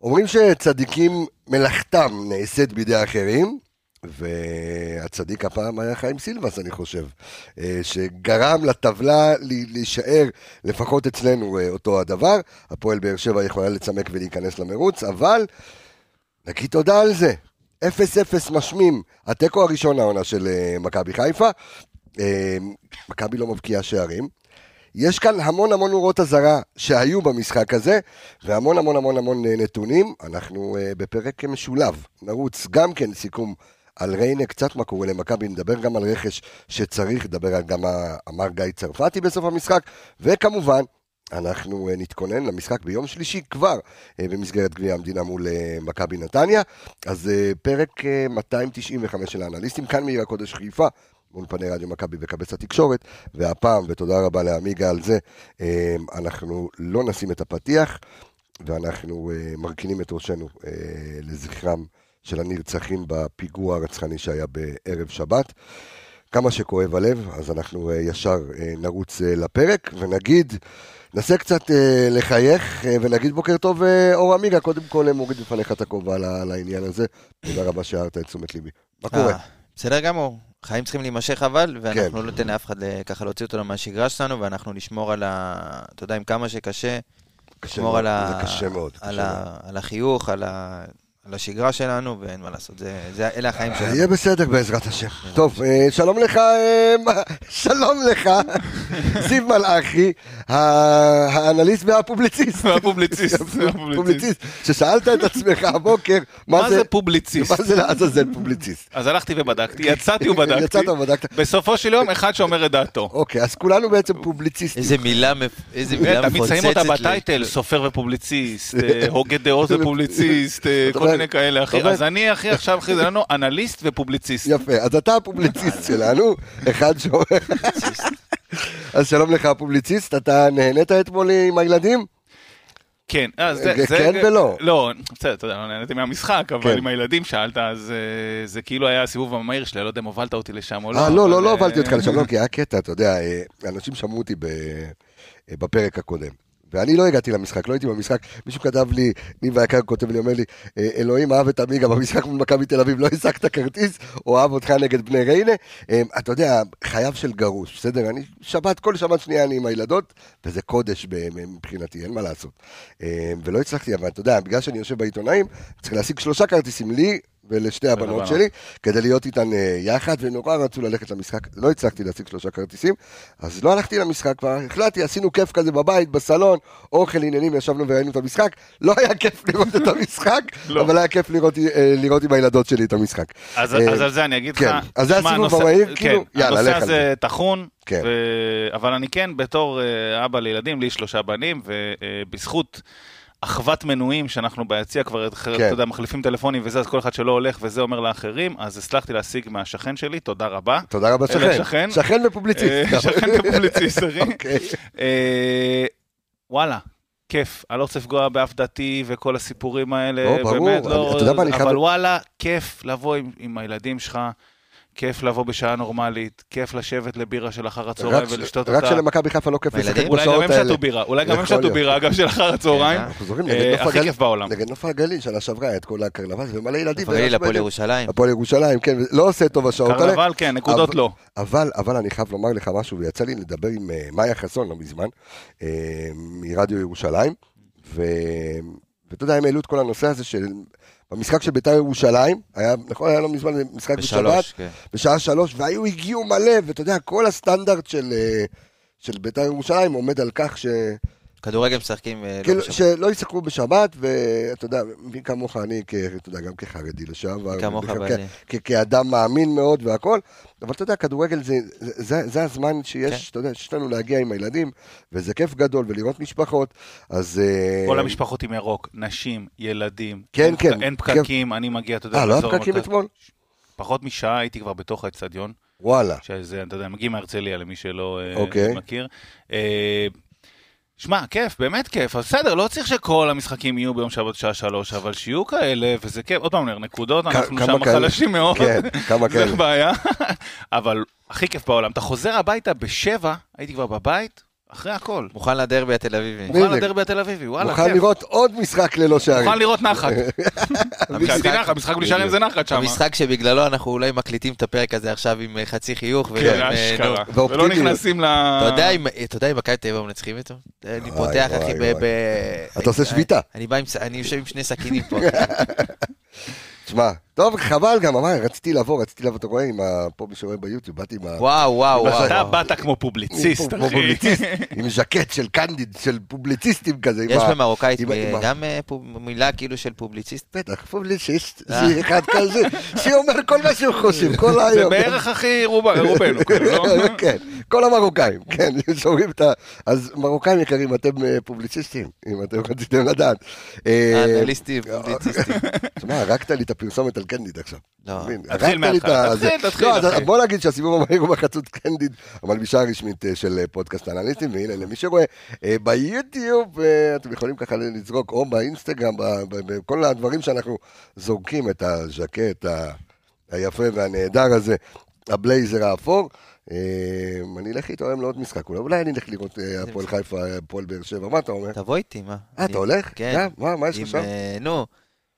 אומרים שצדיקים מלאכתם נעשית בידי אחרים, והצדיק הפעם היה חיים סילבס, אני חושב, אה, שגרם לטבלה להישאר לפחות אצלנו אה, אותו הדבר. הפועל באר שבע יכולה לצמק ולהיכנס למרוץ, אבל נגיד תודה על זה. 0-0 משמים, התיקו הראשון העונה של אה, מכבי חיפה. מכבי לא מבקיעה שערים. יש כאן המון המון נורות אזהרה שהיו במשחק הזה, והמון המון המון המון נתונים. אנחנו בפרק משולב, נרוץ גם כן סיכום על ריינה, קצת מה קורה למכבי, נדבר גם על רכש שצריך, נדבר על גם אמר גיא צרפתי בסוף המשחק, וכמובן, אנחנו אה, נתכונן למשחק ביום שלישי כבר אה, במסגרת גביע המדינה מול אה, מכבי נתניה. אז פרק 295 של האנליסטים, כאן מעיר הקודש חיפה. מול פני רדיו מכבי וקבץ התקשורת, והפעם, ותודה רבה לעמיגה על זה, אנחנו לא נשים את הפתיח, ואנחנו מרכינים את ראשנו לזכרם של הנרצחים בפיגוע הרצחני שהיה בערב שבת. כמה שכואב הלב, אז אנחנו אה, ישר אה, נרוץ אה, לפרק ונגיד, ננסה קצת לחייך ונגיד בוקר טוב אור עמיגה, קודם כל מוריד בפניך את הכובע על העניין הזה. תודה רבה שהערת את תשומת ליבי. מה קורה? בסדר גמור. חיים צריכים להימשך אבל, ואנחנו כן. לא ניתן לאף אחד ככה להוציא אותנו מהשגרה שלנו, ואנחנו נשמור על ה... אתה יודע, עם כמה שקשה, נשמור על ה... זה קשה מאוד. על החיוך, על ה... לשגרה שלנו, ואין מה לעשות, זה, זה, אלה החיים שלנו. יהיה בסדר בעזרת השם. טוב, אה, שלום לך, אה, שלום לך, זיו מלאכי, האנליסט והפובליציסט. והפובליציסט. פובליציסט, ששאלת את עצמך הבוקר, מה זה פובליציסט? מה זה לעזאזל פובליציסט? אז הלכתי ובדקתי, יצאתי ובדקתי. יצאת ובדקת. בסופו של יום, אחד שאומר את דעתו. אוקיי, אז כולנו בעצם פובליציסטים. איזה מילה מפוצצת. תמיד שמים אותה בטייטל, סופר ופובליציסט, אה, הוגה דעות ופובליציסט, כל מיני כאלה, אחי. אז אני, אחי, עכשיו, אחי, זה לנו אנליסט ופובליציסט. יפה, אז אתה הפובליציסט שלנו, אחד שאומר... אז שלום לך, הפובליציסט, אתה נהנית אתמול עם הילדים? כן, אז זה... כן ולא. לא, בסדר, אתה יודע, לא נהניתי מהמשחק, אבל עם הילדים שאלת, אז זה כאילו היה הסיבוב המהיר שלי, לא יודע אם הובלת אותי לשם או לא. אה, לא, לא, לא הובלתי אותך לשם, לא, כי היה קטע, אתה יודע, אנשים שמעו אותי בפרק הקודם. ואני לא הגעתי למשחק, לא הייתי במשחק, מישהו כתב לי, ניב היקר כותב לי, אומר לי, אה, אלוהים אהב את עמיגה במשחק מול מכבי תל אביב, לא השגת כרטיס, או אהב אותך נגד בני ריינה. אה, אתה יודע, חייו של גרוש, בסדר? אני שבת, כל שבת שנייה אני עם הילדות, וזה קודש מבחינתי, אין מה לעשות. אה, ולא הצלחתי, אבל אתה יודע, בגלל שאני יושב בעיתונאים, צריך להשיג שלושה כרטיסים לי, ולשתי הבנות שלי, כדי להיות איתן אה, יחד, ונורא רצו ללכת למשחק. לא הצלחתי להשיג שלושה כרטיסים, אז לא הלכתי למשחק כבר, החלטתי, עשינו כיף כזה בבית, בסלון, אוכל, עניינים, ישבנו וראינו את המשחק. לא היה כיף לראות את המשחק, לא. אבל היה כיף לראות, אה, לראות עם הילדות שלי את המשחק. אז, אה, אז על זה אני אגיד כן. לך, אז זה הסיבוב במהיר, כן, כאילו, יאללה, לך על זה. הנושא הזה טחון, כן. ו... אבל אני כן, בתור אבא לילדים, לי שלושה בנים, ובזכות... אחוות מנויים שאנחנו ביציע כבר, כן. אתה יודע, מחליפים טלפונים וזה, אז כל אחד שלא הולך וזה אומר לאחרים, אז הצלחתי להשיג מהשכן שלי, תודה רבה. תודה רבה שכן. שכן. שכן ופובליציסט. אה, שכן ופובליציסט, אחי. אוקיי. אה, וואלה, כיף, אני לא רוצה לפגוע באף דתי וכל הסיפורים האלה, לא, ברור, באמת לא, אבל וואלה, כיף לבוא עם הילדים שלך. כיף לבוא בשעה נורמלית, כיף לשבת לבירה של אחר הצהריים ולשתות אותה. רק שלמכבי חיפה לא כיף לשחק בשעות האלה. אולי גם הם שתו בירה, אולי גם הם שתו בירה, אגב, של אחר הצהריים. אנחנו זוכרים, אה, הכי כיף בעולם. נגד נוף הגליל, שנה שעברה, את כל הקרנבל, ומלא ילדים. נוף הגליל, הפועל ירושלים. הפועל ירושלים, כן, לא עושה טוב השעות האלה. קרנבל, כן, נקודות לא. אבל, אבל אני חייב לומר לך משהו, ויצא לי לדבר עם אה, מאיה חסון לא מזמן, אה, מרדיו ירושלים, ואתה יודע, הם העלו את כל הנושא הזה של במשחק של בית"ר ירושלים, היה, נכון, היה לא מזמן משחק בשבת, כן. בשעה שלוש, והיו הגיעו מלא, ואתה יודע, כל הסטנדרט של, אה, של בית"ר ירושלים עומד על כך ש... כדורגל משחקים אה, לא כאילו, בשבת. שלא ישחקו בשבת, ואתה יודע, מי כמוך אני, אתה יודע, גם כחרדי לשעבר. כמוך בעלי. כאדם מאמין מאוד והכל, אבל אתה יודע, כדורגל זה, זה, זה הזמן שיש, כן. אתה יודע, שיש לנו להגיע עם הילדים, וזה כיף גדול, ולראות משפחות, אז... אה, כל המשפחות עם ירוק, נשים, ילדים. כן, אין, כן. אין פקקים, כן. אני מגיע, אתה יודע, אה, לא היה פקקים אתמול? פחות משעה הייתי כבר בתוך האצטדיון. וואלה. שזה, אתה יודע, מגיעים מהרצליה למי שלא אוקיי. מכיר. שמע, כיף, באמת כיף. אז בסדר, לא צריך שכל המשחקים יהיו ביום שבת שעה שלוש, אבל שיהיו כאלה, וזה כיף. עוד פעם, נקודות, אנחנו שם חלשים מאוד. כן, כמה כאלה. זה בעיה. אבל הכי כיף בעולם. אתה חוזר הביתה בשבע, הייתי כבר בבית, אחרי הכל. מוכן לדרבי התל אביבי. מוכן לדרבי התל אביבי, וואלה, מוכן לראות עוד משחק ללא שערים. מוכן לראות נחת. המשחק בלי שערים זה נחת שם. המשחק שבגללו אנחנו אולי מקליטים את הפרק הזה עכשיו עם אה, חצי חיוך. כן, אה, אשכרה. ולא נכנסים ל... אתה יודע אם מכבי תל אביב מנצחים איתו? אני פותח, אחי, ב... אתה עושה שביתה. אני יושב עם שני סכינים פה. תשמע, טוב, חבל גם, אמר, רציתי לבוא, רציתי לבוא, אתה רואה, עם ה... פה מי שרואה ביוטיוב, באתי עם ה... וואו, וואו, וואו. אתה באת כמו פובליציסט, אחי. עם ז'קט של קנדיד, של פובליציסטים כזה. יש במרוקאית גם אה, מילה כאילו של פובליציסט? בטח, פובליציסט, אה. זה אחד כזה, שאומר כל מה שהוא חושב, כל היום. זה בערך הכי רובנו, לא? כן, כל המרוקאים, כן, שומעים את ה... אז מרוקאים יקרים, אתם אה, פובליציסטים, אם אתם רציתם לדעת. אנליסטים, פובליציסטים. תשמע, הרגת לי את הפרסומת על קנדיד עכשיו. לא, תתחיל מההתחלה, תתחיל, תתחיל. לא, בוא נגיד שהסיבוב המהיר הוא בחצות קנדיד, המלבישה הרשמית אה, של אה, פודקאסט אנליסטים, והנה למי שרואה אה, ביוטיוב, אתם יכולים ככה לזרוק, או באינסטגרם, בכל הדברים שאנחנו זורקים, את הז'קט היפה והנהדר הזה, הבלייזר האפור. אני אלך איתו היום לעוד משחק, אולי אני אלך לראות הפועל חיפה, הפועל באר שבע, מה אתה אומר? תבוא איתי, מה? אה, אתה הולך? כן. מה יש לך שם? נו.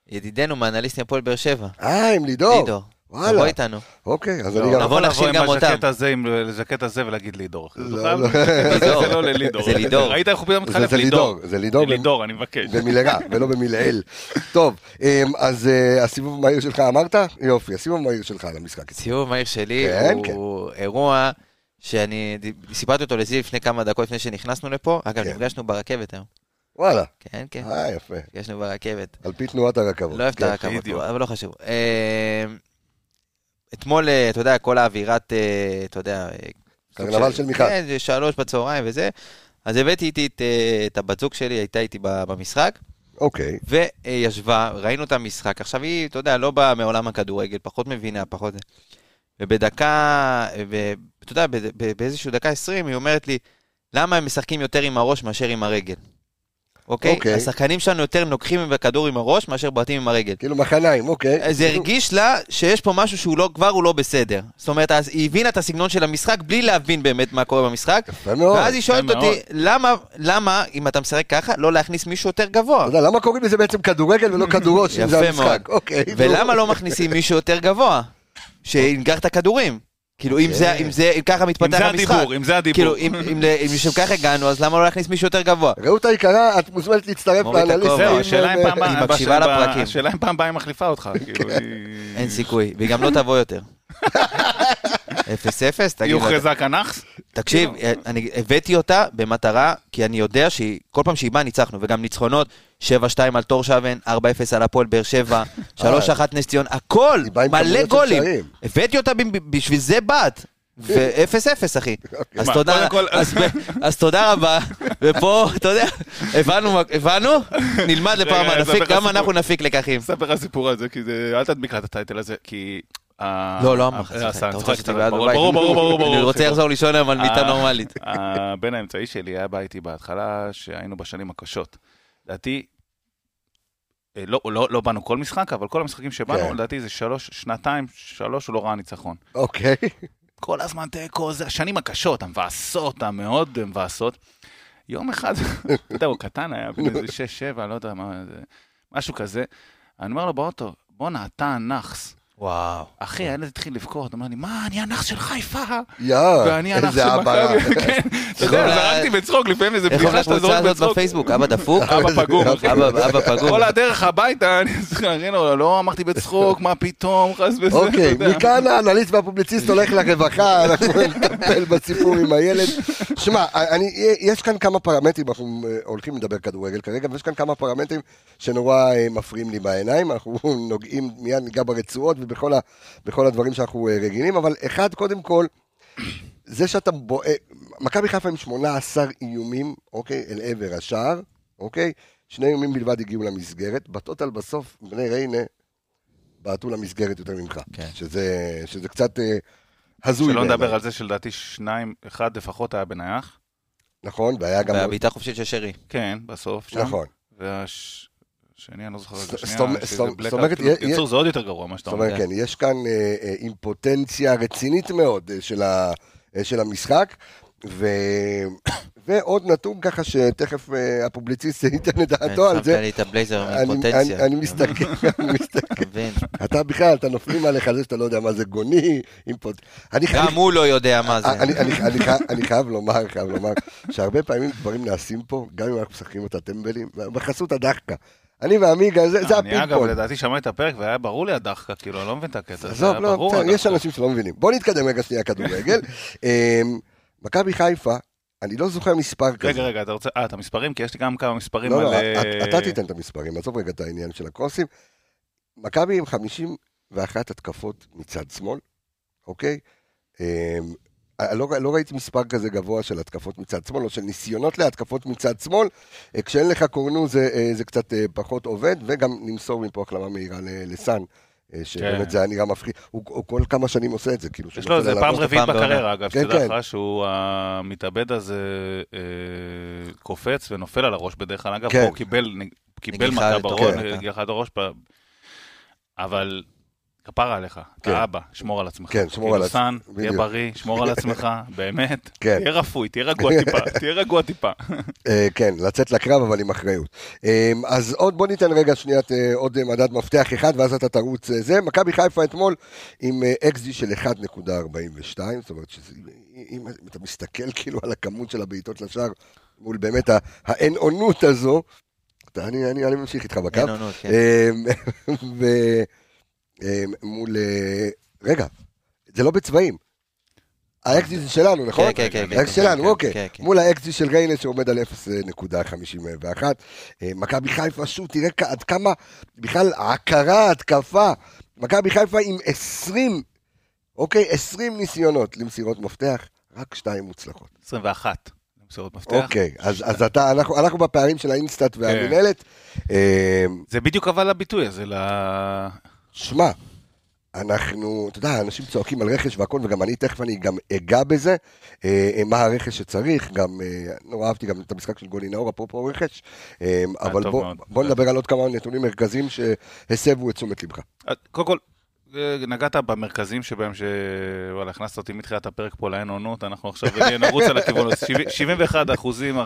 ידידנו מאנליסטים הפועל באר שבע. אה, עם לידור. לידור. וואלה. תבוא איתנו. אוקיי, אז אני גם... נבוא נכשיל גם אותם. עם הז'קט הזה ולהגיד לידור. לא, לא. זה לא ללידור. זה לידור. ראית איך הוא פתאום מתחלף? זה לידור. זה לידור. לידור, אני מבקש. במילרה, ולא במילאל. טוב, אמ, אז אה, הסיבוב המהיר שלך אמרת? יופי, הסיבוב המהיר שלך על המשחק. הסיבוב המהיר שלי כן, הוא כן. אירוע שאני סיפרתי אותו לזיו לפני כמה דקות לפני שנכנסנו לפה. אגב, כן. נפגשנו ברכבת היום. וואלה. כן, כן. אה, יפה. נפגשנו ברכבת. על פי תנועת הרכבות. לא אוהב את כן, הרכבות, אבל לא חשוב. אה, אתמול, אה, אתה יודע, כל האווירת, אה, אתה יודע... קרנבל של מיכל. כן, שלוש בצהריים וזה. אז הבאתי איתי את, הבת זוג שלי, הייתה איתי במשחק. אוקיי. וישבה, ראינו את המשחק. עכשיו היא, אתה יודע, לא באה מעולם הכדורגל, פחות מבינה, פחות... ובדקה, ואתה יודע, באיזשהו דקה עשרים, היא אומרת לי, למה הם משחקים יותר עם הראש מאשר עם הרגל? אוקיי? אוקיי. השחקנים שלנו יותר נוקחים בכדור עם הראש מאשר בועטים עם הרגל. כאילו מחניים, אוקיי. זה הרגיש לה שיש פה משהו שהוא לא, כבר הוא לא בסדר. זאת אומרת, אז היא הבינה את הסגנון של המשחק בלי להבין באמת מה קורה במשחק. יפה מאוד. ואז היא שואלת אותי, למה, למה, אם אתה משחק ככה, לא להכניס מישהו יותר גבוה? אתה יודע, למה קוראים לזה בעצם כדורגל ולא כדורוש, אם זה המשחק? אוקיי. ולמה לא מכניסים מישהו יותר גבוה? שינגח את הכדורים. כאילו, אם זה, אם זה, אם ככה מתפתח המשחק. אם זה הדיבור, אם זה הדיבור. כאילו, אם, אם, אם לשם כך הגענו, אז למה לא להכניס מישהו יותר גבוה? רעות היקרה, את מוזמנת להצטרף לאנליסטים. זהו, השאלה אם פעם היא מקשיבה לפרקים. השאלה אם פעם הבאה היא מחליפה אותך. כאילו, אין סיכוי, והיא גם לא תבוא יותר. אפס אפס, תגיד. היא הוכרזה כנאחס? תקשיב, אני הבאתי אותה במטרה, כי אני יודע שכל פעם שהיא באה ניצחנו, וגם ניצחונות, 7-2 על תור שווין, 4-0 על הפועל באר שבע, 3-1 נס ציון, הכל, מלא גולים. הבאתי אותה בשביל זה בת. ואפס אפס אחי, אוקיי. אז תודה, אז תודה רבה, ופה, אתה יודע, הבנו, הבנו, נלמד לפעם נפיק, גם אנחנו נפיק לקחים. ספר הסיפור הזה, כי זה, אל תדביק לה את הטייטל הזה, כי לא, לא שתהיה בבית? ברור, ברור, ברור. אני רוצה לחזור לישון היום על מיטה נורמלית. הבן האמצעי שלי היה בא איתי בהתחלה, שהיינו בשנים הקשות. לדעתי, אה, לא, לא, לא באנו כל משחק, אבל כל המשחקים שבאנו, כן. לדעתי זה שלוש, שנתיים, שלוש, הוא לא ראה ניצחון. אוקיי. כל הזמן תיקו, זה השנים הקשות, המבאסות, המאוד מבאסות. יום אחד, אתה יודע, הוא קטן היה, בן איזה שש, שבע, לא יודע מה, משהו כזה. אני אומר לו באוטו, בואנה, אתה נאחס. וואו. אחי, הילד התחיל לבכות, אמר לי, מה, אני הנח של חיפה. יואו, של מכבי. כן, אתה יודע, זרקתי בצחוק, לפעמים איזה בדיחה שאתה זורק בצחוק. בפייסבוק, אבא דפוק? אבא פגום. אבא פגום. כל הדרך הביתה, אני זוכר, לא אמרתי בצחוק, מה פתאום, חס וזה. אוקיי, מכאן האנליסט והפובליציסט הולך לרווחה, אנחנו נטפל בסיפור עם הילד. שמע, יש כאן כמה פרמטרים, אנחנו אה, הולכים לדבר כדורגל כרגע, ויש כאן כמה פרמטרים שנורא אה, מפריעים לי בעיניים, אנחנו נוגעים, מיד ניגע ברצועות ובכל ה, בכל הדברים שאנחנו אה, רגילים, אבל אחד, קודם כל, זה שאתה בועט, מכבי חיפה עם 18 איומים, אוקיי, אל עבר השער, אוקיי? שני איומים בלבד הגיעו למסגרת, בטוטל בסוף בני ריינה בעטו למסגרת יותר ממך. כן. שזה, שזה קצת אה, הזוי. שלא נדבר על זה שלדעתי שניים, אחד לפחות היה בנייח. נכון, והיה גם... והבעיטה חופשית של שרי. כן, בסוף שם. נכון. והש... שני, אני לא זוכר את זה שנייה, זאת אומרת, קיצור זה עוד יותר גרוע מה שאתה אומר. זאת אומרת, כן, יש כאן אימפוטנציה רצינית מאוד של המשחק. ו... ועוד נתון ככה שתכף אה, הפובליציסט ייתן את דעתו על זה. שמת לי את הבלייזר מפוטנציה. אני מסתכל, אני מסתכל. אתה בכלל, אתה נופלים עליך על זה שאתה לא יודע מה זה גוני. גם הוא לא יודע מה זה. אני חייב לומר, חייב לומר, שהרבה פעמים דברים נעשים פה, גם אם אנחנו משחקים אותה טמבלים, בחסות הדחקה. אני ועמיגה, זה הפינפון. אני אגב, לדעתי שמעתי את הפרק והיה ברור לי הדחקה, כאילו, אני לא מבין את הקטע. עזוב, לא, יש אנשים שלא מבינים. בוא נתקדם רגע שנייה כדורגל. אמ, מכבי חיפה, אני לא זוכר מספר כזה. רגע, רגע, אתה רוצה, אה, את המספרים? כי יש לי גם כמה מספרים לא, לא על... לא, אתה תיתן את המספרים, עזוב רגע את העניין של הקרוסים. מכבי עם 51 התקפות מצד שמאל, אוקיי? אמ, לא, לא ראיתי מספר כזה גבוה של התקפות מצד שמאל, או של ניסיונות להתקפות מצד שמאל. אה, כשאין לך קורנו זה, אה, זה קצת אה, פחות עובד, וגם נמסור מפה החלמה מהירה לסאן. שבאמת כן. זה היה נראה מפחיד, הוא, כל כמה שנים עושה את זה, כאילו... יש לו איזה פעם רביעית בקריירה, אגב, כן, שתדע כן. לך שהוא המתאבד הזה אה, קופץ ונופל על הראש בדרך כלל, אגב, כן. הוא קיבל, מכה בראש, הראש, אבל כפרה עליך, כן. אתה אבא, שמור על עצמך. כן, שמור על עצמך. סן, תהיה בריא, שמור על עצמך, באמת. כן. תהיה רפוי, תהיה רגוע טיפה, תהיה רגוע טיפה. אה, כן, לצאת לקרב, אבל עם אחריות. אה, אז עוד, בוא ניתן רגע שנייה אה, עוד מדד מפתח אחד, ואז אתה תרוץ זה. מכבי חיפה אתמול עם XG של 1.42, זאת אומרת, אם אתה מסתכל כאילו על הכמות של הבעיטות לשער, מול באמת האין-אונות הזו, אני ממשיך איתך בקו. אין-אונות, כן. אה, מול... אה, רגע, זה לא בצבעים. האקזי זה שלנו, נכון? כן, כן, כן. האקזי שלנו, אוקיי. מול ה xG של ריינה שעומד על 0.51. אה, מכבי חיפה, שוב, תראה עד כמה בכלל עקרה, התקפה. מכבי חיפה עם 20, אוקיי, 20 ניסיונות למסירות מפתח, רק שתיים מוצלחות. 21. למסירות מפתח. אוקיי, אז, אז אתה, אנחנו, אנחנו בפערים של ה InStat והמינהלת. זה בדיוק אבל הביטוי הזה שמע, אנחנו, אתה יודע, אנשים צועקים על רכש והכל, וגם אני תכף אני גם אגע בזה, אה, אה מה הרכש שצריך, גם, אה, נורא אהבתי גם את המשחק של גולי נאור, אפרופו רכש, אה, אבל בוא, בוא נדבר על עוד כמה נתונים מרכזיים שהסבו את תשומת לבך. קודם כל, אה, נגעת במרכזים שבהם, שוואלה, הכנסת אותי מתחילת הפרק פה לאין עונות, אנחנו עכשיו נרוץ על הכיוון הזה, 71 אחוזים,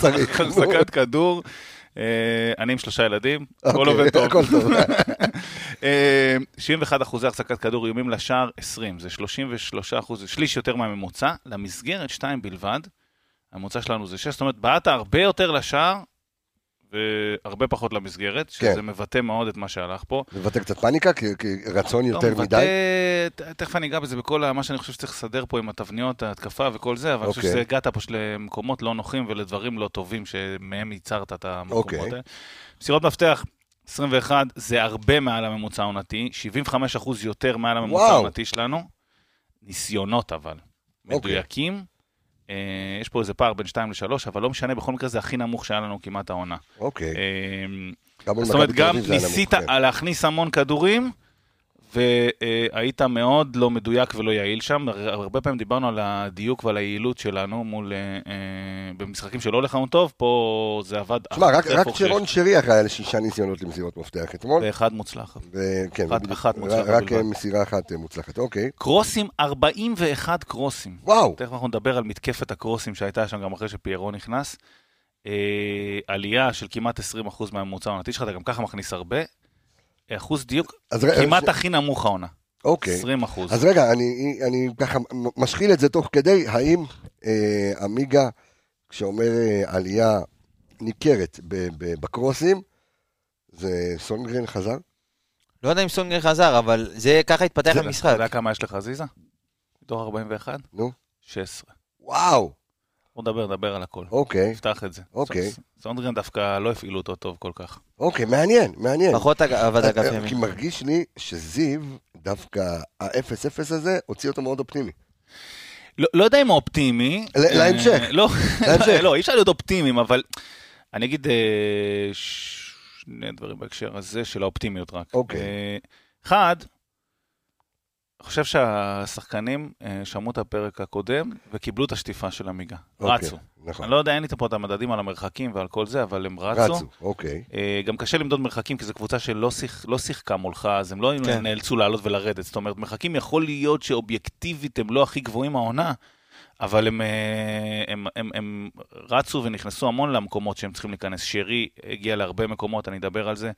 צריך. החזקת כדור. אה, אני עם שלושה ילדים, הכל אוקיי, עובד טוב. הכל טוב. 71 אה, אחוזי החזקת כדור איומים לשער 20, זה 33 אחוז, שליש יותר מהממוצע, למסגרת 2 בלבד, הממוצע שלנו זה 6, זאת אומרת, בעטת הרבה יותר לשער, והרבה פחות למסגרת, שזה כן. מבטא מאוד את מה שהלך פה. מבטא קצת פאניקה? כי, כי רצון לא, יותר מבטא, מדי? תכף אני אגע בזה בכל מה שאני חושב שצריך לסדר פה עם התבניות, ההתקפה וכל זה, אבל אוקיי. אני חושב אוקיי. שהגעת פה למקומות לא נוחים ולדברים לא טובים שמהם ייצרת את המקומות אוקיי. האלה. מסירות מפתח, 21 זה הרבה מעל הממוצע העונתי, 75% יותר מעל הממוצע העונתי שלנו. ניסיונות אבל, אוקיי. מדויקים. אה, יש פה איזה פער בין 2 ל-3, אבל לא משנה, בכל מקרה זה הכי נמוך שהיה לנו כמעט העונה. אוקיי. אה, זאת אומרת, גם ניסית להכניס המון כדורים, והיית מאוד לא מדויק ולא יעיל שם. הרבה פעמים דיברנו על הדיוק ועל היעילות שלנו מול, אה, אה במשחקים שלא הולך לנו טוב, פה זה עבד. תשמע, רק, רק שרון שרי אחראי על שישה ניסיונות למסירות מפתח אתמול. ואחד מוצלח. כן, אחת, אחת מוצלחת. רק בלבד. מסירה אחת אה, מוצלחת, אוקיי. קרוסים, 41 קרוסים. וואו. תכף אנחנו נדבר על מתקפת הקרוסים שהייתה שם גם אחרי שפיירו נכנס. אה, עלייה של כמעט 20% מהממוצע העונתי שלך, אתה גם ככה מכניס הרבה. אחוז דיוק כמעט. הכי נמוך העונה. אוקיי. 20 אחוז. אז רגע, אני, אני ככה משחיל את זה תוך כדי, האם אה, עמיגה, כשאומר אה, עלייה ניכרת ב, ב, בקרוסים, זה סונגרן חזר? לא יודע אם סונגרן חזר, אבל זה ככה התפתח המשחק. אתה יודע כמה יש לך זיזה? מתוך 41? נו. 16. וואו. בוא נדבר, נדבר על הכל. אוקיי. נפתח את זה. אוקיי. סונדגרן דווקא לא הפעילו אותו טוב כל כך. אוקיי, מעניין, מעניין. פחות עבד אגף אה, ימין. כי מרגיש לי שזיו, דווקא ה-0-0 הזה, הוציא אותו מאוד אופטימי. לא, לא יודע אם הוא אופטימי. להמשך. אה, לא, לא, אי אפשר להיות אופטימיים, אבל אני אגיד אה, שני דברים בהקשר הזה של האופטימיות רק. אוקיי. אחד, חושב שהשחקנים אה, שמעו את הפרק הקודם וקיבלו את השטיפה של עמיגה. אוקיי, רצו. נכון. אני לא יודע, אין לי פה את המדדים על המרחקים ועל כל זה, אבל הם רצו. רצו, אוקיי. אה, גם קשה למדוד מרחקים, כי זו קבוצה שלא שיח, לא שיחקה מולך, אז הם לא כן. נאלצו לעלות ולרדת. זאת אומרת, מרחקים יכול להיות שאובייקטיבית הם לא הכי גבוהים העונה, אבל הם, הם, הם, הם רצו ונכנסו המון למקומות שהם צריכים להיכנס. שרי הגיע להרבה מקומות, אני אדבר על זה.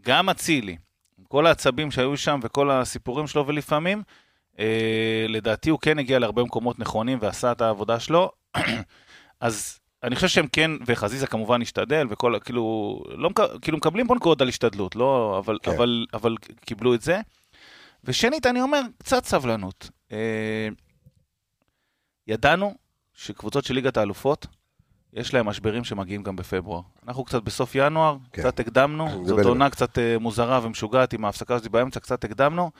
גם אצילי, כל העצבים שהיו שם וכל הסיפורים שלו, ולפעמים, אה, לדעתי הוא כן הגיע להרבה מקומות נכונים ועשה את העבודה שלו. אז אני חושב שהם כן, וחזיזה כמובן השתדל, וכל, כאילו, לא, כאילו מקבלים פה נקודות על השתדלות, לא, אבל, כן. אבל, אבל קיבלו את זה. ושנית, אני אומר, קצת סבלנות. אה, ידענו שקבוצות של ליגת האלופות, יש להם משברים שמגיעים גם בפברואר. אנחנו קצת בסוף ינואר, כן. קצת הקדמנו, זאת עונה קצת אה, מוזרה ומשוגעת עם ההפסקה הזאת באמצע, קצת הקדמנו.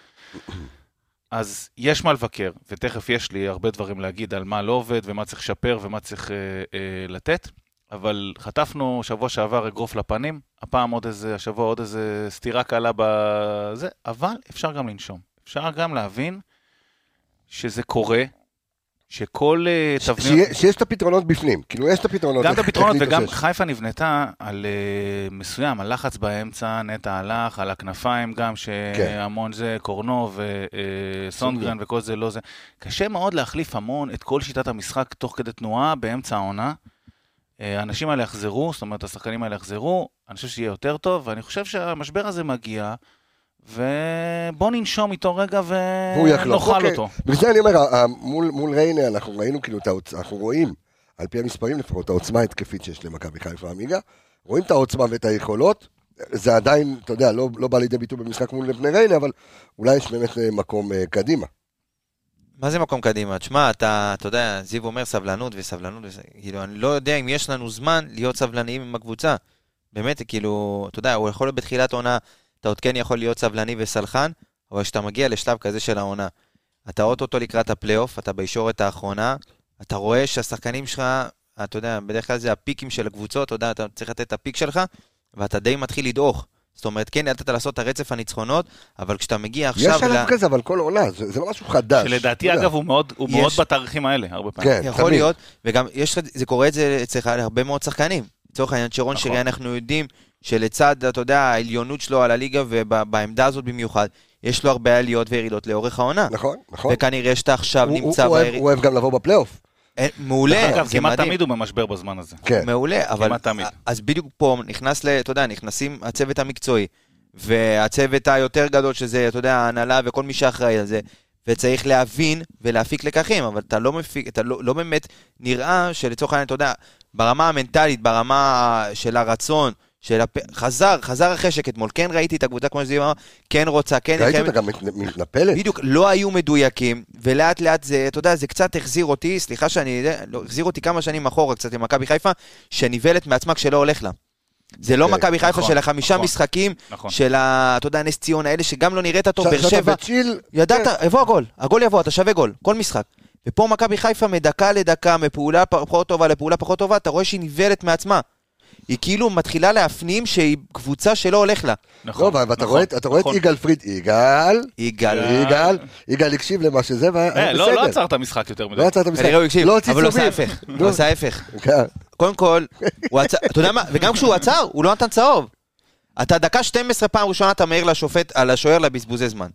אז יש מה לבקר, ותכף יש לי הרבה דברים להגיד על מה לא עובד ומה צריך לשפר ומה צריך אה, אה, לתת, אבל חטפנו שבוע שעבר אגרוף לפנים, הפעם עוד איזה, השבוע עוד איזה סטירה קלה בזה, אבל אפשר גם לנשום. אפשר גם להבין שזה קורה, שכל אה, תבניות... שיש את הפתרונות בפנים, כאילו יש את הפתרונות. גם את הפתרונות, וגם חיפה נבנתה על uh, מסוים, על לחץ באמצע, נטע הלך, על הכנפיים גם, שהמון כן. זה, קורנו וסונגרן uh, וכל זה לא זה. קשה מאוד להחליף המון את כל שיטת המשחק תוך כדי תנועה באמצע העונה. האנשים האלה יחזרו, זאת אומרת, השחקנים האלה יחזרו, אני חושב שיהיה יותר טוב, ואני חושב שהמשבר הזה מגיע. ובוא ננשום איתו רגע ונאכל אוקיי. אותו. בגלל זה אני אומר, מול, מול ריינה אנחנו ראינו כאילו, אנחנו רואים, על פי המספרים לפחות, את העוצמה ההתקפית שיש למכבי חיפה עמיגה, רואים את העוצמה ואת היכולות, זה עדיין, אתה יודע, לא, לא בא לידי ביטוי במשחק מול בני ריינה, אבל אולי יש באמת אה, מקום uh, קדימה. מה זה מקום קדימה? תשמע, אתה, אתה יודע, זיו אומר סבלנות וסבלנות, וס... כאילו, אני לא יודע אם יש לנו זמן להיות סבלניים עם הקבוצה. באמת, כאילו, אתה יודע, הוא יכול להיות בתחילת עונה אתה עוד כן יכול להיות סבלני וסלחן, אבל כשאתה מגיע לשלב כזה של העונה, אתה אוטוטו לקראת הפלייאוף, אתה בישורת האחרונה, אתה רואה שהשחקנים שלך, אתה יודע, בדרך כלל זה הפיקים של הקבוצות, אתה יודע, אתה צריך לתת את הפיק שלך, ואתה די מתחיל לדעוך. זאת אומרת, כן, ידעת לעשות את הרצף הניצחונות, אבל כשאתה מגיע עכשיו... יש עליו כזה, אבל כל עונה, זה, זה לא משהו חדש. שלדעתי, אגב, הוא מאוד, הוא יש... מאוד בתאריכים האלה, הרבה פעמים. כן, יכול תמיד. להיות, וגם יש, זה קורה אצלך להרבה מאוד שחקנים. לצורך העניין, שרון נכון. שרי, אנחנו יודעים שלצד, אתה יודע, העליונות שלו על הליגה, ובעמדה הזאת במיוחד, יש לו הרבה עליות וירידות לאורך העונה. נכון, נכון. וכנראה שאתה עכשיו הוא, נמצא... הוא, הוא, הוא אוהב גם לבוא בפלייאוף. אה, מעולה, אגב, כמעט תמיד הוא במשבר בזמן הזה. כן. מעולה, אבל... כמעט תמיד. אז בדיוק פה נכנס, ל, אתה יודע, נכנסים הצוות המקצועי, והצוות היותר גדול שזה, אתה יודע, ההנהלה וכל מי שאחראי על זה, וצריך להבין ולהפיק לקחים, אבל אתה לא מפיק, אתה לא, לא באמת נראה שלצורך העניין, אתה יודע, ברמה המנטלית, ברמה של הרצון, של הפ... חזר, חזר שקט אתמול, כן ראיתי את הקבוצה כמו שזיו אמר, כן רוצה, כן... ראיתי אותה גם מתנפלת. בדיוק, לא היו מדויקים, ולאט לאט זה, אתה יודע, זה קצת החזיר אותי, סליחה שאני, לא, החזיר אותי כמה שנים אחורה קצת עם מכבי חיפה, שניבלת מעצמה כשלא הולך לה. זה לא אוקיי, מכבי חיפה נכון, של החמישה נכון, משחקים, נכון. של ה... אתה יודע, נס ציון האלה, שגם לא נראית טוב, באר שבע. ידעת, כן. יבוא הגול, הגול יבוא, אתה שווה גול, כל משחק. ופה מכבי חיפה מדקה לדקה, מפעולה פחות טובה לפעולה פחות טובה, אתה רואה שהיא ניבלת מעצמה. היא כאילו מתחילה להפנים שהיא קבוצה שלא הולך לה. נכון, לא, ואתה רואה, את נכון. יגאל פריד, יגאל, יגאל, יגאל, יגאל הקשיב למה שזה, והיה אה, לא, לא עצר את המשחק יותר מדי. לא עצר את המשחק, לא הוציא אבל הוא עשה ההפך, הוא עשה ההפך. כן. קודם כל, הוא עצר, אתה יודע מה, וגם כשהוא עצר, הוא לא נתן צהוב. אתה דקה 12 פעם ראשונה אתה מעיר לשופט, על השוער לבזבוזי זמן.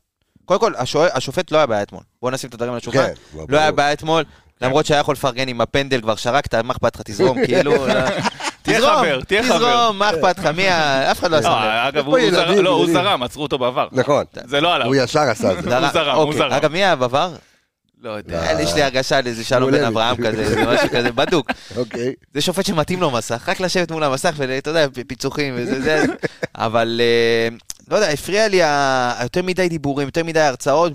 קודם כל, השופט לא היה בעיה אתמול. בוא נשים את הדברים על השולחן. כן, לא היה בעיה אתמול. למרות שהיה יכול לפרגן עם הפנדל, כבר שרקת, מה אכפת לך, תזרום, כאילו... תהיה חבר, תהיה חבר. תזרום, מה אכפת לך, מי ה... אף אחד לא עשה את זה. אגב, הוא זרם, עצרו אותו בעבר. נכון. זה לא עליו. הוא ישר עשה את זה. הוא זרם, הוא אוקיי, זרם. אגב, מי היה בעבר? לא יודע, יש לי הרגשה על איזה שלום בן אברהם כזה, זה משהו כזה בדוק. אוקיי. זה שופט שמתאים לו מסך, רק לשבת מול המסך ואתה יודע, פיצוחים וזה, זה, אבל אה, לא יודע, הפריע לי יותר מדי דיבורים, יותר מדי הרצאות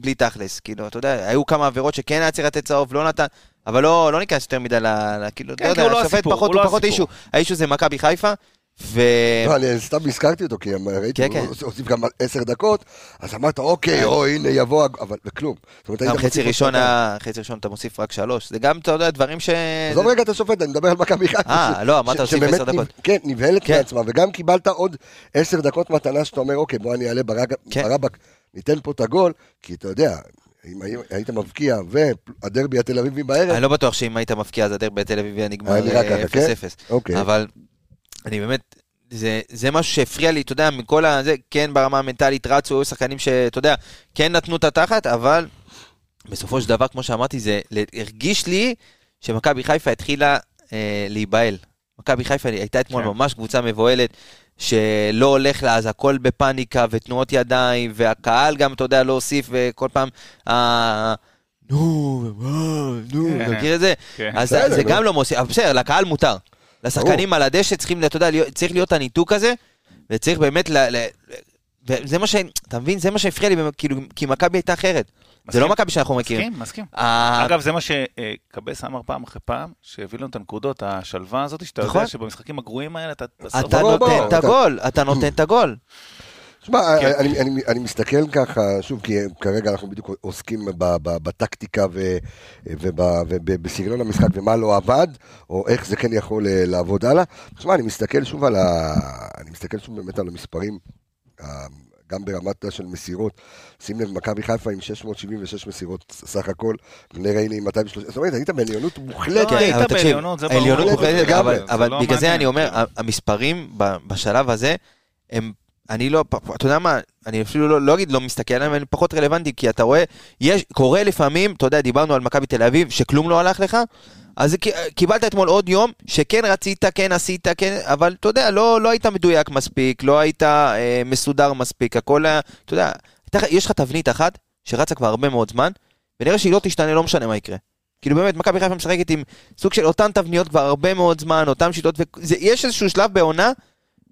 בלי תכלס. כאילו, אתה יודע, היו כמה עבירות שכן היה צריך לתת צהוב, לא נתן, אבל לא, לא ניכנס יותר מדי ל... כאילו, כן, לא יודע, השופט פחות, הוא פחות אישו. האישו זה מכבי חיפה. ו... לא, אני סתם הזכרתי אותו, כי ראיתי, כן, כן. הוסיף גם עשר דקות, אז אמרת, אוקיי, או הנה יבוא, אבל וכלום. גם חצי ראשון, חצי ראשון אתה מוסיף רק שלוש, זה גם, אתה יודע, דברים ש... עזוב רגע את השופט, אני מדבר על מכבי חיפה. אה, לא, אמרת להוסיף עשר דקות. כן, נבהלת כן. מעצמה, וגם קיבלת עוד עשר דקות מתנה שאתה אומר, אוקיי, בוא אני אעלה כן. ברבק, ניתן פה את הגול, כי אתה יודע, אם היית מבקיע והדרבי התל אביבי בערב... אני לא בטוח שאם היית מבקיע אז הדרבי התל אביבי היה נגמר 0-0. כן? אוקיי. אבל אני באמת, זה, זה משהו שהפריע לי, אתה יודע, מכל ה... זה, כן, ברמה המנטלית רצו, היו שחקנים שאתה יודע, כן נתנו את התחת, אבל בסופו של דבר, כמו שאמרתי, זה הרגיש לי שמכבי חיפה התחילה אה, להיבהל. מכבי חיפה הייתה אתמול כן. ממש קבוצה מבוהלת, שלא הולך לה, אז הכל בפאניקה ותנועות ידיים, והקהל גם, אתה יודע, לא הוסיף, וכל פעם, אה, נו, נו, אתה מכיר את זה? כן. אז זה גם לא מוסיף, אבל בסדר, לקהל מותר. לשחקנים על הדשא צריכים, אתה יודע, צריך להיות הניתוק הזה, וצריך באמת, וזה מה ש... אתה מבין? זה מה שהפריע לי, כאילו, כי מכבי הייתה אחרת. זה לא מכבי שאנחנו מכירים. מסכים, מסכים. אגב, זה מה שקבס אמר פעם אחרי פעם, שהביא לנו את הנקודות, השלווה הזאת, שאתה יודע נכון. שבמשחקים הגרועים האלה, אתה אתה נותן את הגול, אתה נותן את הגול. תשמע, כן. אני, אני, אני מסתכל ככה, שוב, כי כרגע אנחנו בדיוק עוסקים בטקטיקה ובסגנון המשחק ומה לא עבד, או איך זה כן יכול אה, לעבוד הלאה. תשמע, אני מסתכל שוב על ה... אני מסתכל שוב באמת על המספרים גם ברמת של מסירות. שים לב, מכבי חיפה עם 676 מסירות סך הכל, בני רייני עם 230, זאת אומרת, היית בעליונות מוחלטת. היית בעליונות, זה ברור. מוחלטת, אבל לא בגלל זה אני אומר, המספרים בשלב הזה, הם אני לא, אתה יודע מה, אני אפילו לא, לא אגיד לא מסתכל עליהם, אני פחות רלוונטי, כי אתה רואה, יש, קורה לפעמים, אתה יודע, דיברנו על מכבי תל אביב, שכלום לא הלך לך, אז קיבלת אתמול עוד יום, שכן רצית, כן עשית, כן, אבל אתה יודע, לא, לא היית מדויק מספיק, לא היית אה, מסודר מספיק, הכל היה, אתה יודע, יש לך תבנית אחת, שרצה כבר הרבה מאוד זמן, ונראה שהיא לא תשתנה, לא משנה מה יקרה. כאילו באמת, מכבי חיפה משחקת עם סוג של אותן תבניות כבר הרבה מאוד זמן, אותן שיטות, ויש איזשהו שלב בעונה,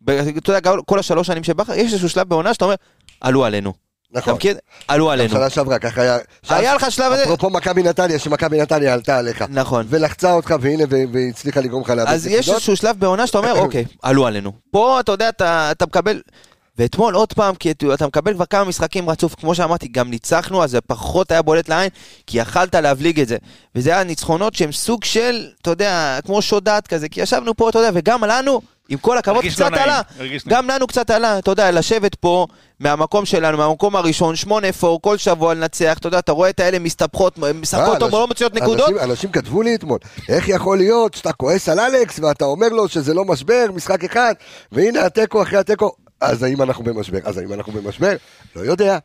אתה יודע, כל השלוש שנים שבכר, יש איזשהו שלב בעונה שאתה אומר, עלו עלינו. נכון. אתה מכיר? עלו עלינו. שנה שעברה, ככה היה. היה לך שלב. אפרופו מכבי נתניה, שמכבי נתניה עלתה עליך. נכון. ולחצה אותך, והנה, והצליחה לגרום לך לאבד אז יש איזשהו שלב בעונה שאתה אומר, אוקיי, עלו עלינו. פה, אתה יודע, אתה מקבל... ואתמול עוד פעם, כי אתה מקבל כבר כמה משחקים רצוף, כמו שאמרתי, גם ניצחנו, אז זה פחות היה בולט לעין, כי יכלת להבליג את זה. וזה היה ניצחונות שהם סוג של, אתה יודע, כמו שודד כזה, כי ישבנו פה, אתה יודע, וגם לנו, עם כל הכבוד, קצת לא עלה. גם לנו קצת עלה, אתה יודע, לשבת פה מהמקום שלנו, מהמקום הראשון, שמונה פור, כל שבוע לנצח, אתה יודע, אתה רואה את האלה מסתבכות, משחקות טוב, לא מוציאות נקודות. אנשים כתבו לי אתמול, איך יכול להיות שאתה כועס על אלכס ואתה אומר לו שזה לא משבר, משחק אחד, והנה התיקו אחרי התיקו, אז האם אנחנו במשבר? אז האם אנחנו במשבר? לא יודע.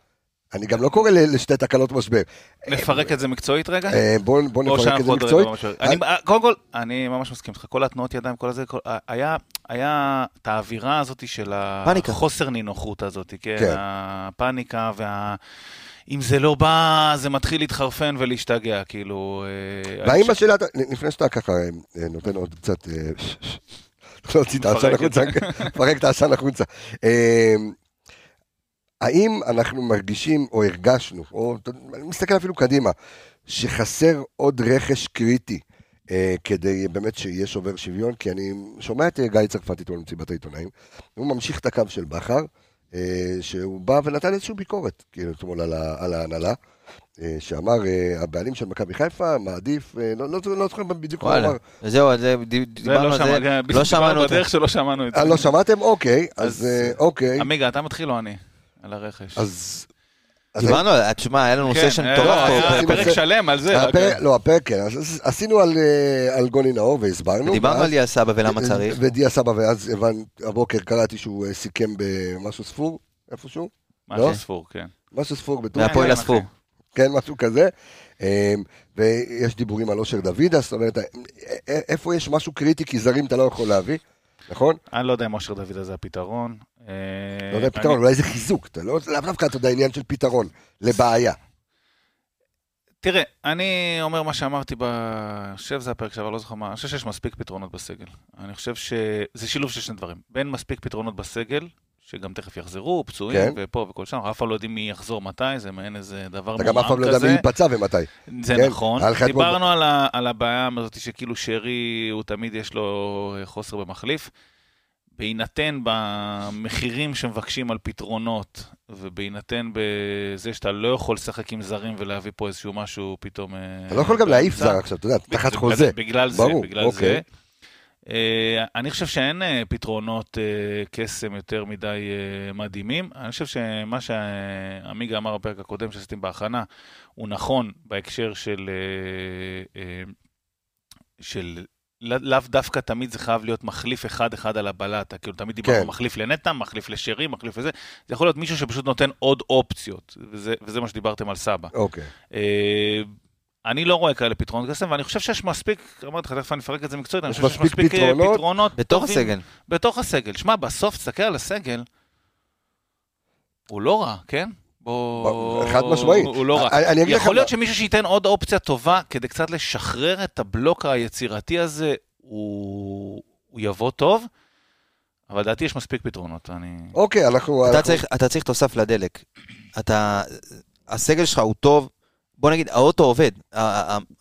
אני גם לא קורא לשתי תקלות משבר. נפרק את זה מקצועית רגע? אה, בוא נפרק את זה מקצועית. אה, קודם כל, אני ממש מסכים איתך, כל התנועות ידיים, כל הזה, היה היה את האווירה הזאת של החוסר נינוחות הזאת, כן? כן. הפאניקה וה... אם זה לא בא, זה מתחיל להתחרפן ולהשתגע, כאילו... אה, והאם השאלה, לפני שאתה ככה נותן עוד קצת... להוציא את העשן החוצה, לפרק את העשן החוצה. האם אנחנו מרגישים או הרגשנו, או אני מסתכל אפילו קדימה, שחסר עוד רכש קריטי אה, כדי באמת שיהיה שובר שוויון? כי אני שומע את גיא צרפתי אתמול במסיבת העיתונאים, הוא ממשיך את הקו של בכר, אה, שהוא בא ונתן איזושהי ביקורת, כאילו אתמול על, על ההנהלה. אה, שאמר, אה, הבעלים של מכבי חיפה מעדיף, אה, לא, לא, לא זוכר בדיוק מה הוא אמר. זהו, זה, דיברנו על זה, לא שמענו בדרך שלא שמענו את זה. לא שמעתם? אוקיי, אז אוקיי. עמיגה, אתה מתחיל או אני? על הרכש. אז... דיברנו, תשמע, היה לנו סשן כן, מטורף פה. היה פרק שלם על זה. לא, הפרק כן, עשינו על גוני נאור והסברנו. דיברנו על דיה סבא ולמה צריך. ודיה סבא, ואז הבוקר קראתי שהוא סיכם במשהו ספור, איפשהו. משהו לא? ספור, כן. משהו ספור בטוח. מהפועל הספור. כן, משהו כזה. ויש דיבורים על אושר דוידה, זאת אומרת, איפה יש משהו קריטי, כי זרים אתה לא יכול להביא, נכון? אני לא יודע אם אושר דוידה זה הפתרון. לא יודע פתרון, אולי זה חיזוק, אתה לא, לאו דווקא אתה יודע עניין של פתרון, לבעיה. תראה, אני אומר מה שאמרתי ב... אני חושב שזה הפרק שעבר, לא זוכר מה, אני חושב שיש מספיק פתרונות בסגל. אני חושב שזה שילוב של שני דברים. בין מספיק פתרונות בסגל, שגם תכף יחזרו, פצועים, כן. ופה וכל שם, אף פעם לא יודעים מי יחזור מתי, זה מעין איזה דבר מועם כזה. אתה גם אף פעם לא יודע מי ייפצע ומתי. זה כן? נכון. דיברנו על, ה, על הבעיה הזאת שכאילו שרי, הוא תמיד יש לו חוסר במחליף. בהינתן במחירים שמבקשים על פתרונות, ובהינתן בזה שאתה לא יכול לשחק עם זרים ולהביא פה איזשהו משהו פתאום... אתה לא יכול גם להעיף זר עכשיו, אתה יודע, תחת חוזה. בגלל זה, בגלל אוקיי. זה. אה, אני חושב שאין אה, פתרונות אה, קסם יותר מדי מדהימים. אני חושב שמה שעמיגה אמר בפרק הקודם שעשיתם בהכנה, הוא נכון בהקשר של, של לאו דווקא תמיד זה חייב להיות מחליף אחד-אחד על הבלטה, כאילו תמיד דיברנו כן. מחליף לנטע, מחליף לשרי, מחליף לזה, זה יכול להיות מישהו שפשוט נותן עוד אופציות, וזה, וזה מה שדיברתם על סבא. אוקיי. אה, אני לא רואה כאלה פתרונות קסם, ואני חושב שיש מספיק, אמרתי לך, תכף אני אפרק את זה מקצועית, אני חושב שיש מספיק אה, פתרונות, פתרונות בתוך טובים, הסגל. בתוך הסגל. שמע, בסוף תסתכל על הסגל, הוא לא רע, כן? בוא... חד משמעית. הוא לא רע. אני, אני יכול להיות שמישהו שייתן עוד אופציה טובה כדי קצת לשחרר את הבלוק היצירתי הזה, הוא, הוא יבוא טוב, אבל לדעתי יש מספיק פתרונות. אני... אוקיי, אנחנו... אתה, אנחנו... צריך, אתה צריך תוסף לדלק. אתה... הסגל שלך הוא טוב, בוא נגיד, האוטו עובד,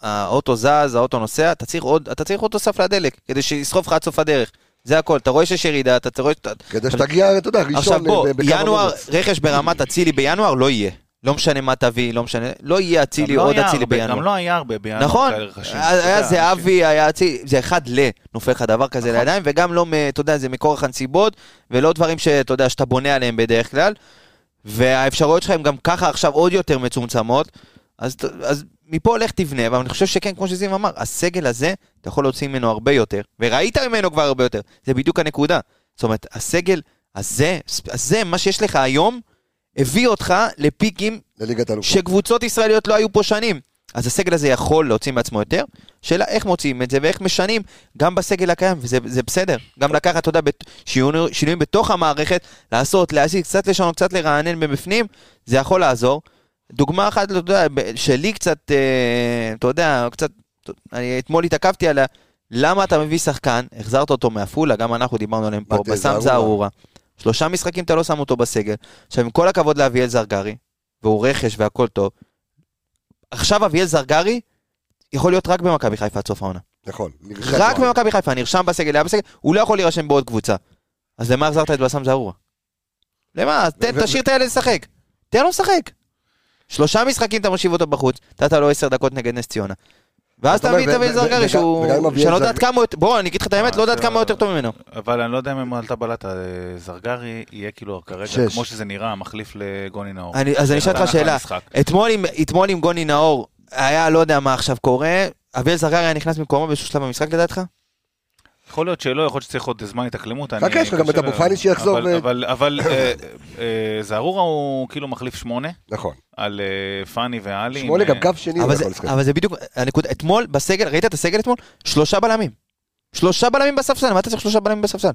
האוטו זז, האוטו נוסע, אתה צריך עוד, אתה צריך עוד תוסף לדלק, כדי שיסחוב לך עד סוף הדרך. זה הכל, אתה רואה שיש ירידה, אתה רואה... כדי שתגיע, אתה יודע, ראשון... עכשיו בוא, ינואר, רכש ברמת אצילי בינואר לא יהיה. לא משנה מה תביא, לא משנה, לא יהיה אצילי, לא עוד אצילי בינואר. גם לא היה הרבה בינואר נכון, היה זהבי, היה אצילי, זה אחד ל, נופל לך דבר כזה נכון. לידיים, וגם לא, אתה יודע, זה מכורח הנסיבות, ולא דברים שאתה יודע, שאתה בונה עליהם בדרך כלל, והאפשרויות שלך הן גם ככה עכשיו עוד יותר מצומצמות, אז, אז מפה לך תבנה, אבל אני חושב שכן, כמו שזיו אמר, הסגל הזה, אתה יכול להוציא ממנו הרבה יותר, וראית ממנו כבר הרבה יותר, זה בדיוק הנקודה. זאת אומרת, הסגל הזה, הזה, מה שיש לך היום, הביא אותך לפיקים שקבוצות ישראליות לא היו פה שנים. אז הסגל הזה יכול להוציא מעצמו יותר, שאלה איך מוציאים את זה ואיך משנים גם בסגל הקיים, וזה בסדר. גם לקחת, אתה יודע, שינויים בתוך המערכת, לעשות, להזיז, קצת לשנות, קצת לרענן מבפנים, זה יכול לעזור. דוגמה אחת, אתה יודע, שלי קצת, אה, אתה יודע, קצת, אני אתמול התעכבתי עליה, למה אתה מביא שחקן, החזרת אותו מעפולה, גם אנחנו דיברנו עליהם פה, בסם זערורה. שלושה משחקים אתה לא שם אותו בסגל. עכשיו, עם כל הכבוד לאביאל זרגרי, והוא רכש והכל טוב, עכשיו אביאל זרגרי יכול להיות רק במכבי חיפה עד סוף העונה. נכון. רק במכבי חיפה, נרשם בסגל, היה בסגל, הוא לא יכול להירשם בעוד קבוצה. אז למה החזרת את בסם זערורה? למה? תשאיר את הילד לשחק. תן לו לשחק. שלושה משחקים אתה מושיב אותו בחוץ, נתת לו עשר דקות נגד נס ציונה. ואז תביא את אביל זרגרי שהוא... שאני לא יודעת כמה... בוא, אני אגיד לך את האמת, לא יודעת כמה יותר טוב ממנו. אבל אני לא יודע אם עלתה בלטה, זרגרי יהיה כאילו כרגע, כמו שזה נראה, מחליף לגוני נאור. אז אני אשאל אותך שאלה. אתמול עם גוני נאור, היה לא יודע מה עכשיו קורה, אביל זרגרי היה נכנס במקומו באיזשהו שלב במשחק לדעתך? יכול להיות שלא, יכול להיות שצריך עוד זמן התאקלמות. חכה, יש לך גם את אבו פאני שיחזור. אבל אה, אה, זערורה הוא כאילו מחליף שמונה. נכון. על אה, פאני ואלי. שמונה גם קו שני. אבל זה בדיוק הנקודה. אתמול בסגל, ראית את הסגל אתמול? שלושה בלמים. שלושה בלמים בספסל, מה אתה צריך שלושה בלמים בספסל?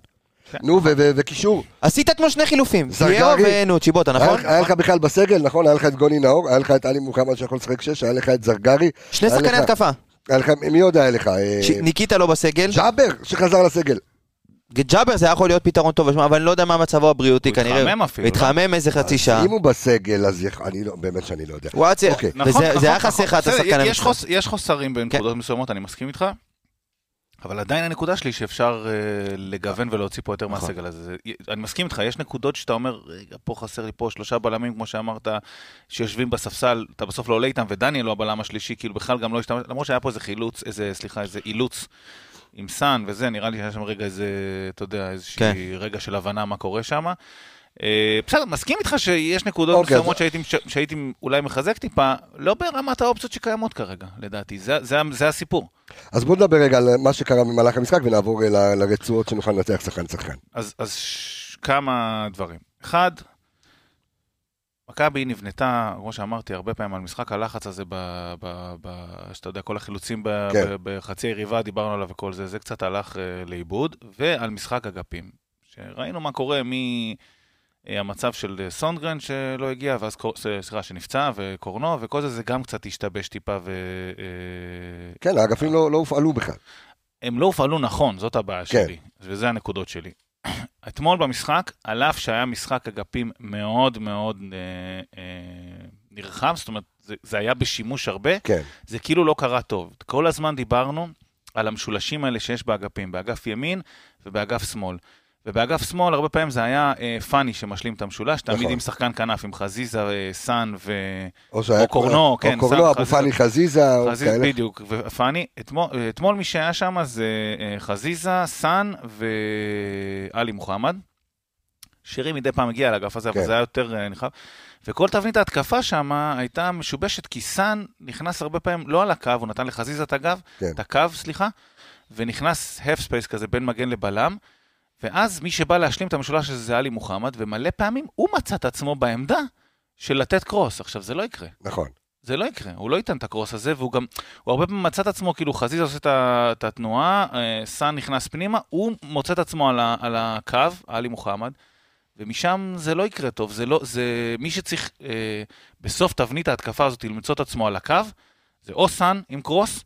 נו, וקישור. עשית אתמול שני חילופים. זרגרי. ונו, צ'יבוטה, נכון? היה לך בכלל בסגל, נכון? היה לך את גוני נאור, היה לך את עלי מוחמד שיכול לשחק שש, היה לך את זרגרי. שני שחקני התקפה. היה לך, מי עוד היה לך? אה, ניקיטה לא בסגל. ג'אבר, שחזר לסגל. ג'אבר זה יכול להיות פתרון טוב, אבל אני לא יודע מה מצבו הבריאותי כנראה. הוא התחמם אפילו. התחמם איזה חצי שעה. אם הוא בסגל, אז אני לא, באמת שאני לא יודע. אוקיי. וזה נכון, נכון, היה חסר לך את נכון. השחקן המשחק. יש חוסרים בנקודות כן. מסוימות, אני מסכים איתך. אבל עדיין הנקודה שלי שאפשר uh, לגוון ולהוציא פה יותר נכון. מהסגל הזה. אני מסכים איתך, יש נקודות שאתה אומר, רגע, פה חסר לי פה שלושה בלמים, כמו שאמרת, שיושבים בספסל, אתה בסוף לא עולה איתם, ודניאל הוא הבלם השלישי, כאילו בכלל גם לא השתמש, למרות שהיה פה איזה חילוץ, איזה, סליחה, איזה אילוץ עם סאן וזה, נראה לי שהיה שם רגע איזה, אתה יודע, איזשהו כן. רגע של הבנה מה קורה שם. אה, בסדר, מסכים איתך שיש נקודות אוקיי, מסוימות שהייתי, שהייתי אולי מחזק טיפה, לא ברמת האופציות שקיימות כרגע, לדעתי, זה, זה, זה הסיפור. אז בוא נדבר רגע על מה שקרה במהלך המשחק ונעבור ל, לרצועות שנוכל לנצח שחקן שחקן. אז, אז ש... כמה דברים. אחד, מכבי נבנתה, כמו שאמרתי, הרבה פעמים על משחק הלחץ הזה, ב, ב, ב, שאתה יודע, כל החילוצים ב, כן. ב, בחצי יריבה, דיברנו עליו וכל זה, זה קצת הלך uh, לאיבוד, ועל משחק אגפים, שראינו מה קורה מ... אה, המצב של אה, סונגרן שלא הגיע, ואז, סליחה, שנפצע, וקורנו, וכל זה, זה גם קצת השתבש טיפה ו... אה, כן, האגפים לא, לא הופעלו בכלל. הם לא הופעלו נכון, זאת הבעיה כן. שלי, וזה הנקודות שלי. אתמול במשחק, על אף שהיה משחק אגפים מאוד מאוד אה, אה, נרחב, זאת אומרת, זה, זה היה בשימוש הרבה, כן. זה כאילו לא קרה טוב. כל הזמן דיברנו על המשולשים האלה שיש באגפים, באגף ימין ובאגף שמאל. ובאגף שמאל הרבה פעמים זה היה אה, פאני שמשלים את המשולש, נכון. תמיד עם שחקן כנף, עם חזיזה, אה, סאן ו... או, או קורנו, או כן, או קורנו, אבו פאני חזיזה, חזיזה, כאלה. בדיוק, ופאני. אתמול, אתמול מי שהיה שם זה אה, חזיזה, סאן ועלי מוחמד. שירי מדי פעם הגיע לאגף הזה, כן. אבל זה היה יותר אה, נחב. וכל תבנית ההתקפה שם הייתה משובשת, כי סאן נכנס הרבה פעמים לא על הקו, הוא נתן לחזיזה את הגב, כן. את הקו, סליחה. ונכנס half space כזה בין מגן לבלם, ואז מי שבא להשלים את המשולש הזה זה עלי מוחמד, ומלא פעמים הוא מצא את עצמו בעמדה של לתת קרוס. עכשיו, זה לא יקרה. נכון. זה לא יקרה, הוא לא ייתן את הקרוס הזה, והוא גם, הוא הרבה פעמים מצא את עצמו, כאילו חזיזה עושה את התנועה, אה, סאן נכנס פנימה, הוא מוצא את עצמו על, ה, על הקו, עלי מוחמד, ומשם זה לא יקרה טוב, זה לא, זה מי שצריך אה, בסוף תבנית ההתקפה הזאת למצוא את עצמו על הקו, זה או סאן עם קרוס,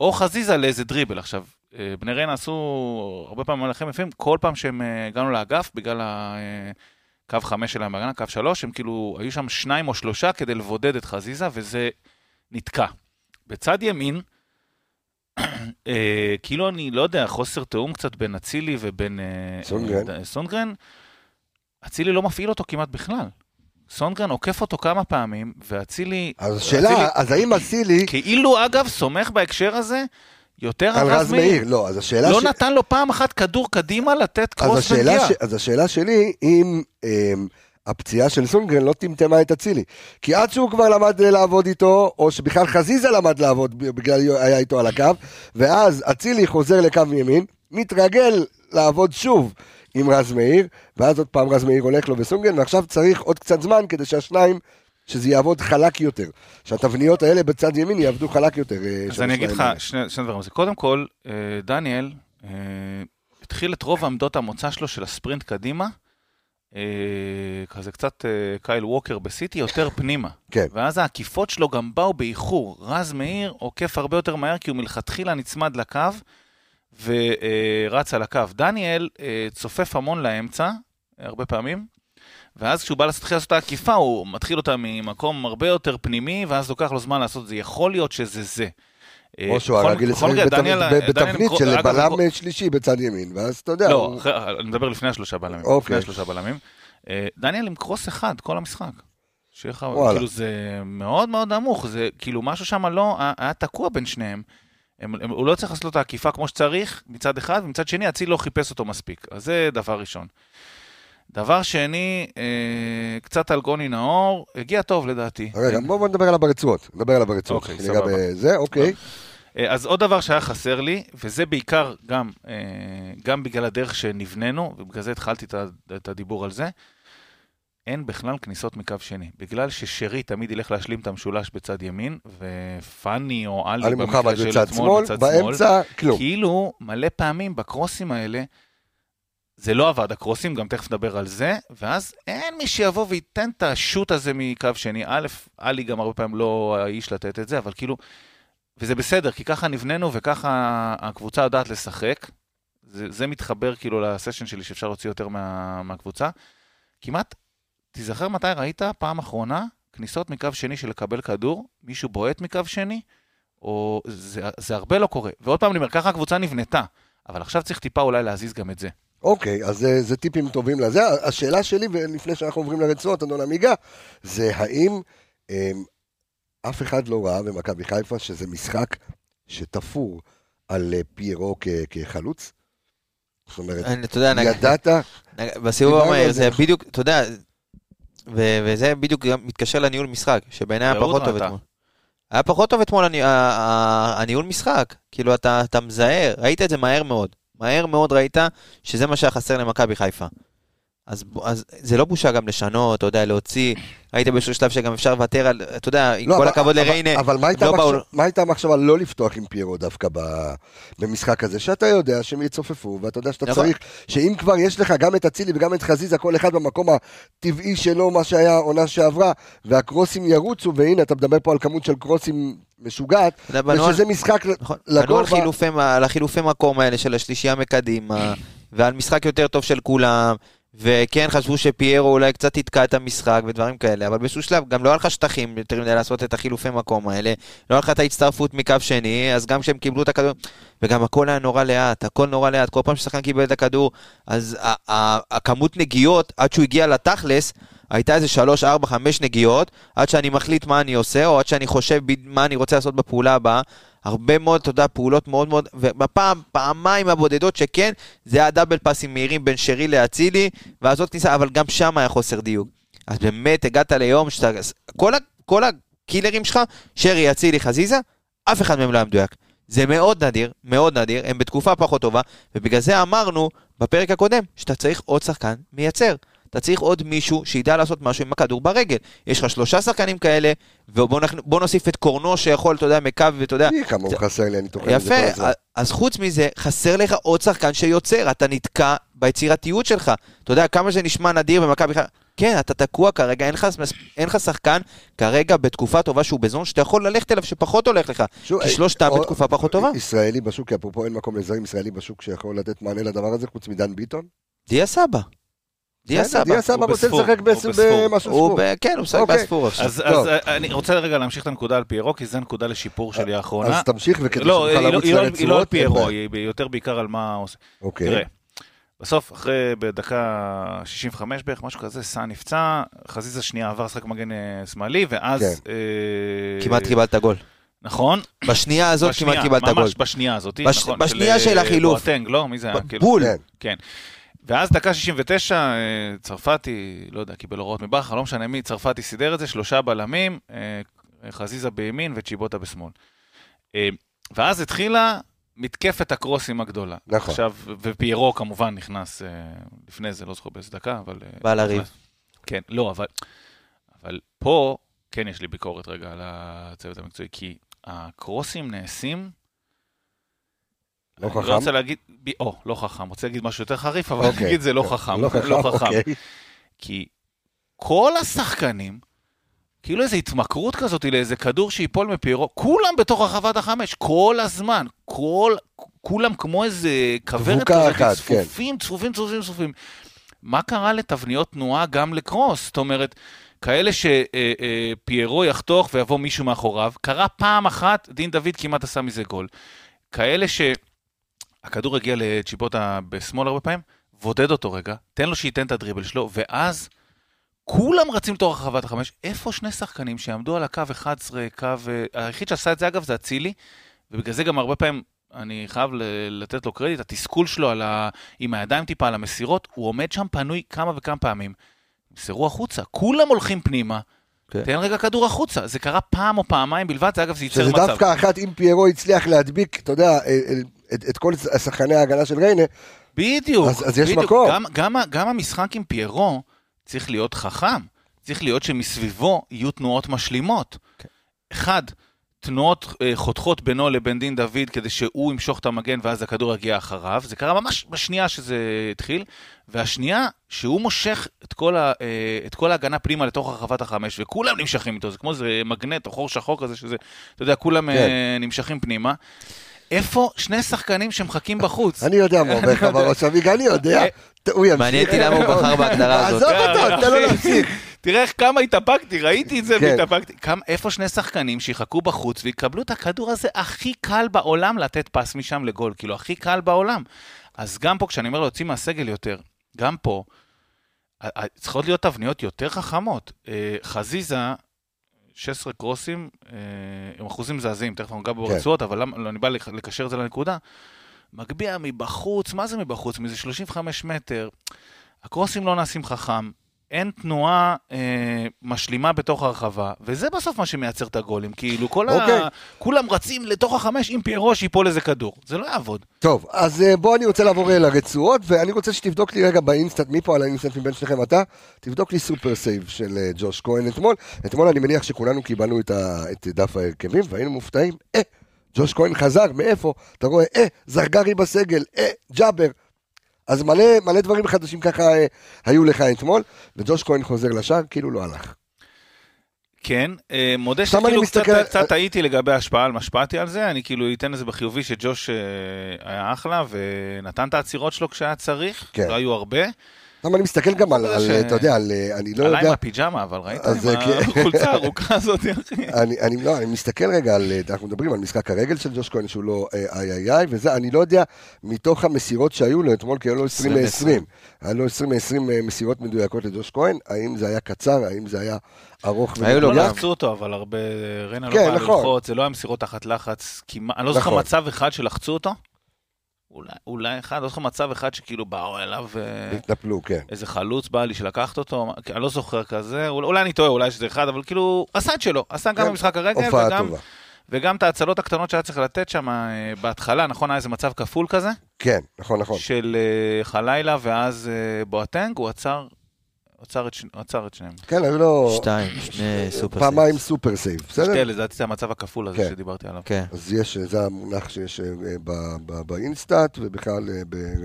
או חזיזה לאיזה דריבל. עכשיו, בני ריינה עשו הרבה פעמים מהלכים יפים, כל פעם שהם אה, הגענו לאגף, בגלל הקו חמש שלהם בהגנה, קו שלוש, הם כאילו, היו שם שניים או שלושה כדי לבודד את חזיזה, וזה נתקע. בצד ימין, אה, כאילו אני לא יודע, חוסר תיאום קצת בין אצילי ובין סונגרן. סונגרן, אצילי לא מפעיל אותו כמעט בכלל. סונגרן עוקף אותו כמה פעמים, ואצילי... אז השאלה, אז האם אצילי... כאילו, אגב, סומך בהקשר הזה יותר על רז מאיר. לא, אז השאלה... לא ש... נתן לו פעם אחת כדור קדימה לתת קרוס נגיעה. ש... אז השאלה שלי, אם... אמ... הפציעה של סונגרן לא טמטמה את אצילי. כי עד שהוא כבר למד לעבוד איתו, או שבכלל חזיזה למד לעבוד בגלל היה איתו על הקו, ואז אצילי חוזר לקו ימין, מתרגל לעבוד שוב עם רז מאיר, ואז עוד פעם רז מאיר הולך לו וסונגרן, ועכשיו צריך עוד קצת זמן כדי שהשניים שזה יעבוד חלק יותר, שהתבניות האלה בצד ימין יעבדו חלק יותר. אה, אז אני אגיד לך שני, שני דברים. קודם כל, אה, דניאל אה, התחיל את רוב עמדות המוצא שלו של הספרינט קדימה, כזה קצת קייל ווקר בסיטי, יותר פנימה. כן. ואז העקיפות שלו גם באו באיחור. רז מאיר עוקף הרבה יותר מהר, כי הוא מלכתחילה נצמד לקו. ורץ על הקו. דניאל צופף המון לאמצע, הרבה פעמים, ואז כשהוא בא להתחיל לעשות את העקיפה, הוא מתחיל אותה ממקום הרבה יותר פנימי, ואז לוקח לו זמן לעשות את זה. יכול להיות שזה זה. אה, או שהוא רגיל לשחק בתבנית של בלם שלישי בצד ימין, ואז אתה יודע. לא, אני מדבר לפני השלושה בלמים. לפני אוקיי. השלושה בלמים. אה, דניאל עם קרוס אחד כל המשחק. שיהיה לך, כאילו זה מאוד מאוד נמוך, זה כאילו משהו שם לא, היה תקוע בין שניהם. הם, הם, הוא לא צריך לעשות את העקיפה כמו שצריך, מצד אחד, ומצד שני, אציל לא חיפש אותו מספיק. אז זה דבר ראשון. דבר שני, אה, קצת על גוני נאור, הגיע טוב לדעתי. רגע, בואו נדבר עליו ברצועות. נדבר עליו ברצועות. אוקיי, סבבה. בזה, אוקיי. אה, אז עוד דבר שהיה חסר לי, וזה בעיקר גם, אה, גם בגלל הדרך שנבננו, ובגלל זה התחלתי את הדיבור על זה, אין בכלל כניסות מקו שני. בגלל ששרי תמיד ילך להשלים את המשולש בצד ימין, ופאני או עלי במקרה של אתמול, בצד שמאל, באמצע, כלום. כאילו, מלא פעמים בקרוסים האלה, זה לא עבד, הקרוסים, גם תכף נדבר על זה, ואז אין מי שיבוא וייתן את השוט הזה מקו שני. א', עלי גם הרבה פעמים לא האיש לתת את זה, אבל כאילו, וזה בסדר, כי ככה נבננו וככה הקבוצה יודעת לשחק. זה, זה מתחבר כאילו לסשן שלי שאפשר להוציא יותר מה, מהקבוצה. כמעט, תיזכר מתי ראית פעם אחרונה כניסות מקו שני של לקבל כדור, מישהו בועט מקו שני, או זה, זה הרבה לא קורה. ועוד פעם אני אומר, ככה הקבוצה נבנתה, אבל עכשיו צריך טיפה אולי להזיז גם את זה. אוקיי, אז זה, זה טיפים טובים לזה. השאלה שלי, ולפני שאנחנו עוברים לרצועות, אדון עמיגה, זה האם הם, אמ, אף אחד לא ראה במכבי חיפה שזה משחק שתפור על אה, פיירו כ, כחלוץ? זאת אומרת, אתה יודע, ידעת... בסיבוב המהיר זה בדיוק, אתה יודע, וזה בדיוק גם מתקשר לניהול משחק, שבעיניי היה פחות טוב אתמול. היה פחות טוב אתמול הניהול משחק, כאילו אתה מזהה, ראית את זה מהר מאוד. מהר מאוד ראית שזה מה שהיה חסר למכבי חיפה. אז, אז זה לא בושה גם לשנות, אתה יודע, להוציא, ראית באיזשהו שלב שגם אפשר לוותר על, אתה יודע, עם לא, כל הכבוד לריינה. אבל מה הייתה, לא מה הייתה המחשבה לא לפתוח עם פיירו דווקא ב, במשחק הזה, שאתה יודע שהם יצופפו, ואתה יודע שאתה נכון. צריך, שאם כבר יש לך גם את אצילי וגם את חזיזה, כל אחד במקום הטבעי שלו, מה שהיה העונה שעברה, והקרוסים ירוצו, והנה, אתה מדבר פה על כמות של קרוסים משוגעת, ושזה משחק נכון, לגובה. בנו על החילופי מקום האלה של השלישייה מקדימה, ועל משחק יותר טוב של כולם. וכן חשבו שפיירו אולי קצת יתקע את המשחק ודברים כאלה, אבל באיזשהו שלב גם לא היה לך שטחים יותר מדי לעשות את החילופי מקום האלה, לא היה לך את ההצטרפות מקו שני, אז גם כשהם קיבלו את הכדור, וגם הכל היה נורא לאט, הכל נורא לאט, כל פעם ששחקן קיבל את הכדור, אז הכמות נגיעות, עד שהוא הגיע לתכלס, הייתה איזה 3, 4, 5 נגיעות, עד שאני מחליט מה אני עושה, או עד שאני חושב מה אני רוצה לעשות בפעולה הבאה. הרבה מאוד, אתה יודע, פעולות מאוד מאוד, ובפעם, פעמיים הבודדות שכן, זה היה דאבל פאסים מהירים בין שרי לאצילי, ואז עוד כניסה, אבל גם שם היה חוסר דיוק. אז באמת הגעת ליום שאתה... כל, ה, כל הקילרים שלך, שרי, אצילי, חזיזה, אף אחד מהם לא היה מדויק. זה מאוד נדיר, מאוד נדיר, הם בתקופה פחות טובה, ובגלל זה אמרנו בפרק הקודם, שאתה צריך עוד שחקן מייצר. אתה צריך עוד מישהו שידע לעשות משהו עם הכדור ברגל. יש לך שלושה שחקנים כאלה, ובוא נוסיף את קורנו שיכול, אתה יודע, מקו, ואתה יודע... כמה הוא חסר לי, אני תוכל יפה, אז חוץ מזה, חסר לך עוד שחקן שיוצר, אתה נתקע ביצירתיות שלך. אתה יודע, כמה זה נשמע נדיר במכבי חיפה. כן, אתה תקוע כרגע, אין לך, אין לך שחקן כרגע בתקופה טובה שהוא בזון שאתה יכול ללכת אליו שפחות הולך לך, שו, כי שלושתם או, בתקופה פחות טובה. ישראלי בשוק, כי אפרופו אין מקום לזרים ישראלי בשוק שיכול לתת מענה לדבר הזה, חוץ מדן ביטון? דיה סבא. דיה סבא. דיה סבא רוצה לשחק במשהו ספור. כן, הוא משחק אוקיי. בספור עכשיו. אז אני רוצה רגע להמשיך את הנקודה על פיירו, כי זו נקודה לשיפור שלי האחרונה. אז תמשיך וכדי לא, שנוכל לרוץ לרצועות. היא לא על פיירו, היא יותר בעיקר על מה עושה. אוקיי. תראה. בסוף, אחרי, בדקה 65 בערך, משהו כזה, סאן נפצע, חזיזה שנייה עבר שחק מגן אה, שמאלי, ואז... כן. אה, כמעט קיבלת גול. נכון. בשנייה הזאת כמעט קיבלת גול. ממש בשנייה הזאת. נכון. בשנייה של, החילוף. בואטנג, לא? מי זה היה? כאילו? בול. כן. ואז דקה 69, אה, צרפתי, לא יודע, קיבל הוראות מבכר, לא משנה מי, צרפתי סידר את זה, שלושה בלמים, חזיזה בימין וצ'יבוטה בשמאל. ואז התחילה מתקפת הקרוסים הגדולה. נכון. עכשיו, ופיירו כמובן נכנס אה, לפני זה, לא זוכר באיזה דקה, אבל... אה, בא לריב. כן, לא, אבל, אבל פה כן יש לי ביקורת רגע על הצוות המקצועי, כי הקרוסים נעשים... לא חכם? אני לא רוצה להגיד. או, לא חכם, רוצה להגיד משהו יותר חריף, אבל אוקיי. נגיד זה לא חכם. לא חכם, לא חכם. אוקיי. כי כל השחקנים כאילו איזו התמכרות כזאת לאיזה כדור שיפול מפיירו, כולם בתוך הרחבת החמש, כל הזמן, כל, כולם כמו איזה כוורת כזאת, כן. צפופים, כן. צפופים, צפופים, צפופים. מה קרה לתבניות תנועה גם לקרוס? זאת אומרת, כאלה שפיירו אה, אה, יחתוך ויבוא מישהו מאחוריו, קרה פעם אחת, דין דוד כמעט עשה מזה גול. כאלה שהכדור הגיע לצ'יפוטה בשמאל הרבה פעמים, בודד אותו רגע, תן לו שייתן את הדריבל שלו, ואז כולם רצים לתוך רחבת החמש, איפה שני שחקנים שיעמדו על הקו 11, קו... היחיד שעשה את זה אגב זה אצילי, ובגלל זה גם הרבה פעמים אני חייב לתת לו קרדיט, התסכול שלו ה... עם הידיים טיפה על המסירות, הוא עומד שם פנוי כמה וכמה פעמים. מסרו החוצה, כולם הולכים פנימה. כן. תן רגע כדור החוצה, זה קרה פעם או פעמיים בלבד, זה אגב, זה ייצר מצב. שזה דווקא אחת, אם פיירו הצליח להדביק, אתה יודע, את, את כל שחקני ההגנה של ריינה, בדיוק, אז, אז יש בדיוק. מקום. גם, גם, גם המשחק עם פיירו, צריך להיות חכם. צריך להיות שמסביבו יהיו תנועות משלימות. כן. אחד, תנועות אה, חותכות בינו לבין דין דוד כדי שהוא ימשוך את המגן ואז הכדור יגיע אחריו. זה קרה ממש בשנייה שזה התחיל. והשנייה, שהוא מושך את כל, ה, אה, את כל ההגנה פנימה לתוך הרחבת החמש, וכולם נמשכים איתו. זה כמו איזה מגנט או חור שחור כזה, שזה, אתה יודע, כולם כן. אה, נמשכים פנימה. איפה שני שחקנים שמחכים בחוץ? אני יודע מה עובר לך בראש, אביג, אני יודע. הוא ימשיך. מעניין אותי למה הוא בחר בהגדרה הזאת. עזוב אותו, תן לו להמשיך. תראה איך כמה התאפקתי, ראיתי את זה כן. והתאפקתי. איפה שני שחקנים שיחכו בחוץ ויקבלו את הכדור הזה הכי קל בעולם לתת פס משם לגול, כאילו הכי קל בעולם. אז גם פה, כשאני אומר להוציא מהסגל יותר, גם פה, צריכות להיות תבניות יותר חכמות. אה, חזיזה 16 קרוסים אה, עם אחוזים מזעזעים, תכף אנחנו נגע כן. ברצועות, אבל למה, לא, אני בא לקשר את זה לנקודה. מגביה מבחוץ, מה זה מבחוץ? מזה 35 מטר. הקרוסים לא נעשים חכם, אין תנועה אה, משלימה בתוך הרחבה, וזה בסוף מה שמייצר את הגולים. כאילו, כל okay. ה... אוקיי. כולם רצים לתוך החמש עם פיירו שיפול איזה כדור. זה לא יעבוד. טוב, אז אה, בוא אני רוצה לעבור לרצועות, ואני רוצה שתבדוק לי רגע ב InStat, מי פה על ה InStat מבין שניכם אתה? תבדוק לי super save של אה, ג'וש כהן אתמול. אתמול אני מניח שכולנו קיבלנו את, ה... את דף ההרכבים, והיינו מופתעים. אה, ג'וש כהן חזר, מאיפה? אתה רואה, אה, זרגרי בסגל, אה, ג'אבר. אז מלא, מלא דברים חדשים ככה אה, היו לך אתמול, וג'וש כהן חוזר לשער, כאילו לא הלך. כן, אה, מודה שכאילו מסתכל... קצת, קצת טעיתי לגבי ההשפעה על מה השפעתי על זה, אני כאילו אתן לזה בחיובי שג'וש אה, היה אחלה ונתן את העצירות שלו כשהיה צריך, כן. לא היו הרבה. למה אני מסתכל גם על, אתה יודע, על, אני לא יודע... עליי עם הפיג'מה, אבל ראית? עם כן. החולצה הארוכה הזאת, אחי. אני לא, אני מסתכל רגע על, אנחנו מדברים על משחק הרגל של ג'וש כהן, שהוא לא איי איי איי, וזה, אני לא יודע, מתוך המסירות שהיו לו אתמול, כי היו לו 20 מ-20, היה לו 20 מ-20 מסירות מדויקות לג'וש כהן, האם זה היה קצר, האם זה היה ארוך ומדויק? היו לו לחצו אותו, אבל הרבה, ריינה לא כן, באה נכון. ללחוץ, זה לא היה מסירות תחת לחץ, אני לא זוכר נכון. מצב אחד שלחצו אותו. אולי, אולי אחד, לא זוכר מצב אחד שכאילו באו אליו... אה, התנפלו, כן. איזה חלוץ בא לי שלקחת אותו, אני לא זוכר כזה, אולי אני טועה, אולי שזה אחד, אבל כאילו, עשה את שלו, עשה גם כן. במשחק הרגל, טובה. וגם את ההצלות הקטנות שהיה צריך לתת שם אה, בהתחלה, נכון, היה איזה מצב כפול כזה? כן, נכון, נכון. של אה, חלאילה, ואז בואטנג, הוא עצר עצר את, ש... עצר את שניהם. כן, היו לו... שתיים, שני super save. פעמיים super save, בסדר? שתי, לדעתי זה המצב הכפול הזה כן. שדיברתי עליו. כן. אז יש, זה המונח שיש ב InStat, ובכלל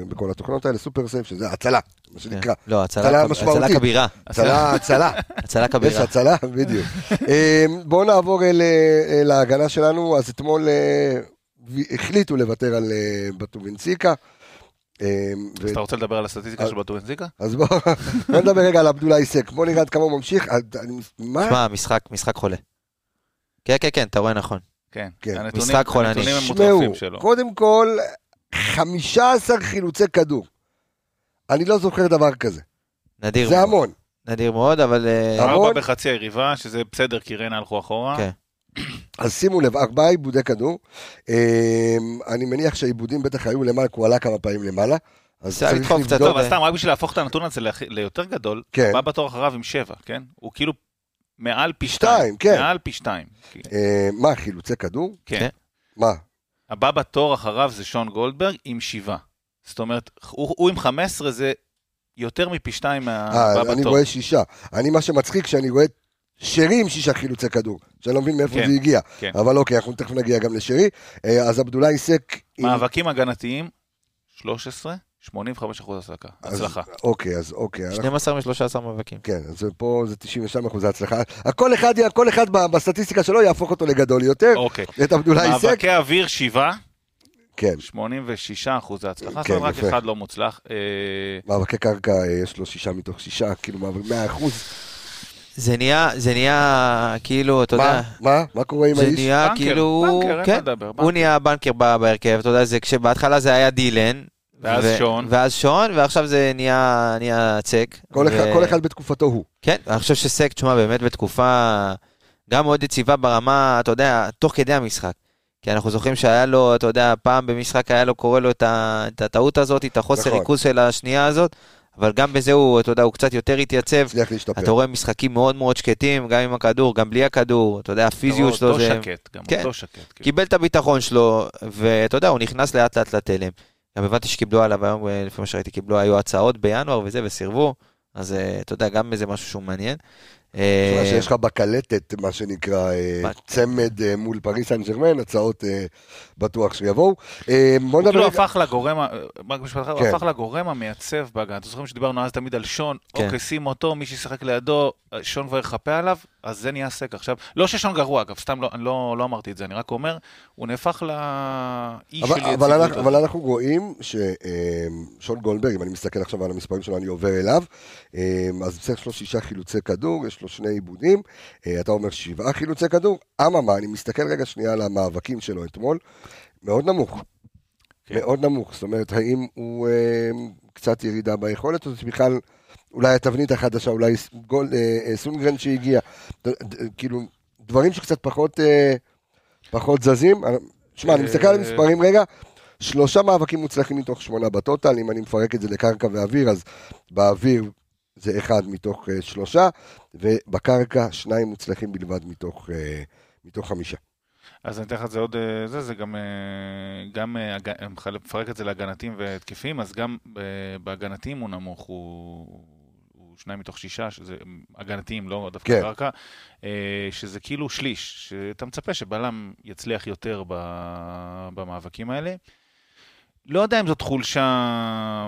בכל התוכנות האלה, super save, שזה הצלה, מה כן. שנקרא. לא, הצלה כבירה. הצלה, הצלה. הצלה כבירה. יש הצלה, בדיוק. בואו נעבור להגנה שלנו, אז אתמול אה, החליטו לוותר על אה, בטובינסיקה. אז אתה רוצה לדבר על הסטטיסטיקה של בטובינסיקה? אז בוא נדבר רגע על עבדולאי סק, בוא נראה עד כמה הוא ממשיך. מה? תשמע, משחק, משחק חולה. כן, כן, כן, אתה רואה נכון. כן, כן. משחק חולני. שמעו, קודם כל, 15 חילוצי כדור. אני לא זוכר דבר כזה. נדיר מאוד. זה המון. נדיר מאוד, אבל... אה, ארבע בחצי היריבה, שזה בסדר, כי ריינה הלכו אחורה. כן. אז שימו לב, ארבעה עיבודי כדור. אמ, אני מניח שהעיבודים בטח היו למעלה, כי הוא עלה כמה פעמים למעלה. אז צריך לבדוק. טוב, אבל סתם, רק בשביל להפוך את הנתון הזה ליותר גדול, כן. הוא בא בתור אחריו עם שבע, כן? הוא כאילו מעל פי שתיים. כן. מעל פי שתיים. אה, מה, חילוצי כדור? כן. כן. מה? הבא בתור אחריו זה שון גולדברג עם שבעה. זאת אומרת, הוא עם 15 זה יותר מפי שתיים מהבא בתור. אני רואה שישה. אני, מה שמצחיק, שאני רואה שרי עם שישה חילוצי כדור, שאני לא מבין מאיפה כן, זה הגיע. כן. אבל אוקיי, אנחנו תכף נגיע גם לשרי. אה, אז עבדולאי סק... מאבקים עם... הגנתיים, 13, 85 אחוז הצלחה. הצלחה. אוקיי, אז אוקיי. 12 מ-13 מאבקים. כן, אז פה זה 92 אחוז הצלחה. הכל אחד, כל אחד בסטטיסטיקה שלו יהפוך אותו לגדול יותר. אוקיי. את עבדולאי סק. מאבקי אוויר, שבעה. כן. 86 אחוז הצלחה, כן, זאת אומרת רק אחד לא מוצלח. אה, מאבקי קרקע, אה, יש לו שישה מתוך שישה, כאילו 100 אחוז. זה נהיה, זה נהיה כאילו, אתה יודע... מה? מה קורה עם האיש? זה נהיה כאילו... בנקר, כן, מדבר, הוא נהיה בנקר בהרכב, אתה יודע, זה כשבהתחלה זה היה דילן. ואז ו- שון. ואז שון, ועכשיו זה נהיה, נהיה צק. כל, ו... אחד, כל אחד בתקופתו הוא. כן, אני חושב שסק, תשמע, באמת בתקופה גם מאוד יציבה ברמה, אתה יודע, תוך כדי המשחק. כי אנחנו זוכרים שהיה לו, אתה יודע, פעם במשחק היה לו, קורא לו את הטעות הזאת, את החוסר נכון. ריכוז של השנייה הזאת. אבל גם בזה הוא, אתה יודע, הוא קצת יותר התייצב. הצליח להשתפר. אתה רואה משחקים מאוד מאוד שקטים, גם עם הכדור, גם בלי הכדור, אתה יודע, הפיזיות שלו זה... אותו שקט, גם כן. אותו שקט. כן. קיבל את הביטחון שלו, ואתה יודע, הוא נכנס לאט לאט לתלם. גם הבנתי שקיבלו עליו היום, אה, לפי מה שראיתי, קיבלו, היו הצעות בינואר וזה, וסירבו. אז אה, אתה יודע, גם איזה משהו שהוא מעניין. אה, שיש לך בקלטת, מה שנקרא, אה, צמד אה, מול פריס סן ג'רמן, הצעות בטוח שיבואו. בוא נדבר... הוא הפך לגורם, רק משפט אחד, הוא כן. הפך לגורם המייצב בהגנה. אתם זוכרים שדיברנו אז תמיד על שון, כן. אוקיי, שים אותו, מי שישחק לידו, שון כבר יחפה עליו, אז זה נהיה סק. עכשיו, לא ששון גרוע, אגב, סתם לא, לא, לא אמרתי את זה, אני רק אומר, הוא נהפך לאיש של יציבות. אבל אנחנו רואים ששון גולדברג, אם אני מסתכל עכשיו על המספרים שלו, אני עובר אליו, אז צריך לו שישה חילוצי כדור, יש לו שני עיבודים, אה, אתה אומר שבעה חילוצי כדור, אממה, אני מסתכל רגע שנייה על המאבקים שלו אתמול, מאוד נמוך. כן. מאוד נמוך, זאת אומרת, האם הוא אה, קצת ירידה ביכולת, או זה בכלל אולי התבנית החדשה, אולי גול, אה, אה, סונגרן שהגיע, כאילו, דברים שקצת פחות, אה, פחות זזים. שמע, אני מסתכל על אה, המספרים רגע, שלושה מאבקים מוצלחים מתוך שמונה בטוטל, אם אני מפרק את זה לקרקע ואוויר, אז באוויר זה אחד מתוך uh, שלושה, ובקרקע שניים מוצלחים בלבד מתוך, uh, מתוך חמישה. אז אני אתן לך את זה עוד, אה, זה, זה גם, גם מפרק את זה להגנתיים והתקפים, אז גם בהגנתיים הוא נמוך, הוא שניים מתוך שישה, שזה הגנתיים, לא דווקא כן. קרקע, שזה כאילו שליש, שאתה מצפה שבלם יצליח יותר במאבקים האלה. לא יודע אם זאת חולשה...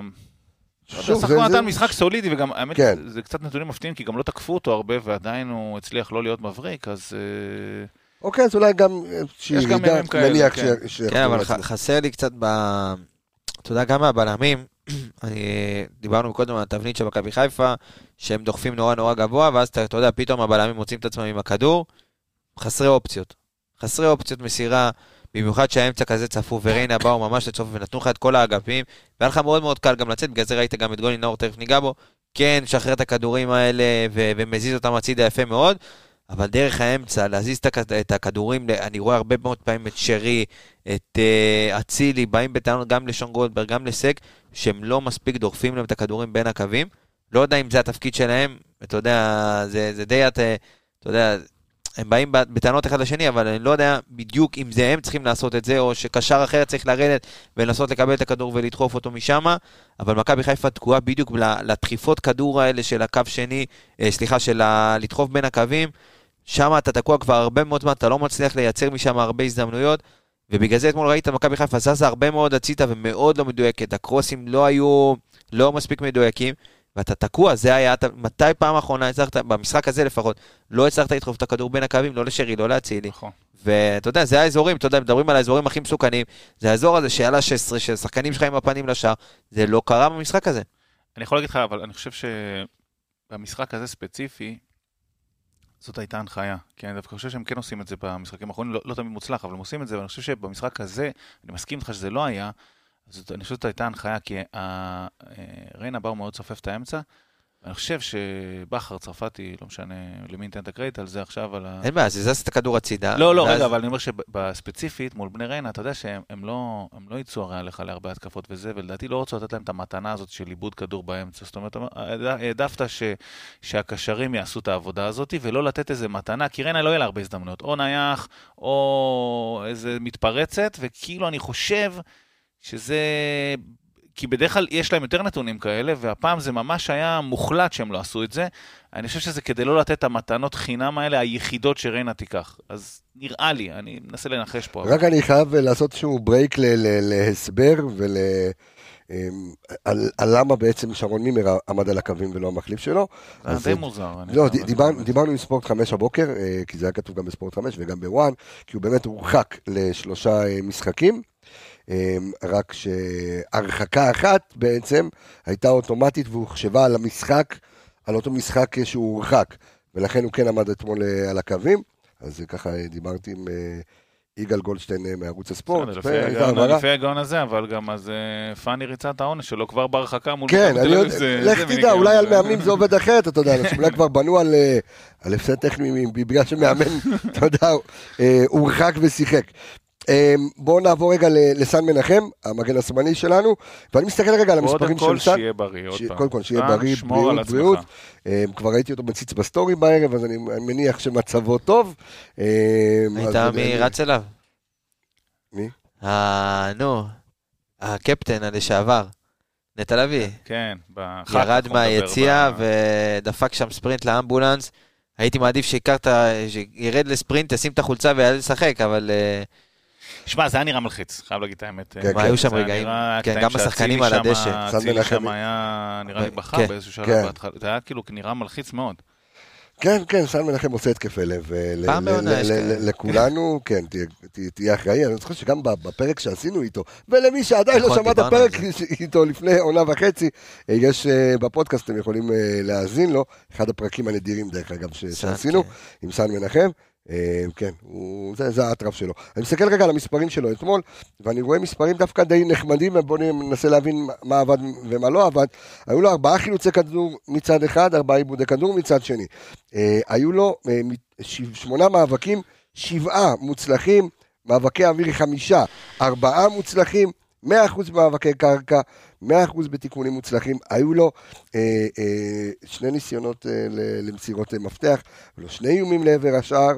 שוב, זה... זה... נתן משחק סולידי, וגם, האמת, כן. זה קצת נתונים מפתיעים, כי גם לא תקפו אותו הרבה, ועדיין הוא הצליח לא להיות מבריק, אז... אה, אוקיי, אז אולי גם יש גם ימים כאלה, כן. ש... כן, אבל ח- חסר לי קצת ב... אתה יודע, גם מהבלמים. דיברנו קודם על התבנית של מכבי חיפה, שהם דוחפים נורא נורא גבוה, ואז אתה, אתה יודע, פתאום הבלמים מוצאים את עצמם עם הכדור, חסרי אופציות. חסרי אופציות מסירה, במיוחד שהאמצע כזה צפוף, וריינה באו ממש לצוף ונתנו לך את כל האגפים, והיה לך מאוד מאוד קל גם לצאת, בגלל זה ראית גם את גולי נאור, תכף ניגע בו, כן, משחרר את הכדורים האלה ו- ומזיז אותם הצידה יפה מאוד, אבל דרך האמצע, להזיז את הכדורים, אני רואה הרבה מאוד פעמים את שרי, את אה, אצילי, באים בטענות גם לשון גולדברג, גם לסק, שהם לא מספיק דוחפים להם את הכדורים בין הקווים. לא יודע אם זה התפקיד שלהם, אתה יודע, זה, זה די, אתה יודע, הם באים בטענות אחד לשני, אבל אני לא יודע בדיוק אם זה הם צריכים לעשות את זה, או שקשר אחר צריך לרדת ולנסות לקבל את הכדור ולדחוף אותו משם, אבל מכבי חיפה תקועה בדיוק לדחיפות כדור האלה של הקו שני, אה, סליחה, של לדחוף בין הקווים. שם אתה תקוע כבר הרבה מאוד זמן, אתה לא מצליח לייצר משם הרבה הזדמנויות. ובגלל זה אתמול ראית מכבי חיפה זזה הרבה מאוד הציתה ומאוד לא מדויקת. הקרוסים לא היו לא מספיק מדויקים, ואתה תקוע, זה היה, אתה, מתי פעם אחרונה הצלחת, במשחק הזה לפחות, לא הצלחת לדחוף את הכדור בין הקווים, לא לשרי, לא להצילי. נכון. ואתה יודע, זה האזורים, אתה יודע, מדברים על האזורים הכי מסוכנים, זה האזור הזה שעלה 16, ששחקנים שלך עם הפנים לשער, זה לא קרה במשחק הזה. אני יכול להגיד לך, אבל אני חושב שבמשחק הזה ספציפי, זאת הייתה הנחיה. כי אני דווקא חושב שהם כן עושים את זה במשחקים האחרונים, לא, לא תמיד מוצלח, אבל הם עושים את זה, ואני חושב שבמשחק הזה, אני מסכים איתך שזה לא היה, זאת, אני חושב שזאת הייתה הנחיה, כי אה, ריינה באו מאוד צופף את האמצע, אני חושב שבכר צרפתי, לא משנה למי ניתן את הקרדיט על זה עכשיו, על ה... אין בעיה, זה זז את הכדור הצידה. לא, לא, ואז... רגע, אבל אני אומר שבספציפית, מול בני ריינה, אתה יודע שהם לא, לא יצאו הרי עליך להרבה התקפות וזה, ולדעתי לא רצו לתת להם את המתנה הזאת של איבוד כדור באמצע. זאת אומרת, העדפת שהקשרים יעשו את העבודה הזאת, ולא לתת איזה מתנה, כי ריינה לא יהיה לה הרבה הזדמנויות. או נייח, או איזה מתפרצת, וכאילו אני חושב שזה כי בדרך כלל יש להם יותר נתונים כאלה, והפעם זה ממש היה מוחלט שהם לא עשו את זה. אני חושב שזה כדי לא לתת את המתנות חינם האלה היחידות שריינה תיקח. אז נראה לי, אני מנסה לנחש פה. רק אבל... אני חייב לעשות איזשהו ברייק להסבר ול... אמ, על, על למה בעצם שרון מימר עמד על הקווים ולא המחליף שלו. זה די מוזר. לא, דיבר, דיברנו עם ספורט 5 הבוקר, אה, כי זה היה כתוב גם בספורט 5 וגם בוואן, כי הוא באמת הורחק לשלושה אה, משחקים. אמ, רק שהרחקה אחת בעצם הייתה אוטומטית והוחשבה על המשחק, על אותו משחק שהוא הורחק, ולכן הוא כן עמד אתמול אה, על הקווים, אז ככה דיברתי עם אה, יגאל גולדשטיין אה, מערוץ הספורט. לפי הגאון הזה, אבל גם אז פאני ריצה את העונש שלו כבר בהרחקה מול... כן, אני יודע, לך תדע, אולי על מאמנים זה עובד אחרת, אתה יודע, אולי כבר בנו על הפסד טכני בגלל שמאמן, אתה יודע, הורחק ושיחק. אמ, בואו נעבור רגע לסן מנחם, המגן השמאלי שלנו, ואני מסתכל רגע על המספרים של סן. קודם כל שיהיה בריא, עוד פעם. קודם כל שיהיה בריא, בריאות, בריאות. אמ, כבר ראיתי אותו מציץ בסטורי בערב, אז אני מניח שמצבו טוב. אמ, הייתה מי רץ אליו? מי? נו, הקפטן הלשעבר. נטע לביא. כן, ירד מהיציע ודפק שם ספרינט לאמבולנס. הייתי מעדיף שירד לספרינט, ישים את החולצה ויעלה לשחק, אבל... Uh, שמע, זה היה נראה מלחיץ, חייב להגיד את האמת. כן, היו שם רגעים, כן, גם השחקנים על הדשא. אצילי שם היה, נראה לי בכה כן. באיזשהו שלב כן. בהתחלה, זה היה כאילו נראה מלחיץ מאוד. כן, כן, סן מנחם עושה התקפי לב. כאלה. לכולנו, כן, תהיה אחראי. אני זוכר שגם בפרק שעשינו איתו, ולמי שעדיין לא נכון, שמע את הפרק איתו לפני עונה וחצי, אה, יש אה, בפודקאסט, אתם יכולים אה, להאזין לו, אחד הפרקים הנדירים, דרך אגב, שעשינו, עם סן מנחם. אה, כן, זה, זה האטרף שלו. אני מסתכל רגע על המספרים שלו אתמול, ואני רואה מספרים דווקא די נחמדים, ובואו ננסה להבין מה עבד ומה לא עבד. היו לו ארבעה חילוצי כדור מצד אחד, ארבעה עיבודי כדור מצד שני. אה, היו לו אה, שמונה מאבקים, שבעה מוצלחים, מאבקי אוויר חמישה, ארבעה מוצלחים, 100% במאבקי קרקע, 100% בתיקונים מוצלחים. היו לו אה, אה, שני ניסיונות אה, למסירות מפתח, היו לו שני איומים לעבר השער.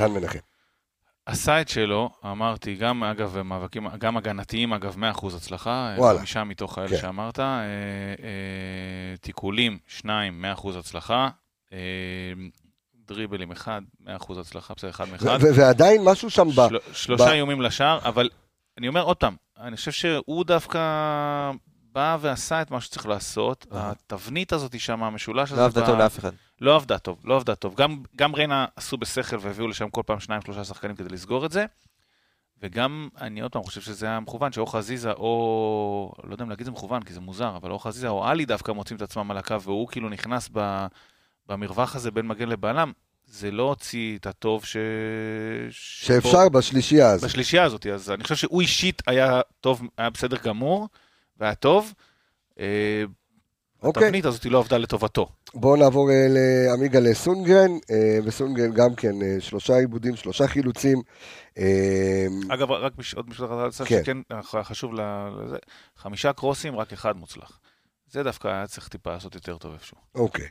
סן מנחם. עשה את שלו, אמרתי, גם אגב מאבקים, גם הגנתיים אגב 100% הצלחה, וואלה. חמישה מתוך האלה כן. שאמרת, אה, אה, תיקולים, שניים, 100% הצלחה, אה, דריבלים אחד, 100% הצלחה, בסדר, אחד מאחד. ועדיין משהו שם ב... שלושה איומים לשער, אבל אני אומר עוד פעם, אני חושב שהוא דווקא בא ועשה את מה שצריך לעשות. התבנית הזאת שם, המשולש הזה... לא עבדה טוב לאף אחד. לא עבדה טוב, לא עבדה טוב. גם, גם ריינה עשו בשכל והביאו לשם כל פעם שניים, שלושה שחקנים כדי לסגור את זה. וגם, אני עוד פעם חושב שזה היה מכוון, שאו חזיזה או, לא יודע אם להגיד זה מכוון, כי זה מוזר, אבל או חזיזה או עלי דווקא מוצאים את עצמם על הקו, והוא כאילו נכנס ב, במרווח הזה בין מגן לבלם. זה לא הוציא את הטוב ש... שאפשר שבו... בשלישייה הזאת. בשלישייה הזאת, אז אני חושב שהוא אישית היה טוב, היה בסדר גמור, והיה טוב. אה, אוקיי. התבנית הזאת לא עבדה לטובתו. בואו נעבור אה, לעמיגה לסונגרן, אה, וסונגרן גם כן שלושה עיבודים, שלושה חילוצים. אגב, רק עוד משפט אחד, כן. שכן חשוב לזה, חמישה קרוסים, רק אחד מוצלח. זה דווקא היה צריך טיפה לעשות יותר טוב איפשהו. אוקיי.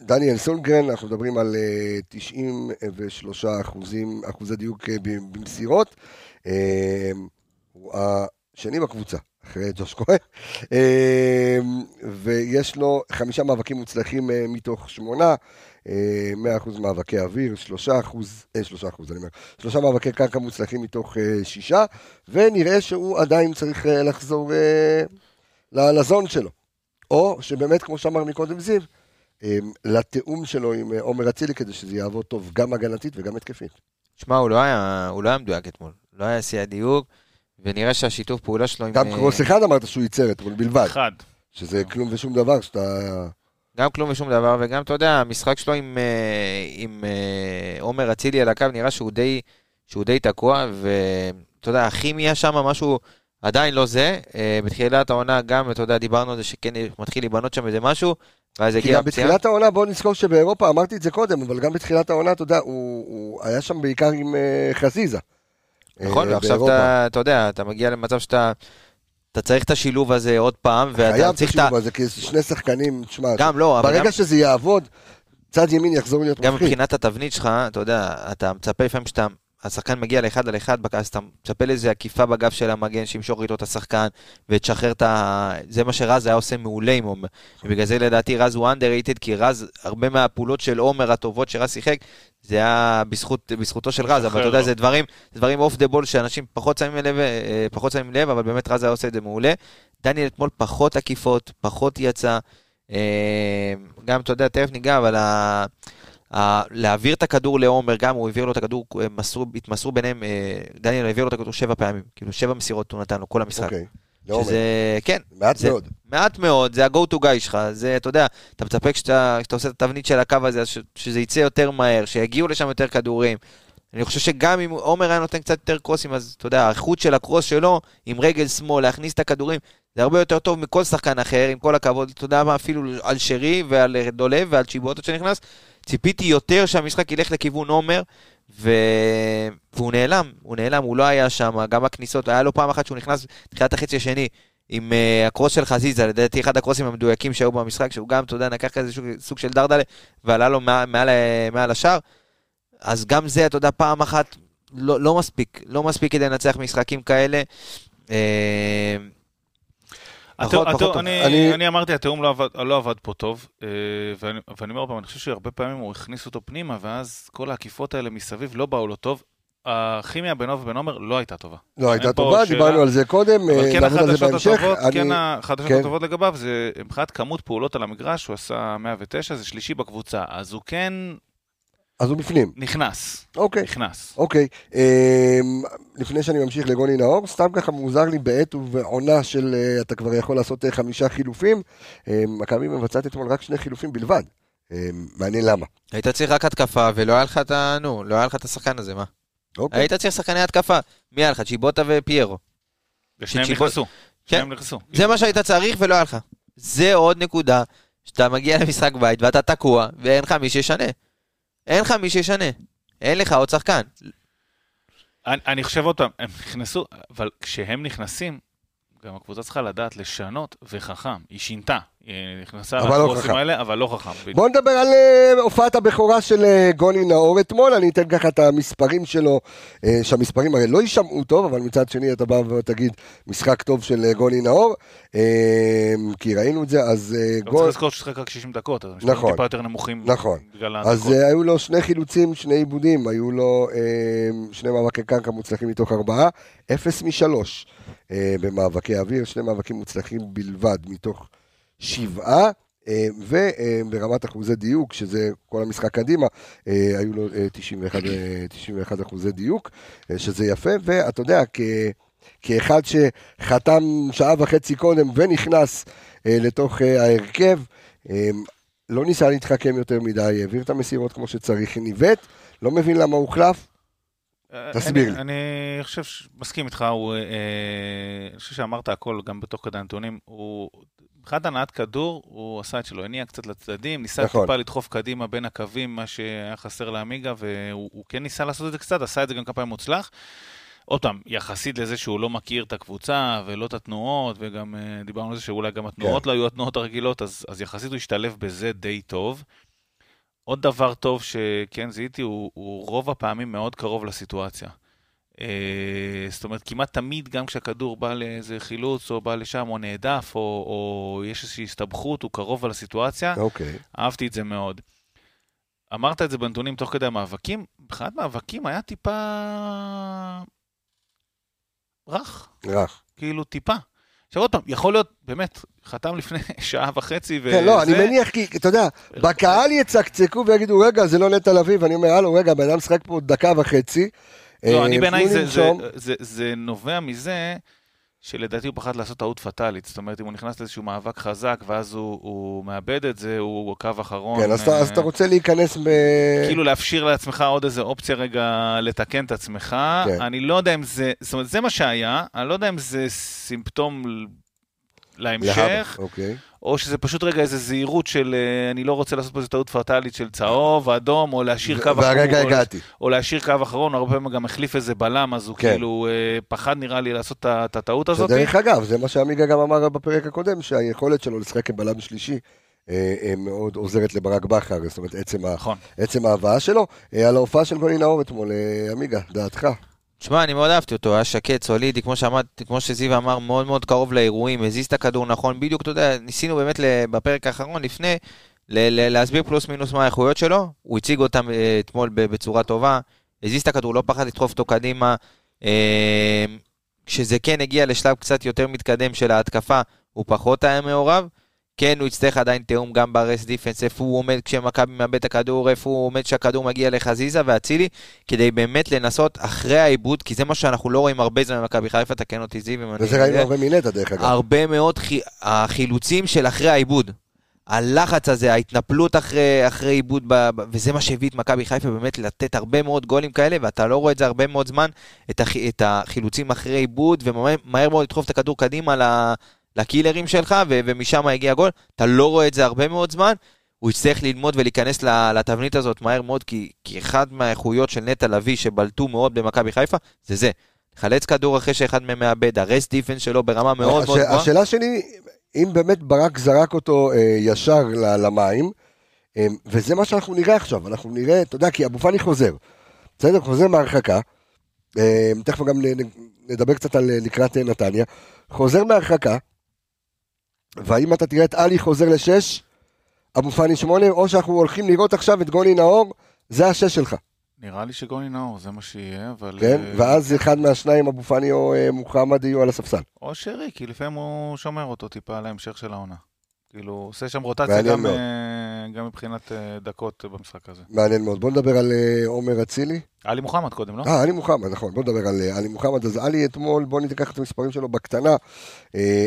דניאל סונגרן, אנחנו מדברים על 93 אחוזים, אחוזי דיוק במסירות. הוא השני בקבוצה, אחרי ג'וש כהן, ויש לו חמישה מאבקים מוצלחים מתוך שמונה, 100% מאבקי אוויר, 3 אחוז, אה, 3 אחוז, אני אומר, 3 מאבקי קרקע מוצלחים מתוך אה, 6, ונראה שהוא עדיין צריך אה, לחזור אה, לזון שלו. או שבאמת, כמו שאמר מקודם זיו, אה, לתיאום שלו עם אה, עומר אצילי, כדי שזה יעבוד טוב גם הגנתית וגם התקפית. שמע, הוא, לא היה, הוא לא היה מדויק אתמול, לא היה שיא הדיוק, ונראה שהשיתוף פעולה שלו גם עם... גם קרוס אחד אמרת שהוא ייצר אתמול בלבד. אחד. שזה כלום ושום דבר, שאתה... גם כלום ושום דבר, וגם, אתה יודע, המשחק שלו עם, אה, עם אה, עומר אצילי על הקו, נראה שהוא די, שהוא די תקוע, ואתה יודע, הכימיה שם, משהו עדיין לא זה. אה, בתחילת העונה גם, אתה יודע, דיברנו על זה שכן מתחיל להיבנות שם איזה משהו, ואז הגיע הפציעה. בתחילת העונה, בוא נזכור שבאירופה, אמרתי את זה קודם, אבל גם בתחילת העונה, אתה יודע, הוא, הוא היה שם בעיקר עם חזיזה. נכון, ועכשיו אתה, אתה יודע, אתה מגיע למצב שאתה... אתה צריך את השילוב הזה עוד פעם, ואתה צריך את ה... חייב את השילוב הזה, כי שני שחקנים, תשמע, גם לא, ברגע גם... שזה יעבוד, צד ימין יחזור להיות מפחיד. גם מבחינת התבנית שלך, אתה יודע, אתה מצפה לפעמים שאתה, השחקן מגיע לאחד על אחד, אז אתה מצפה לאיזה עקיפה בגב של המגן, שימשוך איתו את השחקן, ותשחרר את ה... זה מה שרז היה עושה מעולה עם עומר. ובגלל זה לדעתי רז הוא underrated, כי רז, הרבה מהפעולות של עומר הטובות שרז שיחק, זה היה בזכות, בזכותו של רז, אבל אתה יודע, זה דברים, דברים אוף דה בול שאנשים פחות שמים לב, אה, פחות שמים לב, אבל באמת רז היה עושה את זה מעולה. דניאל אתמול פחות עקיפות, פחות יצא. אה, גם, אתה יודע, תכף ניגע, אבל ה... ה... להעביר את הכדור לעומר, גם הוא העביר לו את הכדור, מסרו, התמסרו ביניהם, אה, דניאל העביר לו את הכדור שבע פעמים, כאילו שבע מסירות הוא נתן לו כל המשחק. Okay. אוקיי. שזה, כן. מעט זה, מאוד. מעט מאוד, זה ה-go to guy שלך, זה, אתה יודע, אתה מצפה כשאתה, כשאתה עושה את התבנית של הקו הזה, ש, שזה יצא יותר מהר, שיגיעו לשם יותר כדורים. אני חושב שגם אם עומר היה נותן קצת יותר קרוסים, אז אתה יודע, האיכות של הקרוס שלו, עם רגל שמאל, להכניס את הכדורים, זה הרבה יותר טוב מכל שחקן אחר, עם כל הכבוד, אתה יודע מה, אפילו על שרי ועל דולב ועל צ'יבוטו שנכנס. ציפיתי יותר שהמשחק ילך לכיוון עומר, ו... והוא נעלם, הוא נעלם, הוא לא היה שם, גם הכניסות, היה לו פעם אחת שהוא נכנס בתחילת החצי השני עם uh, הקרוס של חזיזה, לדעתי אחד הקרוסים המדויקים שהיו במשחק, שהוא גם, אתה יודע, לקח איזה סוג של דרדלה ועלה לו מעל, מעל, מעל השאר. אז גם זה, אתה יודע, פעם אחת לא, לא מספיק, לא מספיק כדי לנצח משחקים כאלה. אה, פחות, פחות אני, אני... אני אמרתי, התיאום לא עבד, לא עבד פה טוב, אה, ואני, ואני אומר פעם, אני חושב שהרבה פעמים הוא הכניס אותו פנימה, ואז כל העקיפות האלה מסביב לא באו לו טוב. הכימיה בינו ובין עומר לא הייתה טובה. לא הייתה טובה, דיברנו על זה קודם, אבל כן החדשות הטובות, אני... כן החדשות כן. הטובות לגביו, זה מבחינת כמות פעולות על המגרש, הוא עשה 109, זה שלישי בקבוצה, אז הוא כן אז הוא בפנים. נכנס. אוקיי. נכנס. אוקיי. אה, לפני שאני ממשיך לגוני נאור, סתם ככה מוזר לי בעת ובעונה של אה, אתה כבר יכול לעשות אה, חמישה חילופים. אה, מכבי מבצעת אתמול רק שני חילופים בלבד. אה, מעניין למה. היית צריך רק התקפה ולא היה לך את ה... נו, לא היה לך את השחקן הזה, מה? אוקיי. היית צריך שחקני התקפה. מי היה לך? צ'יבוטה ופיירו. ושניהם נכנסו. כן. זה מה שהיית צריך ולא היה לך. זה עוד נקודה, שאתה מגיע למשחק בית ואתה תקוע ואין לך מי שישנה. אין לך מי שישנה. אין לך עוד שחקן. אני, אני חושב עוד פעם, הם נכנסו, אבל כשהם נכנסים, גם הקבוצה צריכה לדעת לשנות, וחכם. היא שינתה. נכנסה לקורסים לא האלה, אבל לא חכם. בוא נדבר על uh, הופעת הבכורה של uh, גוני נאור אתמול, אני אתן ככה את המספרים שלו, uh, שהמספרים הרי לא יישמעו טוב, אבל מצד שני אתה בא ותגיד, משחק טוב של גוני נאור, כי ראינו את זה, אז... Uh, גול... צריך לזכור ששחק רק 60 דקות, אז נכון, טיפה יותר נמוכים נכון. אז uh, היו לו שני חילוצים, שני עיבודים, היו לו שני מאבקי קרקע מוצלחים מתוך ארבעה, אפס משלוש. אה, במאבקי אוויר, שני מאבקים מוצלחים בלבד מתוך שבעה. אה, וברמת אחוזי דיוק, שזה כל המשחק קדימה, אה, היו לו 91, 91 אחוזי דיוק, שזה יפה, ואתה יודע, כ, כאחד שחתם שעה וחצי קודם ונכנס לתוך ההרכב, לא ניסה להתחכם יותר מדי, העביר את המסירות כמו שצריך, ניווט, לא מבין למה הוא הוחלף, תסביר לי. אני חושב, מסכים איתך, הוא, אה, אני חושב שאמרת הכל גם בתוך כדי הנתונים, הוא, מבחינת הנעת כדור, הוא עשה את שלו, הניע קצת לצדדים, ניסה נכון. טיפה לדחוף קדימה בין הקווים, מה שהיה חסר לעמיגה, והוא כן ניסה לעשות את זה קצת, עשה את זה גם כמה פעמים מוצלח. עוד פעם, יחסית לזה שהוא לא מכיר את הקבוצה ולא את התנועות, וגם uh, דיברנו על זה שאולי גם התנועות כן. לא היו התנועות הרגילות, אז, אז יחסית הוא השתלב בזה די טוב. עוד דבר טוב שכן זיהיתי, הוא, הוא רוב הפעמים מאוד קרוב לסיטואציה. Uh, זאת אומרת, כמעט תמיד, גם כשהכדור בא לאיזה חילוץ, או בא לשם, או נעדף, או, או יש איזושהי הסתבכות, הוא קרוב על הסיטואציה. אוקיי. Okay. אהבתי את זה מאוד. אמרת את זה בנתונים תוך כדי המאבקים, מבחינת מאבקים היה טיפה רך. רך. כאילו טיפה. עכשיו עוד פעם, יכול להיות, באמת, חתם לפני שעה וחצי וזה... כן, לא, אני מניח כי, אתה יודע, בקהל יצקצקו ויגידו, רגע, זה לא נטע לביא, ואני אומר, הלו, רגע, בן אדם משחק פה דקה וחצי. לא, אני אה, בעיניי, זה, זה, זה, זה נובע מזה שלדעתי הוא פחד לעשות טעות פטאלית. זאת אומרת, אם הוא נכנס לאיזשהו מאבק חזק, ואז הוא, הוא מאבד את זה, הוא קו אחרון. כן, אז, אה, אז אתה רוצה להיכנס ב... כאילו להפשיר לעצמך עוד איזה אופציה רגע לתקן את עצמך. כן. אני לא יודע אם זה... זאת אומרת, זה מה שהיה, אני לא יודע אם זה סימפטום להמשך, אוקיי. או שזה פשוט רגע איזו זהירות של אה, אני לא רוצה לעשות פה איזו טעות פרטלית של צהוב, אדום, או להשאיר קו אחרון. והרגע הגעתי. או להשאיר קו אחרון, הרבה פעמים גם החליף איזה בלם, אז הוא כן. כאילו אה, פחד נראה לי לעשות את הטעות הזאת. דרך אגב, זה מה שעמיגה גם אמר בפרק הקודם, שהיכולת שלו לשחק עם בלם שלישי. אה, מאוד עוזרת לברק בכר, זאת אומרת, עצם, נכון. עצם ההבאה שלו. על ההופעה של גולי נאור אתמול, עמיגה, דעתך. תשמע, אני מאוד אהבתי אותו, היה שקט, סולידי, כמו שאמרתי, כמו שזיו אמר, מאוד מאוד קרוב לאירועים, הזיז את הכדור נכון, בדיוק, אתה יודע, ניסינו באמת בפרק האחרון, לפני, להסביר פלוס מינוס מה האיכויות שלו, הוא הציג אותם אה, אתמול בצורה טובה, הזיז את הכדור, לא פחד לדחוף אותו קדימה, אה, כשזה כן הגיע לשלב קצת יותר מתקדם של ההתקפה, הוא פחות היה מעורב. כן, הוא יצטרך עדיין תיאום גם ברס דיפנס, איפה הוא עומד כשמכבי מאבד את הכדור, איפה הוא עומד כשהכדור מגיע לחזיזה ואצילי, כדי באמת לנסות אחרי העיבוד, כי זה מה שאנחנו לא רואים הרבה זמן במכבי חיפה, תקן אותי זיו. וזה ראינו הרבה מנטע דרך אגב. הרבה מאוד חי... החילוצים של אחרי העיבוד. הלחץ הזה, ההתנפלות אחרי, אחרי עיבוד, ב, ב, וזה מה שהביא את מכבי חיפה באמת לתת הרבה מאוד גולים כאלה, ואתה לא רואה את זה הרבה מאוד זמן, את, הח, את החילוצים אחרי עיבוד, ומהר מאוד לדחוף את הכדור קדימה לקילרים שלך, ו- ומשם הגיע הגול. אתה לא רואה את זה הרבה מאוד זמן. הוא יצטרך ללמוד ולהיכנס לתבנית הזאת מהר מאוד, כי, כי אחד מהאיכויות של נטע לביא שבלטו מאוד במכבי חיפה, זה זה. לחלץ כדור אחרי שאחד מהם מאבד, הרסט דיפנס שלו ברמה מאוד הש, מאוד גבוהה. השאלה שלי, אם באמת ברק זרק אותו אה, ישר למים, אה, וזה מה שאנחנו נראה עכשיו, אנחנו נראה, אתה יודע, כי אבו פאני חוזר, בסדר? חוזר מהרחקה, אה, תכף גם נדבר קצת על אה, לקראת אה, נתניה, חוזר מהרחקה, והאם אתה תראה את עלי חוזר לשש, אבו פאני שמונה, או שאנחנו הולכים לראות עכשיו את גוני נאור, זה השש שלך. נראה לי שגוני נאור זה מה שיהיה, אבל... כן, uh... ואז אחד מהשניים, אבו פאני או uh, מוחמד, יהיו על הספסל. או שרי, כי לפעמים הוא שומר אותו טיפה על ההמשך של העונה. כאילו, עושה שם רוטציה גם, uh, גם מבחינת דקות במשחק הזה. מעניין מאוד. בוא נדבר על עומר אצילי. עלי מוחמד קודם, לא? אה, עלי מוחמד, נכון. בוא נדבר על עלי מוחמד. אז עלי אתמול, בוא ניקח את המספרים שלו בקטנה.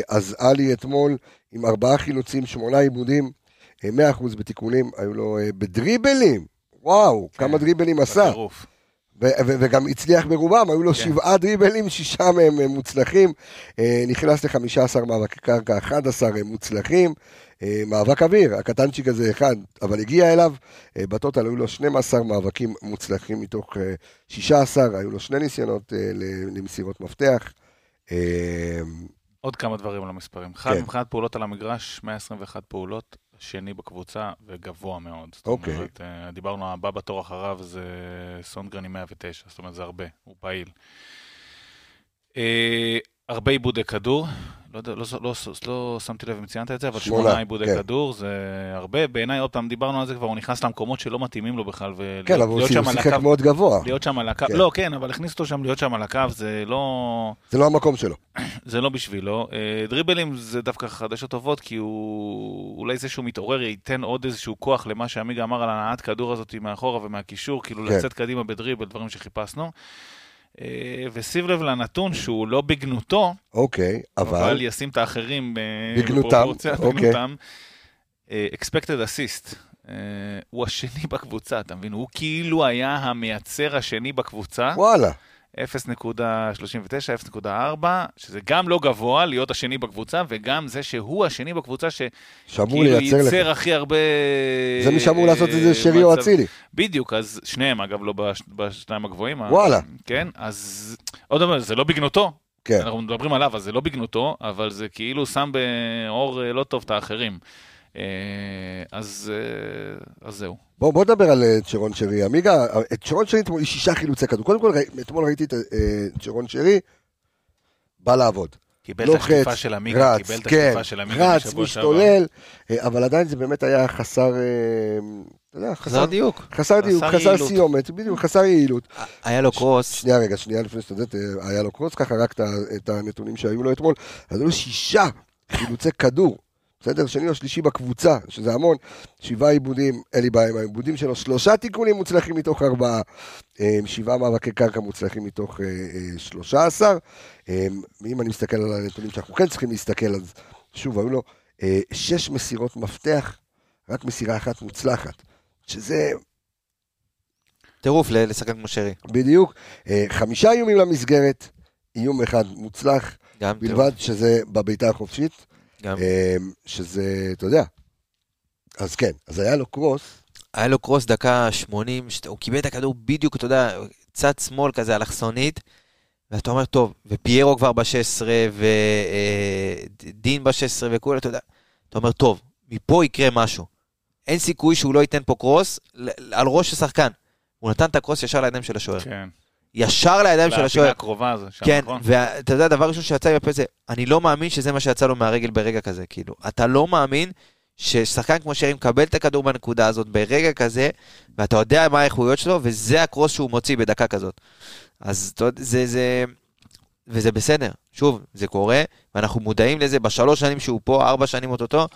אז עלי אתמול עם ארבעה חילוצים, שמונה עיבודים, מאה אחוז בתיקונים, היו לו uh, בדריבלים. וואו, כן, כמה דריבלים עשה. וגם הצליח ברובם, היו לו כן. שבעה דריבלים, שישה מהם מוצלחים, נכנס ל-15 מאבקי קרקע, 11 מוצלחים, אה, מאבק אוויר, הקטנצ'יק הזה אחד, אבל הגיע אליו, אה, בטוטל היו לו 12 מאבקים מוצלחים מתוך 16, אה, היו לו שני ניסיונות למסירות מפתח. עוד כמה דברים על המספרים. אחד, כן. מבחינת פעולות על המגרש, 121 פעולות, שני בקבוצה וגבוה מאוד. אוקיי. זאת אומרת, דיברנו, הבא בתור אחריו זה סונגרן עם 109, זאת אומרת, זה הרבה, הוא פעיל. הרבה עיבודי כדור, לא, לא, לא, לא, לא שמתי לב אם ציינת את זה, אבל שמונה עיבודי כן. כדור זה הרבה. בעיניי, עוד פעם, דיברנו על זה כבר, הוא נכנס למקומות שלא מתאימים לו בכלל. כן, אבל הוא שיחק מאוד גבוה. להיות שם על הקו, כן. לא, כן, אבל הכניס אותו שם להיות שם על הקו, זה לא... זה לא המקום שלו. זה לא בשבילו. אה, דריבלים זה דווקא חדשות טובות, כי הוא... אולי זה שהוא מתעורר ייתן עוד איזשהו כוח למה שעמיגה אמר על הנעת כדור הזאת מאחורה ומהקישור, כאילו כן. לצאת קדימה בדריבל, דברים שחיפשנו. אה, ושים לב לנתון שהוא לא בגנותו, אוקיי, אבל... אבל ישים את האחרים בגנותם, אוקיי. אה, expected assist, uh, הוא השני בקבוצה, אתה מבין? הוא כאילו היה המייצר השני בקבוצה. וואלה. 0.39, 0.4, שזה גם לא גבוה להיות השני בקבוצה, וגם זה שהוא השני בקבוצה שכאילו ייצר הכי הרבה... זה מי שאמור לעשות את זה שרי או אצילי. בדיוק, אז שניהם אגב לא בשניים הגבוהים. וואלה. כן, אז עוד דבר, זה לא בגנותו. כן. אנחנו מדברים עליו, אז זה לא בגנותו, אבל זה כאילו שם באור אה, לא טוב את האחרים. אה, אז, אה, אז זהו. בוא, בוא נדבר על צ'רון שרי. עמיגה, את צ'רון שרי אתמול, שישה חילוצי כדור. קודם כל, אתמול ראיתי את צ'רון שרי, בא לעבוד. קיבל את השטיפה של עמיגה, קיבל את השטיפה כן, של עמיגה רץ, משתולל, אבל עדיין זה באמת היה חסר, יודע, חסר דיוק. חסר דיוק, חסר סיומת, בדיוק, חסר יעילות. היה לו קרוס. שנייה רגע, שנייה לפני שאתה יודע, היה לו קרוס, ככה רק את הנתונים שהיו לו אתמול. אז היו לו שישה חילוצי כדור. בסדר? שני או שלישי בקבוצה, שזה המון, שבעה עיבודים, אין לי בעיה עם העיבודים שלו, שלושה תיקונים מוצלחים מתוך ארבעה, שבעה מאבקי קרקע מוצלחים מתוך אה, אה, שלושה עשר. אם אני מסתכל על הנתונים שאנחנו כן צריכים להסתכל, אז שוב, היו לו אה, שש מסירות מפתח, רק מסירה אחת מוצלחת. שזה... טירוף לשחקן כמו שרי. בדיוק. חמישה איומים למסגרת, איום אחד מוצלח, בלבד טירוף. שזה בביתה החופשית. גם. אה, שזה, אתה יודע. אז כן, אז היה לו קרוס. היה לו קרוס דקה 80, הוא קיבל את הכדור בדיוק, אתה יודע, צד שמאל כזה, אלכסונית. ואתה אומר, טוב, ופיירו כבר ב-16, ודין אה, ב-16 וכולי, אתה יודע, אתה אומר, טוב, מפה יקרה משהו. אין סיכוי שהוא לא ייתן פה קרוס על ראש השחקן. הוא נתן את הקרוס ישר לידיים של השוער. כן. ישר לידיים של השוער. הקרובה הזו, שם כן, נכון. ואתה יודע, הדבר הראשון שיצא לי בפה זה, אני לא מאמין שזה מה שיצא לו מהרגל ברגע כזה, כאילו. אתה לא מאמין ששחקן כמו שרי מקבל את הכדור בנקודה הזאת ברגע כזה, ואתה יודע מה האיכויות שלו, וזה הקרוס שהוא מוציא בדקה כזאת. אז אתה יודע, זה, זה... וזה בסדר. שוב, זה קורה, ואנחנו מודעים לזה בשלוש שנים שהוא פה, ארבע שנים אוטוטו,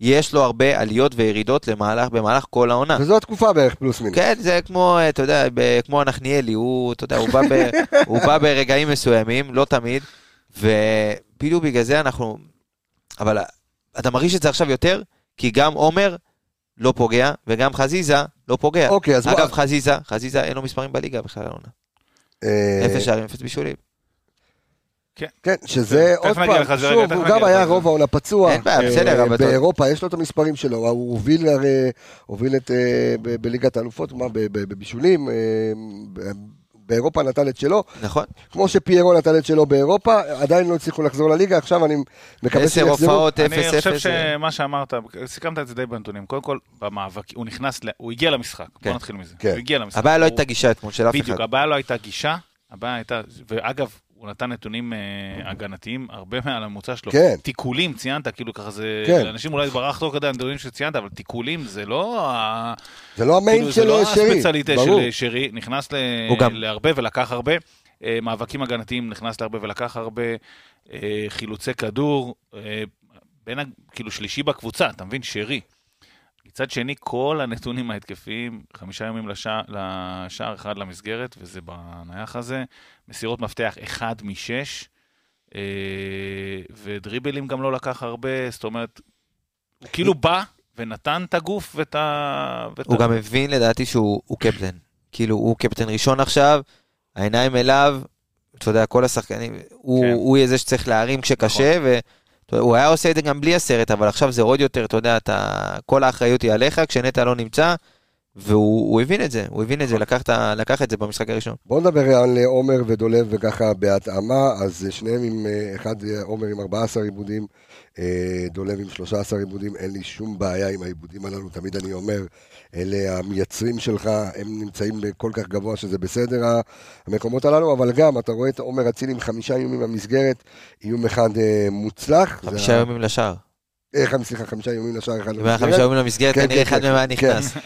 יש לו הרבה עליות וירידות למהלך, במהלך כל העונה. וזו התקופה בערך פלוס מינוס. כן, זה כמו, אתה יודע, כמו הנחניאלי, הוא, אתה יודע, הוא בא, ב, הוא בא ברגעים מסוימים, לא תמיד, ובדיוק בגלל זה אנחנו... אבל אתה מרגיש את זה עכשיו יותר, כי גם עומר לא פוגע, וגם חזיזה לא פוגע. אוקיי, אז... אגב, בוא... חזיזה, חזיזה אין לו מספרים בליגה בכלל העונה. אה, אפס שערים, אפס בישולים. כן. כן, שזה עוד פעם, שוב, הוא גם היה רוב העונה פצוע. אין בעיה, בסדר. אה, באירופה יש לו את המספרים שלו, הוא הוביל הרי, הוביל את, אה, בליגת האלופות, מה, בבישולים, אה, באירופה נתן את שלו. נכון. כמו שפיירו נתן את שלו באירופה, עדיין לא הצליחו לחזור לליגה, עכשיו אני מקווה שהם יחזרו. עשר הופעות, אפס אפס. אני חושב שמה שאמרת, סיכמת את זה די בנתונים. קודם כל, במאבק, הוא נכנס, הוא הגיע למשחק, בוא כן. נתחיל מזה. כן. הוא הגיע למשחק. הבעיה לא הייתה גישה אתמול של אף אחד. בדיוק, הבעיה לא הייתה גישה, הבעיה הייתה, ואגב, הוא נתן נתונים uh, הגנתיים הרבה מעל הממוצע שלו. כן. תיקולים, ציינת, כאילו ככה זה... כן. אנשים אולי ברח תוך כדי הנתונים שציינת, אבל תיקולים זה לא ה... זה לא המיין כאילו, של שרי, ברור. זה לא הספציאליטה של שרי, נכנס ל... גם... להרבה ולקח הרבה. Uh, מאבקים הגנתיים נכנס להרבה ולקח הרבה. Uh, חילוצי כדור, בין, כאילו שלישי בקבוצה, אתה מבין? שרי. מצד שני, כל הנתונים ההתקפיים, חמישה ימים לשער, לשער אחד למסגרת, וזה בנייח הזה, מסירות מפתח אחד משש, אה, ודריבלים גם לא לקח הרבה, זאת אומרת, הוא כאילו בא ונתן את הגוף ואת ה... ואת הוא ה... גם הבין לדעתי שהוא קפטן. כאילו, הוא קפטן ראשון עכשיו, העיניים אליו, אתה יודע, כל השחקנים, הוא, כן. הוא יהיה זה שצריך להרים כשקשה, נכון. הוא היה עושה את זה גם בלי הסרט, אבל עכשיו זה עוד יותר, אתה יודע, אתה, כל האחריות היא עליך, כשנטע לא נמצא, והוא הבין את זה, הוא הבין את זה, לקח, לקח את זה במשחק הראשון. בוא נדבר על עומר ודולב וככה בהתאמה, אז שניהם עם, אה, אחד עומר עם 14 עיבודים, אה, דולב עם 13 עיבודים, אין לי שום בעיה עם העיבודים הללו, תמיד אני אומר, אלה המייצרים שלך, הם נמצאים כל כך גבוה שזה בסדר המקומות הללו, אבל גם, אתה רואה את עומר אצילי עם חמישה איומים במסגרת, איום אחד אה, מוצלח. חמישה איומים לשער. סליחה, חמישה איומים לשער אחד. חמישה איומים למסגרת, כן, כנראה כן, אחד כן, מהם נכנס.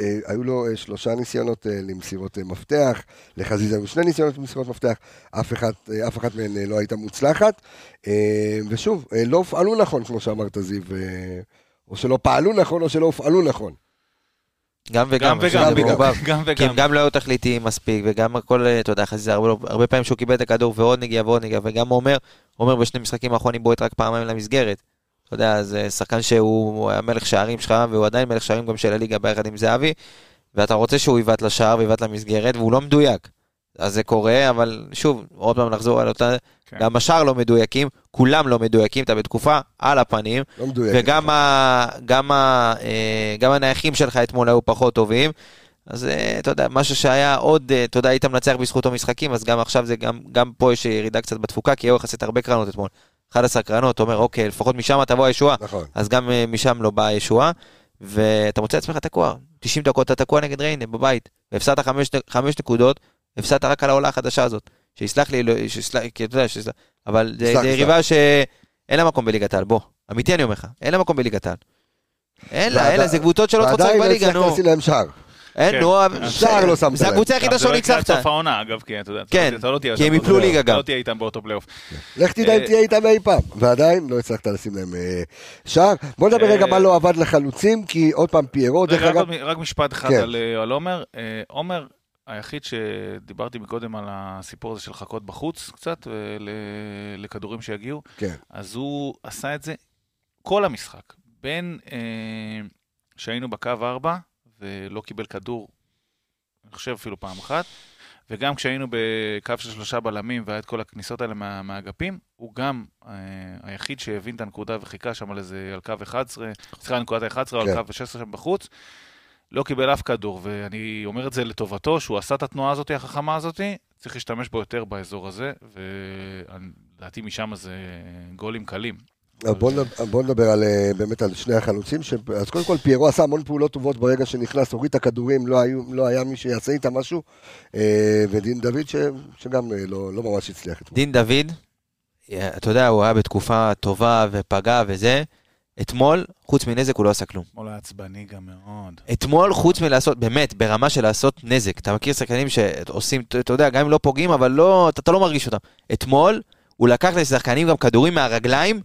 אה, היו לו אה, שלושה ניסיונות אה, למסירות מפתח, לחזיזה היו שני ניסיונות למסירות מפתח, אף, אחד, אף אחת מהן לא הייתה מוצלחת. ושוב, לא הופעלו נכון, כמו שאמרת זיו, או שלא פעלו נכון, או שלא הופעלו נכון. גם וגם, גם וגם, גם וגם. כי הם גם לא היו תכליתיים מספיק, וגם הכל, אתה יודע, חזיזה, הרבה, הרבה פעמים שהוא קיבל את הכדור ועוד נגיעה ועוד נגיעה, וגם עומר, עומר בשני משחקים האחרונים בועט רק פעמיים למסגרת. אתה יודע, זה שחקן שהוא המלך שערים שלך, והוא עדיין מלך שערים גם של הליגה ביחד עם זהבי, ואתה רוצה שהוא יבעט לשער ויבעט למסגרת, והוא לא מדויק. אז זה קורה, אבל שוב, עוד פעם נחזור על אותה, כן. גם השאר לא מדויקים, כולם לא מדויקים, אתה בתקופה על הפנים, לא מדויקים. וגם ה, גם ה, אה, גם הנייחים שלך אתמול היו פחות טובים. אז אה, אתה יודע, משהו שהיה עוד, אה, אתה יודע, היית מנצח בזכותו משחקים, אז גם עכשיו זה, גם, גם פה יש ירידה קצת בתפוקה, כי היו יחסית הרבה קרנות אתמול. 11 קרנות, אומר, אוקיי, לפחות משם תבוא הישועה. נכון. אז גם משם לא באה הישועה, ואתה מוצא עצמך תקוע. 90 דקות אתה תקוע נגד ריינה בבית, והפסדת 5 נקודות, הפסדת רק על העולה החדשה הזאת. שיסלח לי, לא, שיסלח, כי אתה יודע, שיסלח, אבל זה יריבה שאין לה מקום בליגת העל, בוא. אמיתי אני אומר לך, אין לה מקום בליגת העל. אין לה, אין לה, זה קבוצות שלא רוצות בליגה, נו. ועדיין לא הצלחת לשים להם שער. אין, כן. נו, שער לא שמת זה הקבוצה היחידה שלא ניצחת. זה לא סוף העונה, אגב, כי אתה יודע, כן, לא כי הם יפלו ליגה גם. לא תהיה איתם באותו פלייאוף. לך תדע אם אה, תהיה איתם אי פעם, ועדיין לא הצלחת לשים להם אה, שער. בוא נדבר רגע מה לא עבד לחלוצים, כי עוד פעם פיירו, דרך אגב... רק משפט אחד כן. על עומר. עומר, היחיד שדיברתי מקודם על הסיפור הזה של לחכות בחוץ קצת, לכדורים שיגיעו, כן. אז הוא עשה את זה כל המשחק. בין אה, שהיינו בקו 4 ולא קיבל כדור, אני חושב אפילו פעם אחת, וגם כשהיינו בקו של שלושה בלמים והיה את כל הכניסות האלה מה, מהאגפים, הוא גם אה, היחיד שהבין את הנקודה וחיכה שם על איזה, על קו 11, סליחה, נקודת ה-11 כן. או על כן. קו 16 שם בחוץ. לא קיבל אף כדור, ואני אומר את זה לטובתו, שהוא עשה את התנועה הזאת, החכמה הזאת, צריך להשתמש בו יותר באזור הזה, ולדעתי משם זה גולים קלים. בוא נדבר, בוא נדבר על, אה, באמת על שני החלוצים, ש... אז קודם כל פיירו עשה המון פעולות טובות ברגע שנכנס, הוריד את הכדורים, לא, היו, לא היה מי שיעשה איתה משהו, אה, ודין דוד ש... שגם אה, לא, לא ממש הצליח. דין דוד, אתה יודע, הוא היה בתקופה טובה ופגע וזה, אתמול, חוץ מנזק, הוא לא עשה כלום. אתמול היה עצבני גם מאוד. אתמול, חוץ מלעשות, באמת, ברמה של לעשות נזק. אתה מכיר שחקנים שעושים, אתה יודע, גם אם לא פוגעים, אבל לא, אתה, אתה לא מרגיש אותם. אתמול, הוא לקח לשחקנים גם כדורים מהרגליים,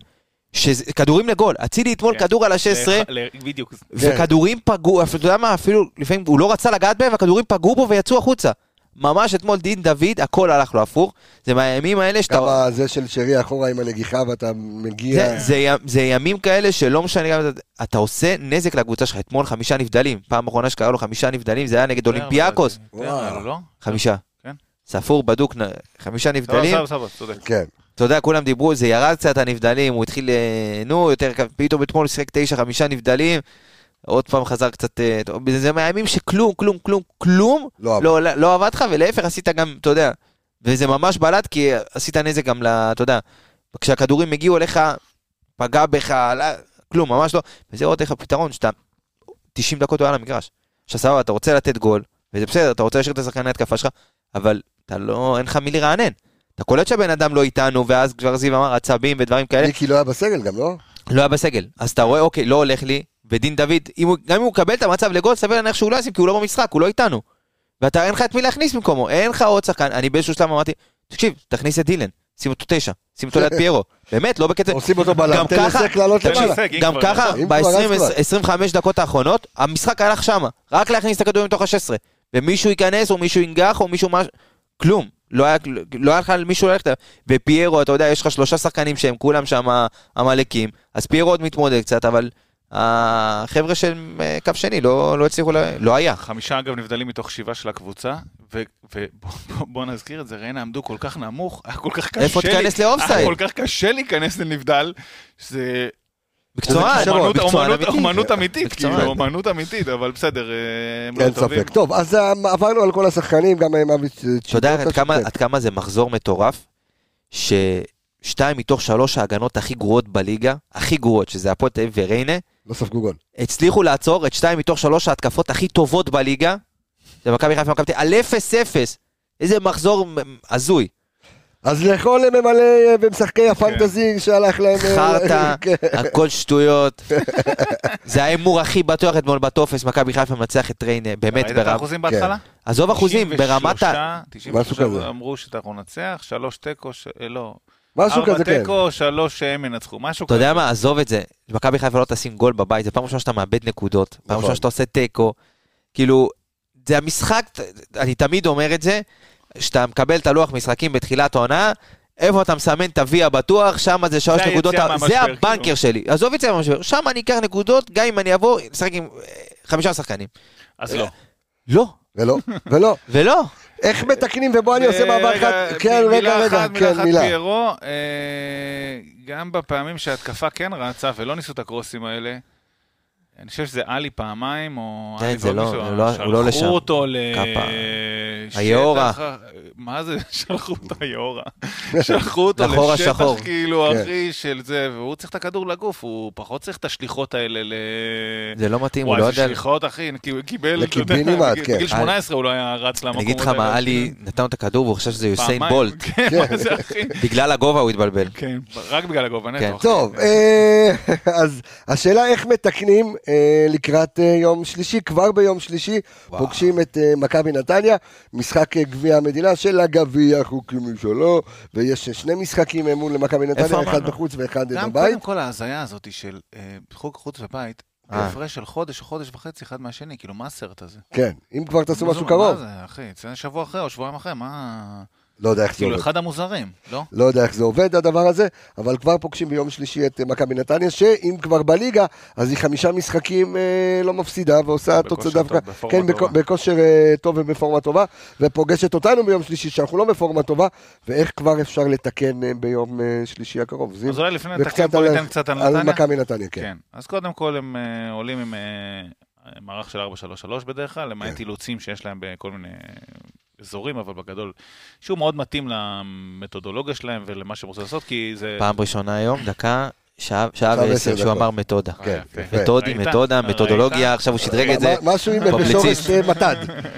שזה, כדורים לגול. אצילי אתמול כן. כדור על ה-16, בדיוק. וכדורים פגעו, אתה יודע מה, אפילו לפעמים הוא לא רצה לגעת בהם, והכדורים פגעו בו ויצאו החוצה. ממש אתמול דין דוד, הכל הלך לו הפוך. זה מהימים האלה שאתה... כמה זה של שרי אחורה עם הנגיחה ואתה מגיע... זה, זה, זה ימים כאלה שלא משנה גם... אתה עושה נזק לקבוצה שלך. אתמול חמישה נבדלים. פעם אחרונה שקרה לו חמישה נבדלים, זה היה נגד אולימפיאקוס. לא? חמישה. כן. ספור, בדוק, חמישה נבדלים. סבבה, סבבה, צודק. כן. אתה יודע, כולם דיברו, זה ירד קצת הנבדלים, הוא התחיל, אה, נו, יותר, פתאום אתמול שיחק תשע, חמישה נבדלים. עוד פעם חזר קצת, אה, זה מהימים שכלום, כלום, כלום, כלום לא, לא, לא, לא עבד לך, ולהפך עשית גם, אתה יודע, וזה ממש בלט, כי עשית נזק גם, אתה יודע, כשהכדורים הגיעו אליך, פגע בך, לא, כלום, ממש לא, וזה עוד איך הפתרון, שאתה 90 דקות הוא היה למגרש. עכשיו סבבה, אתה רוצה לתת גול, וזה בסדר, אתה רוצה להשאיר את השחקני ההתקפה שלך, אבל אתה לא, אין לך מי לרענן. אתה קולט שהבן אדם לא איתנו, ואז כבר זיו אמר עצבים ודברים כאלה. מיקי לא היה בסגל גם, לא? לא היה בסגל. אז אתה רואה, אוקיי, לא הולך לי, ודין דוד, אם הוא, גם אם הוא מקבל את המצב לגול, סביר להניח שהוא לא ישים, כי הוא לא במשחק, הוא לא איתנו. ואתה אין לך את מי להכניס במקומו, אין לך עוד שחקן, אני באיזשהו שלב אמרתי, תקשיב, תכניס את דילן, שים אותו תשע, שים אותו ליד פיירו, באמת, לא בקטע, עושים אותו בלם, תן לסק לעלות למעלה. גם ככה, ב-25 דקות האחרונות, המשחק הלך שמה, רק להכניס את הכדורים מתוך ה-16, ומישהו ייכנס, או מישהו ינגח, או מישהו מש... כלום. לא היה, לא היה לך מישהו ללכת, ופיירו, אתה יודע, יש לך שלושה שחקנים שהם כולם שם עמלקים, אז פיירו עוד מתמודד קצת, אבל החבר'ה של אה, קו שני לא, לא הצליחו, לה... לא היה. חמישה אגב נבדלים מתוך שבעה של הקבוצה, ובוא נזכיר את זה, ריינה עמדו כל כך נמוך, היה כל כך קשה איפה תיכנס לאופסייד? היה כל כך קשה להיכנס לנבדל, שזה... מקצוען, אומנות אמיתית, כאילו, אומנות אמיתית, אבל בסדר, הם לא טובים. טוב, אז אה, עברנו על כל השחקנים, גם עם אבי... אתה יודע עד כמה זה מחזור מטורף, ששתיים מתוך שלוש ההגנות הכי גרועות בליגה, הכי גרועות, שזה הפועל תל אביב וריינה, לא ספגו גול. הצליחו לעצור את שתיים מתוך שלוש ההתקפות הכי טובות בליגה, זה מכבי חיפה ומכבי תל על 0-0. איזה מחזור הזוי. אז לכל ממלא אה, ומשחקי כן. הפנטזי שהלך להם... אה, חרטא, כן. הכל שטויות. זה ההימור הכי בטוח אתמול בטופס, מכבי חיפה מנצח את ריינה, באמת. ראית את האחוזים בהתחלה? כן. עזוב אחוזים, ברמת ה... 93 אמרו שאנחנו ננצח, שלוש תיקו, אה, לא. משהו כזה, כן. ארבע תיקו, שלוש שהם ינצחו, משהו כזה. אתה יודע מה, עזוב את זה. מכבי חיפה לא תשים גול בבית, זה פעם ראשונה שאתה מאבד נקודות, פעם ראשונה נכון. שאתה עושה תיקו. כאילו, זה המשחק, אני תמיד אומר את זה, שאתה מקבל את הלוח משחקים בתחילת העונה, איפה אתה מסמן את ה-V הבטוח, שם זה שלוש נקודות, זה הבנקר כאילו. שלי. עזוב את זה מהמשבר, שם אני אקח נקודות, גם אם אני אבוא, נשחק עם אה, חמישה שחקנים. אז לא. לא. ולא, ולא. ולא. איך מתקנים, ובוא אני עושה מעבר אחד, כן, רגע, רגע, כן, מילה. פיירו, גם בפעמים שההתקפה כן רצה ולא ניסו את הקרוסים האלה, אני חושב שזה עלי פעמיים, או כן, זה לא, לא, הוא לא לשם. שלחו אותו ל... היאורה. מה זה שלחו אותו היאורה? שלחו אותו לשטח כאילו, כן. אחי, של זה, והוא צריך את הכדור לגוף, הוא פחות צריך את השליחות האלה ל... זה לא מתאים, הוא לא יודע... וואי, זה שליחות, אחי, כי הוא קיבל, לקיבינימט, כן. בגיל 18 הוא לא היה רץ למקום. אני אגיד לך מה, עלי נתן לו את הכדור והוא חשב שזה יוסיין בולט. כן, מה זה, אחי? בגלל הגובה הוא התבלבל. כן, רק בגלל הגובה, נטו. טוב, אה, אז השאלה איך מתקנים לקראת אה, יום שלישי, כבר ביום שלישי, פוגשים את מכבי נתניה. משחק גביע המדינה של הגביע חוקים משלו, ויש שני משחקים מול מכבי נתניה, אחד בחוץ ואחד בבית. גם קודם כל ההזיה הזאת של אה, חוג חוץ ובית, אה. בהפרש של חודש או חודש וחצי אחד מהשני, כאילו, מה הסרט הזה? כן, אם כבר תעשו משהו קרוב. מה זה, אחי? זה שבוע אחרי או שבועיים אחרי, מה... לא יודע איך זה כאילו, עובד. כאילו אחד המוזרים, לא? לא יודע איך זה עובד הדבר הזה, אבל כבר פוגשים ביום שלישי את מכבי נתניה, שאם כבר בליגה, אז היא חמישה משחקים אה, לא מפסידה ועושה תוצאה דווקא, כן, בכ, בכושר אה, טוב ובפורמה טובה, ופוגשת אותנו ביום שלישי, שאנחנו לא בפורמה טובה, ואיך כבר אפשר לתקן אה, ביום אה, שלישי הקרוב. אז אולי לפני נתקן בוא ניתן קצת על נתניה. על מכבי נתניה, כן. כן. אז קודם כל הם אה, עולים עם... אה, מערך של 4-3-3 בדרך כלל, למעט כן. אילוצים שיש להם בכל מיני אזורים, אבל בגדול, שהוא מאוד מתאים למתודולוגיה שלהם ולמה שהם רוצים לעשות, כי זה... פעם ראשונה היום, דקה, שעה ועשר שהוא אמר מתודה. כן, מתודי, מתודה, מתודולוגיה, עכשיו הוא שדרג את זה. משהו עם בשורש מתד.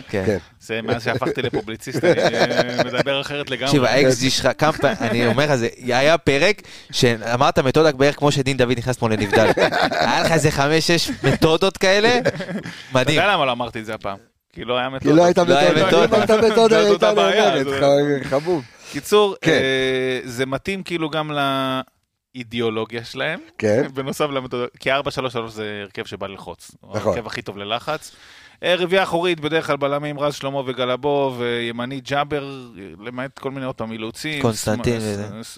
כן. כן. זה מאז שהפכתי לפובליציסט, אני אה, מדבר אחרת לגמרי. תקשיב, האקס-ג'י שלך, כמה פעמים, אני אומר לך, זה היה פרק שאמרת מתודה בערך כמו שדין דוד נכנס פה לנבדל. היה לך איזה חמש-שש מתודות כאלה, מדהים. אתה יודע למה לא אמרתי את זה הפעם? כי לא היה מתודה. כי לא הייתה מתודה. אם הייתה מתודה, הייתה נאמרת, חבוב. קיצור, כן. אה, זה מתאים כאילו גם לאידיאולוגיה שלהם. כן. בנוסף למתודה, כי 4-3-3 זה הרכב שבא ללחוץ. נכון. ההרכב הכי טוב ללחץ. אה, רביעייה אחורית, בדרך כלל בלמים רז שלמה וגלבו, וימני ג'אבר, למעט כל מיני עוד פעם אילוצים. קונסטנטין.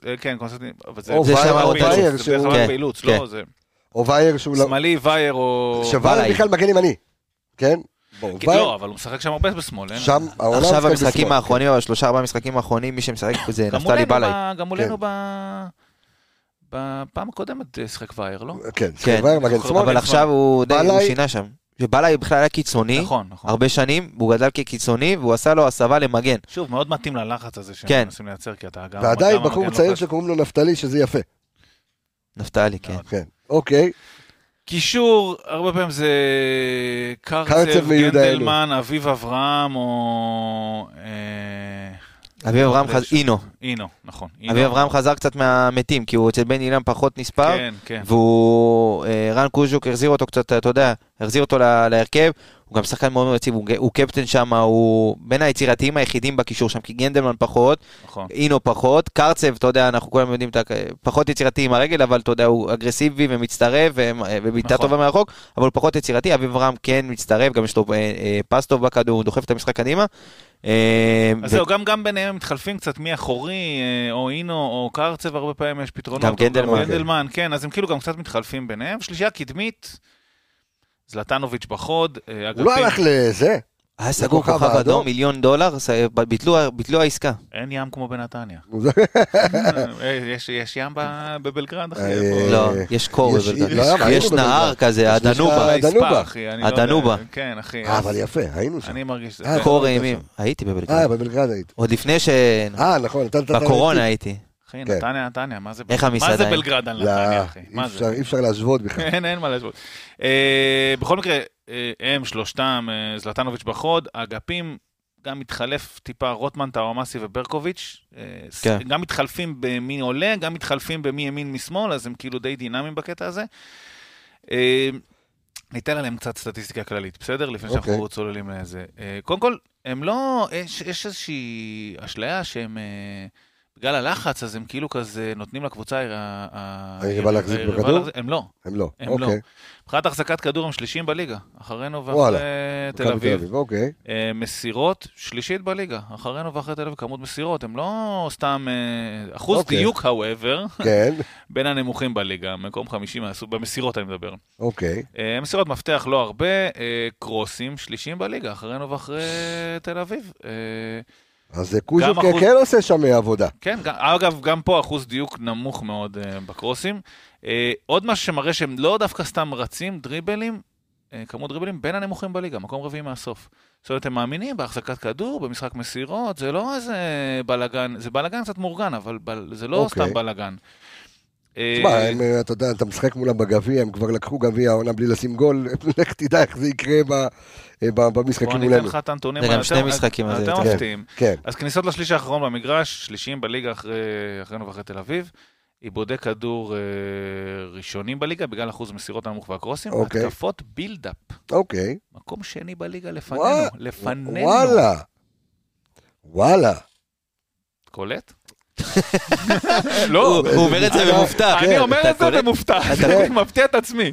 אה, כן, קונסטנטין. או וייר, שהוא... זה בדרך כלל באילוץ, לא? או וייר שהוא... לא- שמאלי, וייר או... שווייר בכלל מגן ימני, כן? לא, אבל הוא משחק שם הרבה בשמאל? שם, עכשיו במשחקים האחרונים, אבל שלושה ארבעה משחקים האחרונים, מי שמשחק זה נפתלי בלעי. גם מולנו כן. בפעם הקודמת אה, שיחק וייר, לא? כן, שיחק וייר, מגן שמאל. אבל עכשיו הוא די שינה שם. שבלעי בכלל היה קיצוני, נכון, נכון. הרבה שנים, והוא גדל כקיצוני, והוא עשה לו הסבה למגן. שוב, מאוד מתאים ללחץ הזה שהם כן. מנסים לייצר, כי אתה גם... ועדיין בחור צעיר שקוראים לו נפתלי, שזה יפה. נפתלי, כן. כן, אוקיי. קישור, הרבה פעמים זה קרצב, גנדלמן, אביב אברהם, או... אה, אביב אברהם חזר, אינו. אינו, נכון. אביב אברהם חזר קצת מהמתים, כי הוא אצל בן אילם פחות נספר. כן, כן. והוא, אה, רן קוז'וק החזיר אותו קצת, אתה יודע, החזיר אותו להרכב. הוא גם שחקן מאוד מאוד יציב, הוא, הוא קפטן שם, הוא בין היצירתיים היחידים בקישור שם, כי גנדלמן פחות, נכון. אינו פחות, קרצב, אתה יודע, אנחנו כולם יודעים, פחות יצירתי עם הרגל, אבל אתה יודע, הוא אגרסיבי ומצטרף, ובעיטה נכון. טובה מרחוק, אבל הוא פחות יצירתי, אביב רם כן מצטרף, גם יש לו אה, אה, פס טוב בכדור, הוא דוחף את המשחק קדימה. אה, אז זהו, גם ביניהם הם מתחלפים קצת מי אחורי, או אינו, או קרצב, הרבה פעמים יש פתרונות. גם גנדלמן. גנדלמן, כן, אז הם כאילו גם קצת מתחלפים ביניהם. שלישייה קדמית. זלטנוביץ' בחוד, אגפים. הוא לא הלך לזה. היה סגור כוכב אדום, מיליון דולר, ביטלו העסקה. אין ים כמו בנתניה. אה, יש ים בבלגרד, אחי? אה, לא, יש קור בבלגרד. יש נהר כזה, הדנובה. הדנובה. כן, אחי. אה, אבל יפה, היינו שם. אני מרגיש... קור אימים. הייתי בבלגרד. אה, בבלגרד היית. עוד לפני ש... אה, נכון. בקורונה הייתי. אחי, כן. נתניה, נתניה, מה זה איך המסעדה? מה זה בלגרד על נתניה, אחי? אי אפשר להשוות בכלל. אין, אין מה להשוות. אה, בכל מקרה, אה, הם שלושתם, אה, זלטנוביץ' בחוד, אגפים, גם מתחלף טיפה רוטמן, טאורמאסי וברקוביץ', כן. גם מתחלפים במי עולה, גם מתחלפים במי ימין משמאל, אז הם כאילו די דינמיים בקטע הזה. ניתן עליהם קצת סטטיסטיקה כללית, בסדר? לפני okay. שאנחנו אוקיי. צוללים לזה. קודם כל, הם לא, יש, יש איזושהי אשליה שהם... בגלל הלחץ, אז הם כאילו כזה נותנים לקבוצה... היריבה להחזיק בכדור? הם לא. הם לא, הם לא. אוקיי. מבחינת החזקת כדור הם שלישים בליגה, אחרינו ואחרי תל אביב. אוקיי. אה, מסירות, שלישית בליגה, אחרינו ואחרי תל אביב, כמות מסירות, הם לא סתם... אה, אחוז אוקיי. דיוק, however, כן. בין הנמוכים בליגה, מקום חמישי במסירות אני מדבר. אוקיי. אה, מסירות מפתח לא הרבה, קרוסים, שלישים בליגה, אחרינו ואחרי תל אביב. אז קוז'וק אחוז... כן עושה שם עבודה. כן, גם, אגב, גם פה אחוז דיוק נמוך מאוד uh, בקרוסים. Uh, עוד משהו שמראה שהם לא דווקא סתם רצים, דריבלים, uh, כמות דריבלים בין הנמוכים בליגה, מקום רביעי מהסוף. זאת אומרת, הם מאמינים בהחזקת כדור, במשחק מסירות, זה לא איזה בלאגן, זה בלאגן קצת מאורגן, אבל בל, זה לא okay. אוקיי. סתם בלאגן. תשמע, אתה יודע, אתה משחק מולם בגביע, הם כבר לקחו גביע העונה בלי לשים גול, לך תדע איך זה יקרה אה, במשחקים מולנו. בוא ניתן לך את הנתונים היותר שני משחקים מפתיעים. כן. אז כניסות לשליש האחרון במגרש, שלישיים בליגה אחרינו ואחרי תל אביב. עיבודי כדור אה, ראשונים בליגה בגלל אחוז מסירות הנמוך והקרוסים, אוקיי. התקפות בילדאפ. אוקיי. מקום שני בליגה לפנינו, לפנינו. וואלה. וואלה. קולט? לא, הוא אומר את זה במופתע. אני אומר את זה במופתע, אני מפתיע את עצמי.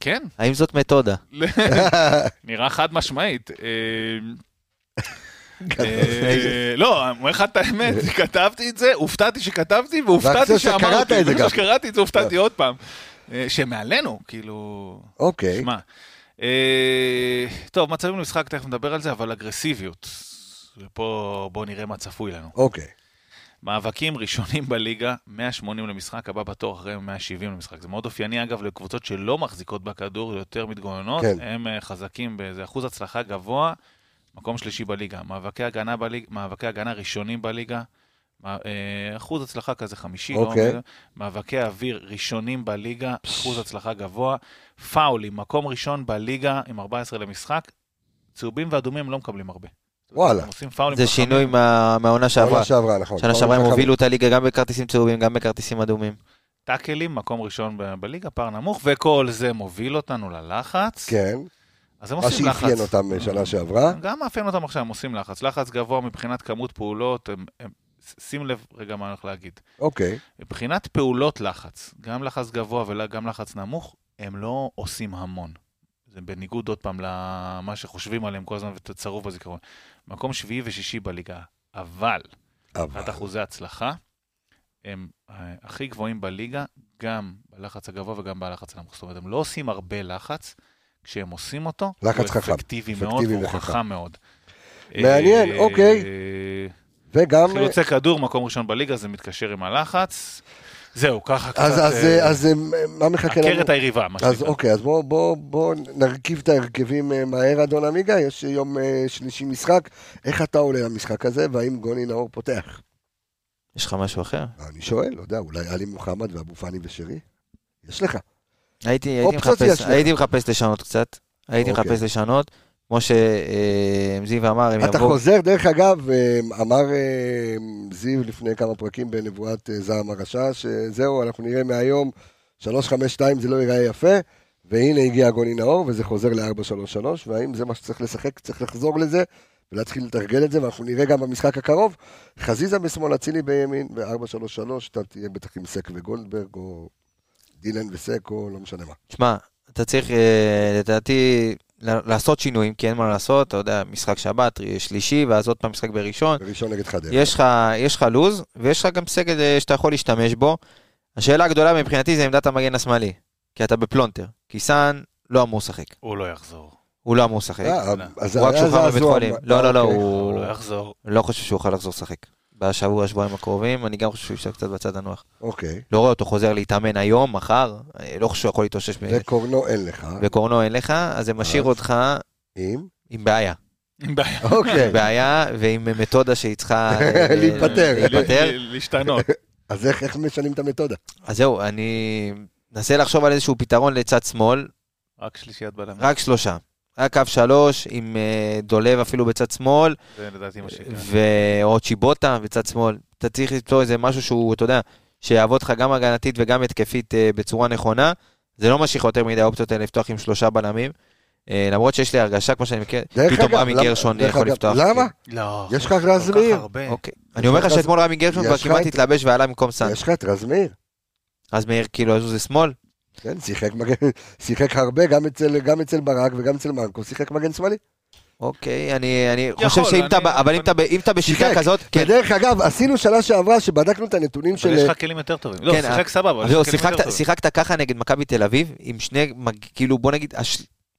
כן. האם זאת מתודה? נראה חד משמעית. אה, אה, לא, אני אומר לך את האמת, כתבתי את זה, הופתעתי שכתבתי, והופתעתי שאמרתי, זה גם שקראתי את זה, הופתעתי עוד פעם. אה, שמעלינו, כאילו... אוקיי. שמע. טוב, מצבים למשחק, תכף נדבר על זה, אבל אגרסיביות. ופה בואו נראה מה צפוי לנו. אוקיי. מאבקים ראשונים בליגה, 180 למשחק, הבא בתור אחרי 170 למשחק. זה מאוד אופייני, אגב, לקבוצות שלא מחזיקות בכדור, יותר מתגוננות. כן. הם uh, חזקים באיזה אחוז הצלחה גבוה, מקום שלישי בליגה. מאבקי הגנה, בליג, מאבקי הגנה ראשונים בליגה, אה, אחוז הצלחה כזה חמישי, לא אוקיי. לא מאבקי אוויר ראשונים בליגה, אחוז הצלחה גבוה. פאולים, מקום ראשון בליגה עם 14 למשחק. צהובים ואדומים לא מקבלים הרבה. וואלה. זה שינוי מהעונה שעברה. העונה שעברה, נכון. שנה שעברה הם הובילו את הליגה גם בכרטיסים צהובים, גם בכרטיסים אדומים. טאקלים, מקום ראשון בליגה, פער נמוך, וכל זה מוביל אותנו ללחץ. כן. אז הם עושים לחץ. מה שאפיין אותם שנה שעברה. גם מאפיין אותם עכשיו, הם עושים לחץ. לחץ גבוה מבחינת כמות פעולות, הם, הם, שים לב רגע מה אני הולך להגיד. אוקיי. מבחינת פעולות לחץ, גם לחץ גבוה וגם לחץ נמוך, הם לא עושים המון. זה בניגוד עוד פעם למה שחושבים עליהם כל הזמן ותצרוף בזיכרון. מקום שביעי ושישי בליגה, אבל, מבחינת אחוזי הצלחה, הם אה, הכי גבוהים בליגה, גם בלחץ הגבוה וגם בלחץ הנמוך. זאת אומרת, הם לא עושים הרבה לחץ, כשהם עושים אותו, לחץ חכם. אפקטיבי מאוד, והוא חכם מאוד. מעניין, אה, אוקיי. וגם... חילוצי כדור, מקום ראשון בליגה, זה מתקשר עם הלחץ. זהו, ככה קצת... אז, אז, אה, אז מה מחכה לנו? עקרת היריבה, מה שנקרא. אז אוקיי, אז בואו בוא, בוא נרכיב את ההרכבים אה, מהר, אדון עמיגה, יש יום אה, שלישי משחק. איך אתה עולה למשחק הזה, והאם גוני נאור פותח? יש לך משהו אחר? אני שואל, לא יודע, אולי עלי מוחמד ואבו פאני ושרי? יש לך. הייתי, הייתי, מחפש, הייתי מחפש לשנות קצת, הייתי אוקיי. מחפש לשנות. כמו שזיו אמר, הם יבואו... אתה חוזר, דרך אגב, אמר אה, זיו לפני כמה פרקים בנבואת אה, זעם הרשע, שזהו, אנחנו נראה מהיום 352 זה לא ייראה יפה, והנה הגיע גוני נאור, וזה חוזר ל-433, והאם זה מה שצריך לשחק, צריך לחזור לזה, ולהתחיל לתרגל את זה, ואנחנו נראה גם במשחק הקרוב, חזיזה בשמאל, אצילי בימין, ב-433, אתה תהיה בטח עם סק וגולדברג, או דילן וסק, או לא משנה מה. שמע, אתה צריך, אה, לדעתי... לעשות שינויים, כי אין מה לעשות, אתה יודע, משחק שבת, שלישי, ואז עוד פעם משחק בראשון. בראשון נגד חדרה. יש לך, יש לך לוז, ויש לך גם סגל אה, שאתה יכול להשתמש בו. השאלה הגדולה מבחינתי זה עמדת המגן השמאלי, כי אתה בפלונטר. כי סאן לא אמור לשחק. הוא לא יחזור. הוא לא אמור לשחק. אה, הוא רק שוחרר בבית חולים. לא, לא, לא, אוקיי. הוא לא יחזור. לא חושב שהוא יכול לחזור לשחק. בשבוע, שבועיים הקרובים, אני גם חושב שהוא יושב קצת בצד הנוח. אוקיי. לא רואה אותו חוזר להתאמן היום, מחר, לא חושב שהוא יכול להתאושש. וקורנו אין לך. וקורנו אין לך, אז זה משאיר אותך... עם? עם בעיה. עם בעיה. אוקיי. בעיה, ועם מתודה שהיא צריכה... להיפטר. להיפטר. להשתנות. אז איך משנים את המתודה? אז זהו, אני מנסה לחשוב על איזשהו פתרון לצד שמאל. רק שלישיית בלמים. רק שלושה. היה קו שלוש עם uh, דולב אפילו בצד שמאל. זה לדעתי מה שיקרה. או צ'יבוטה בצד שמאל. אתה צריך למצוא איזה משהו שהוא, אתה יודע, שיעבוד לך גם הגנתית וגם התקפית uh, בצורה נכונה. זה לא משאיר יותר מדי האופציות האלה לפתוח עם שלושה בלמים. Uh, למרות שיש לי הרגשה, כמו שאני מכיר, פתאום רמי גרשון יכול לפתוח. למה? לא. יש לך רז מאיר. אוקיי. אני אומר לך שאתמול רמי גרשון כבר כמעט התלבש ועלה במקום סאן. יש לך את רז מאיר. רז מאיר, כאילו, אז זה שמאל? כן, שיחק, מגן, שיחק הרבה, גם אצל, גם אצל ברק וגם אצל מרקו, שיחק מגן שמאלי. אוקיי, אני, אני יכול, חושב שאם אתה, אבל אם אתה, אם אתה בשיטה כזאת, כן. ודרך אגב, עשינו שנה שעברה שבדקנו את הנתונים של... יש לך כלים יותר טובים. לא, כן, שיחק סבבה, יש לך כלים יותר טובים. שיחקת ככה נגד מכבי תל אביב, עם שני, כאילו, בוא נגיד,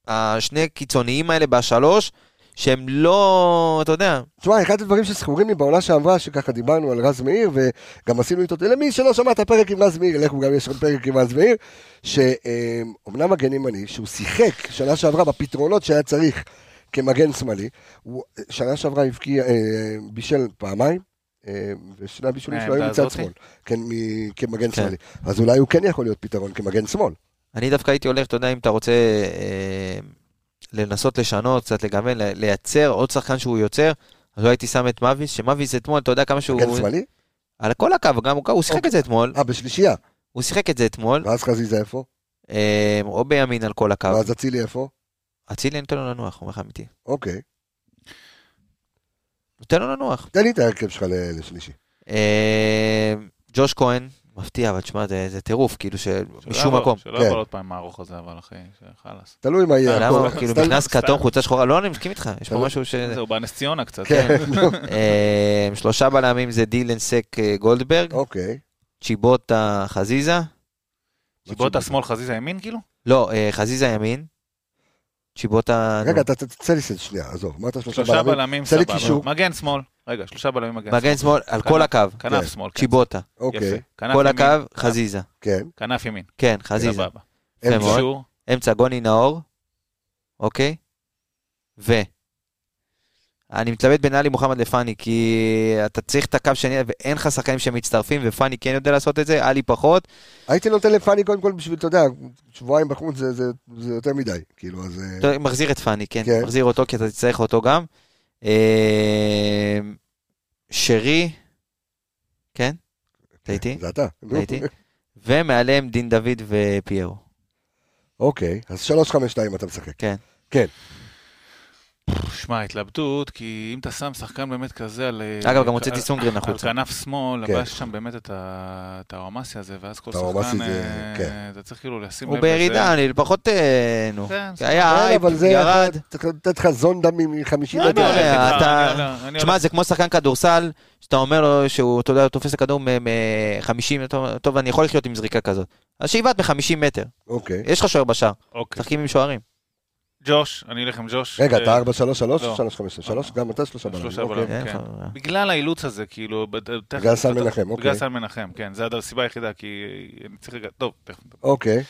השני קיצוניים האלה בשלוש, שהם לא, אתה יודע. תשמע, אחד הדברים שזכורים לי בעונה שעברה, שככה דיברנו על רז מאיר, וגם עשינו איתו, למי שלא שמע את הפרק עם רז מאיר, לכו גם יש עוד פרק עם רז מאיר, שאומנם מגן ימני, שהוא שיחק שנה שעברה בפתרונות שהיה צריך כמגן שמאלי, הוא שנה שעברה הבקיע, אה, בישל פעמיים, אה, ושני הבישולים שלו היו מצד שמאל, כן, כמגן כן. שמאלי. אז אולי הוא כן יכול להיות פתרון כמגן שמאל. אני דווקא הייתי הולך, אתה יודע, אם אתה רוצה... אה, לנסות לשנות, קצת לגוון, לייצר עוד שחקן שהוא יוצר, אז לא הייתי שם את מאביס, שמאביס אתמול, אתה יודע כמה שהוא... מגן שמאלי? על כל הקו, גם הוא שיחק את זה אתמול. אה, בשלישייה. הוא שיחק את זה אתמול. ואז חזיזה איפה? אמ, או בימין על כל הקו. ואז אצילי איפה? אצילי נותן לו לנוח, אומר לך אמיתי. אוקיי. נותן לו לנוח. תן לי את ההרכב שלך לשלישי. אמ, ג'וש כהן, מפתיע, אבל תשמע, זה, זה טירוף, כאילו, שמשום מקום. שלא יבוא כן. עוד פעם מהארוך הזה, אבל אחי, חלאס. תלוי מה יהיה. למה, כאילו, נכנס כתום, חולצה שחורה, לא, אני מסכים איתך, יש פה משהו ש... זהו, בנס ציונה קצת. כן. אה, שלושה בלמים זה דילן סק אה, גולדברג. אוקיי. צ'יבוטה חזיזה. צ'יבוטה שמאל, חזיזה ימין, כאילו? לא, אה, חזיזה ימין. צ'יבוטה... רגע, אתה תצא לי שנייה, עזוב, אמרת שלושה בלמים. שלושה בלמים, סבבה. מגן שמאל. רגע, שלושה בלמים מגן שמאל. מגן שמאל, על כל הקו. כנף כן. שמאל. כן. צ'יבוטה. אוקיי. כל הקו, חזיזה. כן. כנף ימין. כן, חזיזה. אמצע. אמצע גוני נאור. אוקיי? ו... אני מתלבט בין עלי מוחמד לפאני, כי אתה צריך את הקו שני, ואין לך שחקנים שמצטרפים, ופאני כן יודע לעשות את זה, עלי פחות. הייתי נותן לפאני קודם כל בשביל, אתה יודע, שבועיים בחוץ זה, זה, זה יותר מדי, כאילו, אז... אה, מחזיר את פאני, כן, כן, מחזיר אותו, כי אתה תצטרך אותו גם. אה, שרי, כן? אתה איתי? זה אתה. אתה איתי? ומעליהם דין דוד ופיירו. אוקיי, אז 3-5-2 אתה משחק. כן. כן. שמע, התלבטות, כי אם אתה שם שחקן באמת כזה על... אגב, גם הוצאתי סונגרן החוצה. על כנף שמאל, כן. לבש שם באמת את האורמסיה הזה, ואז כל שחקן, אה, כן. אתה צריך כאילו לשים לב לזה. הוא בירידה, אני לפחות, אה, נו. כן, היה אייפ, ירד. צריך לתת לך זונדה מ-50 מטר. תשמע, זה כמו שחקן כדורסל, שאתה אומר לו שהוא, אתה יודע, תופס את הכדור מ-50, טוב, אני יכול לחיות עם זריקה כזאת. אז שיבעט מ-50 מטר. אוקיי. יש לך שוער בשער. משחקים עם שוערים. ג'וש, אני אלך עם ג'וש. רגע, אתה 4-3-3 או 3-5-3? גם אתה שלושה בלמים. שלושה בלמים, כן. בגלל האילוץ הזה, כאילו... בגלל סל מנחם, אוקיי. בגלל סל מנחם, כן. זו הסיבה היחידה, כי אני צריך רגע... טוב, תכף. אוקיי.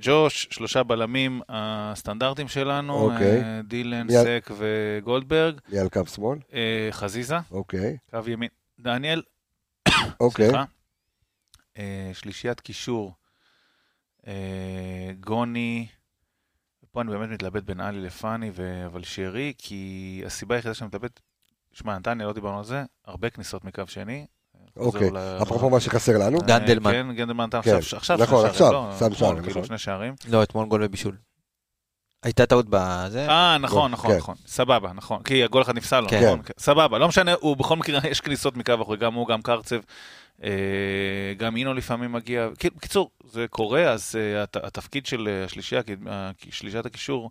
ג'וש, שלושה בלמים הסטנדרטים שלנו, אוקיי. דילן, סק וגולדברג. מי על קו שמאל? חזיזה. אוקיי. קו ימין. דניאל. אוקיי. סליחה. שלישיית קישור. גוני. פה אני באמת מתלבט בין עלי לפאני, ו... אבל שרי, כי הסיבה היחידה שאני מתלבט, שמע, נתניה, לא דיברנו על זה, הרבה כניסות מקו שני. אוקיי, אפרופו מה שחסר לנו. גנדלמן. כן, גנדלמן, אתה עכשיו, עכשיו נכון, עכשיו, שם שערים, כאילו שני שערים. לא, אתמול גול ובישול. הייתה טעות בזה. אה, נכון, נכון, נכון. סבבה, נכון. כי הגול אחד נפסל לו, נכון. סבבה, לא משנה, הוא בכל מקרה, יש כניסות מקו אחורי, גם הוא, גם קרצב. אה, גם אינו לפעמים מגיע, בקיצור, זה קורה, אז אה, התפקיד של אה, השלישייה, שלישיית הקישור,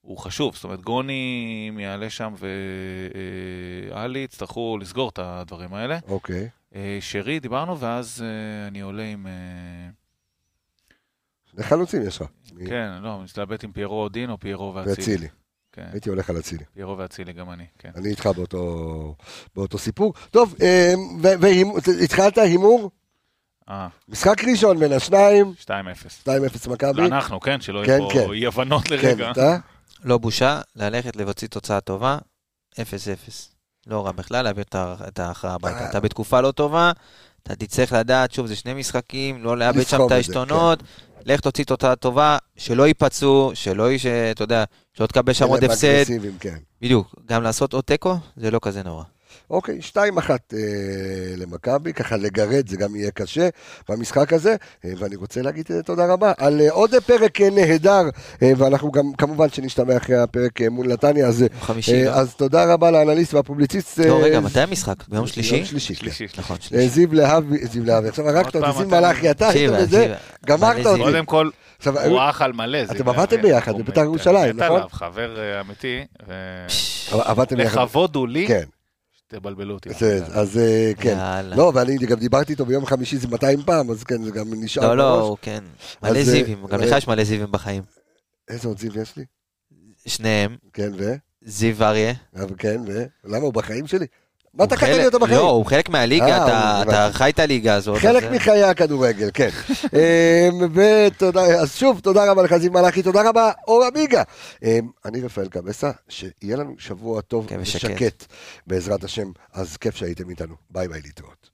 הוא חשוב. זאת אומרת, גוני יעלה שם ואלי יצטרכו לסגור את הדברים האלה. אוקיי. שרי, דיברנו, ואז אני עולה עם... שני חלוצים יש לך. כן, לא, מסתלבט עם פיירו דין או פיירו ואצילי. ואצילי. כן. הייתי הולך על אצילי. פירו ואצילי, גם אני, כן. אני איתך באותו, באותו סיפור. טוב, והתחלת הימור? אה. משחק ראשון בין השניים. 2-0. 2-0 מכבי. אנחנו, כן, שלא כן, יהיו פה כן. אי הבנות לרגע. כן, אתה? לא בושה, ללכת לבצע תוצאה טובה, 0-0. לא רע בכלל להעביר את ההכרעה הביתה. אה. אתה בתקופה לא טובה, אתה תצטרך לדעת, שוב, זה שני משחקים, לא לאבד שם את העשתונות. לך תוציא תוצאה טובה, שלא ייפצעו, שלא אתה יודע, שלא תקבל שם עוד הפסד. כן. בדיוק, גם לעשות עוד תיקו, זה לא כזה נורא. אוקיי, שתיים אחת אה, למכבי, ככה לגרד זה גם יהיה קשה במשחק הזה, אה, ואני רוצה להגיד אה, תודה רבה על אה, עוד פרק אה, נהדר, אה, ואנחנו גם כמובן שנשתמע אחרי הפרק אה, מול נתניה, אז, חמישי, אה, אז תודה רבה לאנליסט והפובליציסט. לא, אה, רגע, מתי המשחק? ביום שלישי? ביום שלישי, כן. שלישי. נכון, אה, שלישי. זיו להבי, זיו להבי, עכשיו הרגת אותי, זיו אתה- מלאכי, אתה היית בזה. גמרת אותי. קודם כל, עכשיו, הוא אח על מלא. אתם עבדתם ביחד בבית"ר ירושלים, נכון? עליו, חבר אה, אמיתי. ו- עבדתם ביחד. לכבוד הוא לי, כן, תבלבלו אותי. אז אה, כן. לא, ואני גם דיברתי איתו ביום חמישי זה 200 פעם, אז כן, זה גם נשאר לא, לא, בראש. הוא כן. מלא אה, זיווים, גם לך אה, יש מלא זיווים בחיים. איזה עוד זיו יש לי? שניהם, כן, ו? זיו אריה. אבל כן, ו? למה הוא בחיים שלי? מה אתה קטע לי אותו בחיים? לא, הוא חלק מהליגה, אה, אתה- חי את הליגה הזאת. חלק מחיי הכדורגל, כן. אמ, ותודה, אז שוב, תודה רבה לך זיו מלאכי, תודה רבה אור עמיגה. אמ, אני רפאל קבסה, שיהיה לנו שבוע טוב. ושקט, בעזרת השם, אז כיף שהייתם איתנו. ביי ביי להתראות.